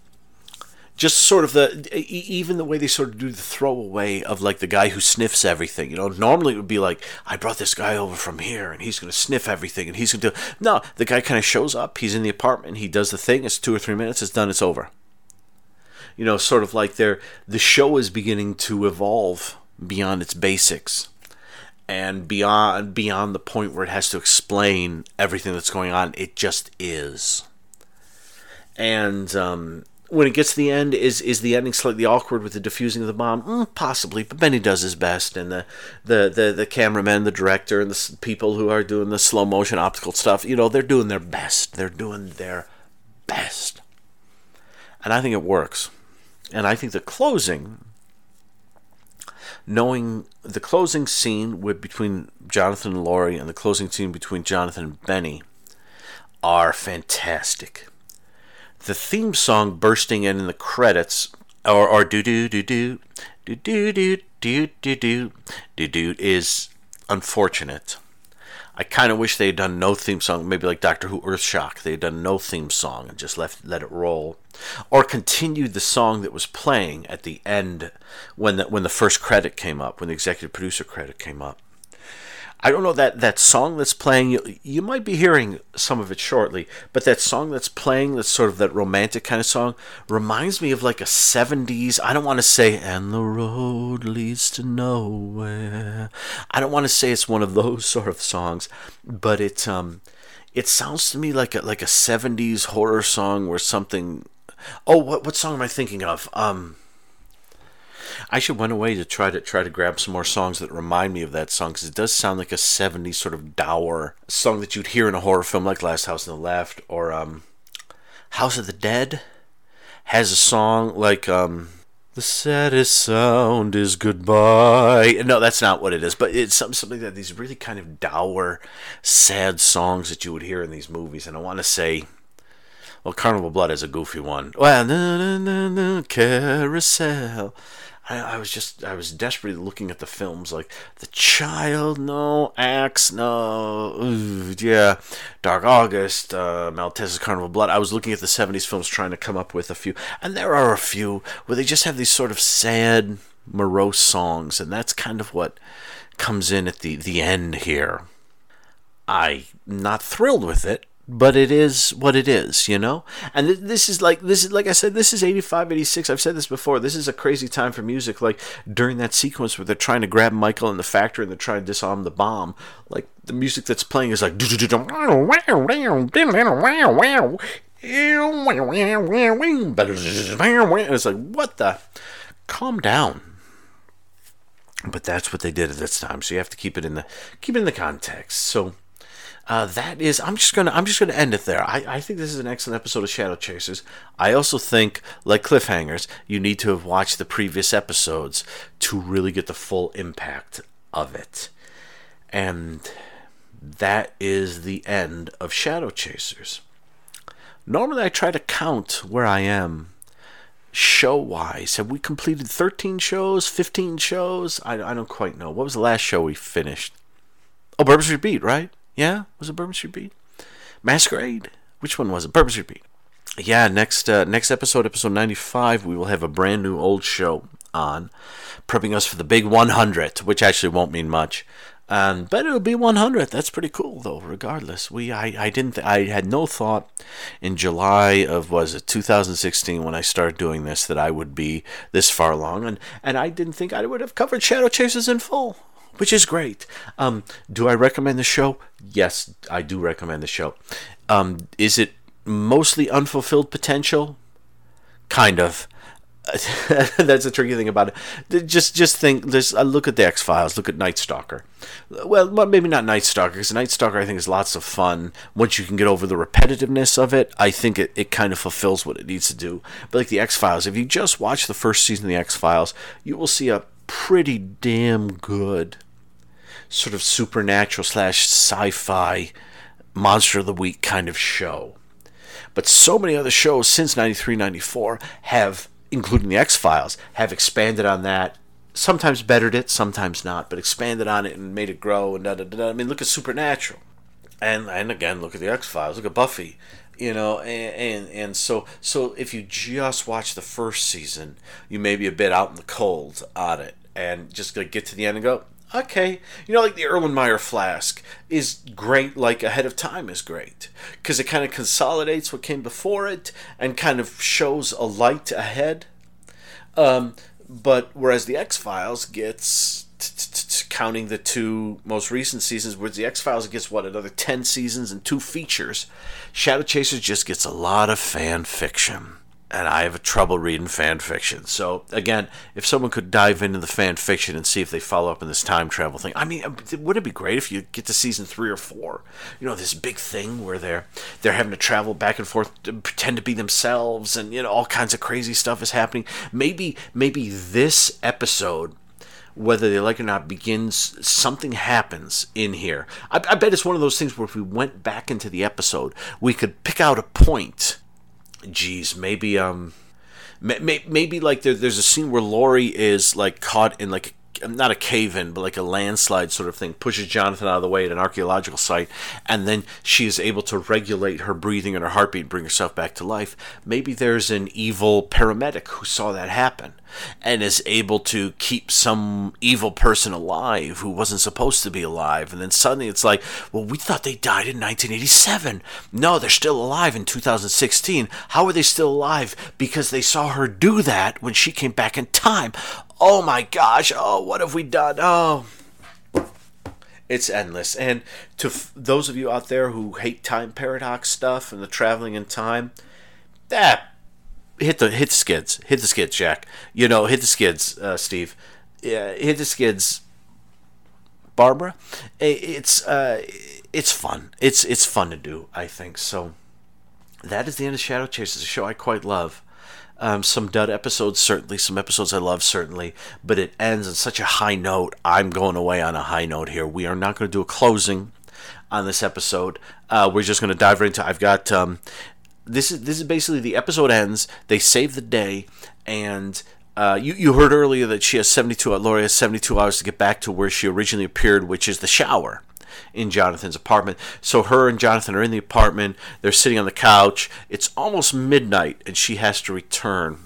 just sort of the even the way they sort of do the throwaway of like the guy who sniffs everything. You know, normally it would be like I brought this guy over from here and he's going to sniff everything and he's going to do. No, the guy kind of shows up. He's in the apartment. He does the thing. It's two or three minutes. It's done. It's over. You know, sort of like they're the show is beginning to evolve beyond its basics and beyond beyond the point where it has to explain everything that's going on. It just is. And um, when it gets to the end, is is the ending slightly awkward with the diffusing of the bomb? Mm, possibly, but Benny does his best, and the the the, the cameraman, the director, and the people who are doing the slow motion optical stuff, you know, they're doing their best. They're doing their best, and I think it works. And I think the closing, knowing the closing scene with between Jonathan and Laurie, and the closing scene between Jonathan and Benny, are fantastic the theme song bursting in in the credits or or do do do do do do do do do do do do is unfortunate. I kind of wish they had done no theme song, maybe like Doctor Who Earthshock. They had done no theme song and just left let it roll, or continued the song that was playing at the end when the when the first credit came up, when the executive producer credit came up. I don't know that that song that's playing. You, you might be hearing some of it shortly, but that song that's playing, that's sort of that romantic kind of song, reminds me of like a '70s. I don't want to say "and the road leads to nowhere." I don't want to say it's one of those <laughs> sort of songs, but it um, it sounds to me like a like a '70s horror song where something. Oh, what what song am I thinking of? Um. I should went away to try to try to grab some more songs that remind me of that song because it does sound like a '70s sort of dour song that you'd hear in a horror film like Last House on the Left or um, House of the Dead has a song like um, the saddest sound is goodbye. No, that's not what it is, but it's something something that these really kind of dour, sad songs that you would hear in these movies. And I want to say well, Carnival Blood is a goofy one. Well, na, na, na, na, carousel. I, I was just, I was desperately looking at the films like The Child, no, Axe, no, ooh, yeah, Dark August, uh, Carnival Blood. I was looking at the 70s films trying to come up with a few, and there are a few where they just have these sort of sad, morose songs, and that's kind of what comes in at the, the end here. I'm not thrilled with it, but it is what it is, you know? And th- this is like this is like I said this is 85 86. I've said this before. This is a crazy time for music like during that sequence where they're trying to grab Michael in the factory and they're trying to disarm the bomb. Like the music that's playing is like it's like what the calm down but that's what they did at this time so you have to keep it in the keep it in the context so uh, that is i'm just gonna i'm just gonna end it there. I, I think this is an excellent episode of shadow chasers. I also think like cliffhangers you need to have watched the previous episodes to really get the full impact of it. And that is the end of shadow chasers. Normally i try to count where i am show wise have we completed 13 shows? 15 shows? I, I don't quite know. What was the last show we finished? Oh street beat right yeah was it bourbon street beat? Masquerade? Which one was it? Bourbon street beat. Yeah next uh, next episode episode 95 we will have a brand new old show on prepping us for the big 100 which actually won't mean much. Um, but it'll be 100 that's pretty cool though regardless. We i, I didn't th- i had no thought in july of was it 2016 when i started doing this that i would be this far along. And and i didn't think i would have covered shadow chasers in full which is great um, do i recommend the show yes i do recommend the show um, is it mostly unfulfilled potential kind of. <laughs> That's the tricky thing about it. Just just think. Uh, look at the X Files. Look at Night Stalker. Well, well, maybe not Night Stalker because Night Stalker I think is lots of fun. Once you can get over the repetitiveness of it, I think it, it kind of fulfills what it needs to do. But like the X Files, if you just watch the first season of the X Files, you will see a pretty damn good sort of supernatural slash sci-fi monster of the week kind of show. But so many other shows since 93, 94 have, including the X Files, have expanded on that. Sometimes bettered it, sometimes not, but expanded on it and made it grow and da da da. da. I mean, look at Supernatural, and and again, look at the X Files. Look at Buffy, you know, and, and and so so if you just watch the first season, you may be a bit out in the cold on it, and just get to the end and go, okay, you know, like the Erlenmeyer flask is great, like Ahead of Time is great, because it kind of consolidates what came before it and kind of shows a light ahead. Um, but whereas the X Files gets, counting the two most recent seasons, whereas the X Files gets what another ten seasons and two features, Shadow Chasers just gets a lot of fan fiction and I have a trouble reading fan fiction. So again, if someone could dive into the fan fiction and see if they follow up in this time travel thing, I mean, um, would it be great if you get to season three or four? You know, this big thing where they're they're having to travel back and forth, to pretend to be themselves, and you know, all kinds of crazy stuff is happening. Maybe maybe this episode. Whether they like it or not, begins something happens in here. I, I bet it's one of those things where if we went back into the episode, we could pick out a point geez, maybe um, may, may, maybe like there, there's a scene where Laurie is like caught in like not a cave in, but like a landslide sort of thing, pushes Jonathan out of the way at an archaeological site, and then she is able to regulate her breathing and her heartbeat bring herself back to life. Maybe there's an evil paramedic who saw that happen and is able to keep some evil person alive who wasn't supposed to be alive. And then suddenly it's like, well, we thought they died in 1987. No, they're still alive in 2016. How are they still alive? Because they saw her do that when she came back in time. Oh my gosh. Oh, what have we done? Oh. It's endless. And to f- those of you out there who hate time paradox stuff and the traveling in time, that hit the hit the skids, hit the skids, Jack. You know, hit the skids, uh, Steve. Yeah, hit the skids, Barbara. It's uh, it's fun. It's it's fun to do. I think so. That is the end of Shadow Chasers, a show I quite love. Um, some dud episodes, certainly. Some episodes I love, certainly. But it ends on such a high note. I'm going away on a high note here. We are not going to do a closing on this episode. Uh, we're just going to dive right into. I've got um, this is this is basically the episode ends. They save the day, and uh, you you heard earlier that she has 72. Laurie has 72 hours to get back to where she originally appeared, which is the shower in Jonathan's apartment. So her and Jonathan are in the apartment. They're sitting on the couch. It's almost midnight, and she has to return.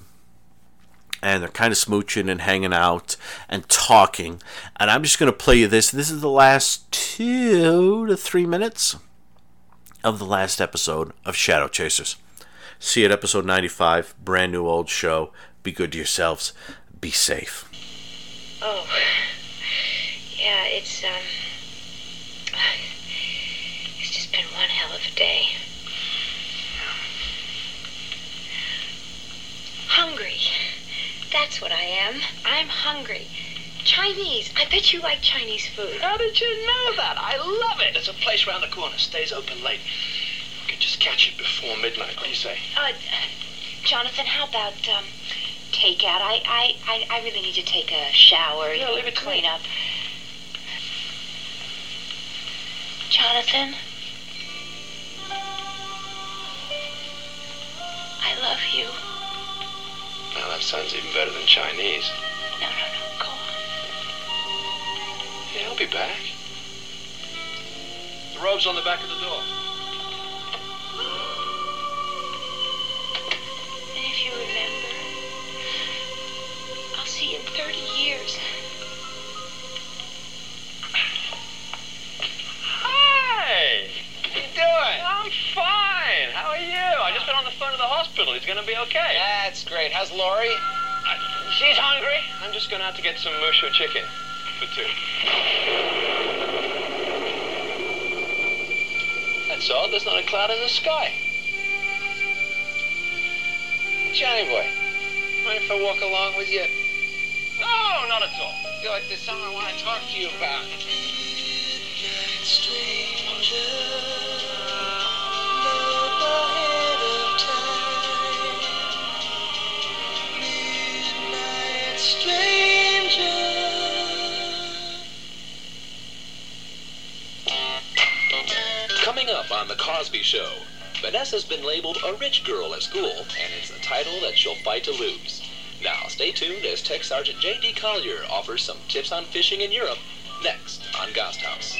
And they're kind of smooching and hanging out and talking. And I'm just going to play you this. This is the last two to three minutes of the last episode of Shadow Chasers. See you at episode 95. Brand new old show. Be good to yourselves. Be safe. Oh, yeah, it's, um, it's just been one hell of a day. Hungry. That's what I am. I'm hungry. Chinese. I bet you like Chinese food. How did you know that? I love it. There's a place round the corner. Stays open late. We could just catch it before midnight. What do you say? Uh, Jonathan, how about, um, takeout? I, I, I, I really need to take a shower. Yeah, leave it to clean up. Jonathan? I love you. Now that sounds even better than Chinese. No, no, no. Go on. Yeah, I'll be back. The robe's on the back of the door. And if you remember, I'll see you in 30 years. Hi! How you doing? I'm fine. How are you? I just been on the phone to the hospital. He's gonna be okay. That's great. How's Lori? She's hungry. I'm just going out to get some mushu chicken for two. That's odd. There's not a cloud in the sky. Johnny boy, mind if I walk along with you? No, not at all. I Feel like there's something I want to talk to you about. Coming up on The Cosby Show, Vanessa's been labeled a rich girl at school, and it's a title that she'll fight to lose. Now, stay tuned as Tech Sergeant J.D. Collier offers some tips on fishing in Europe next on Ghost House.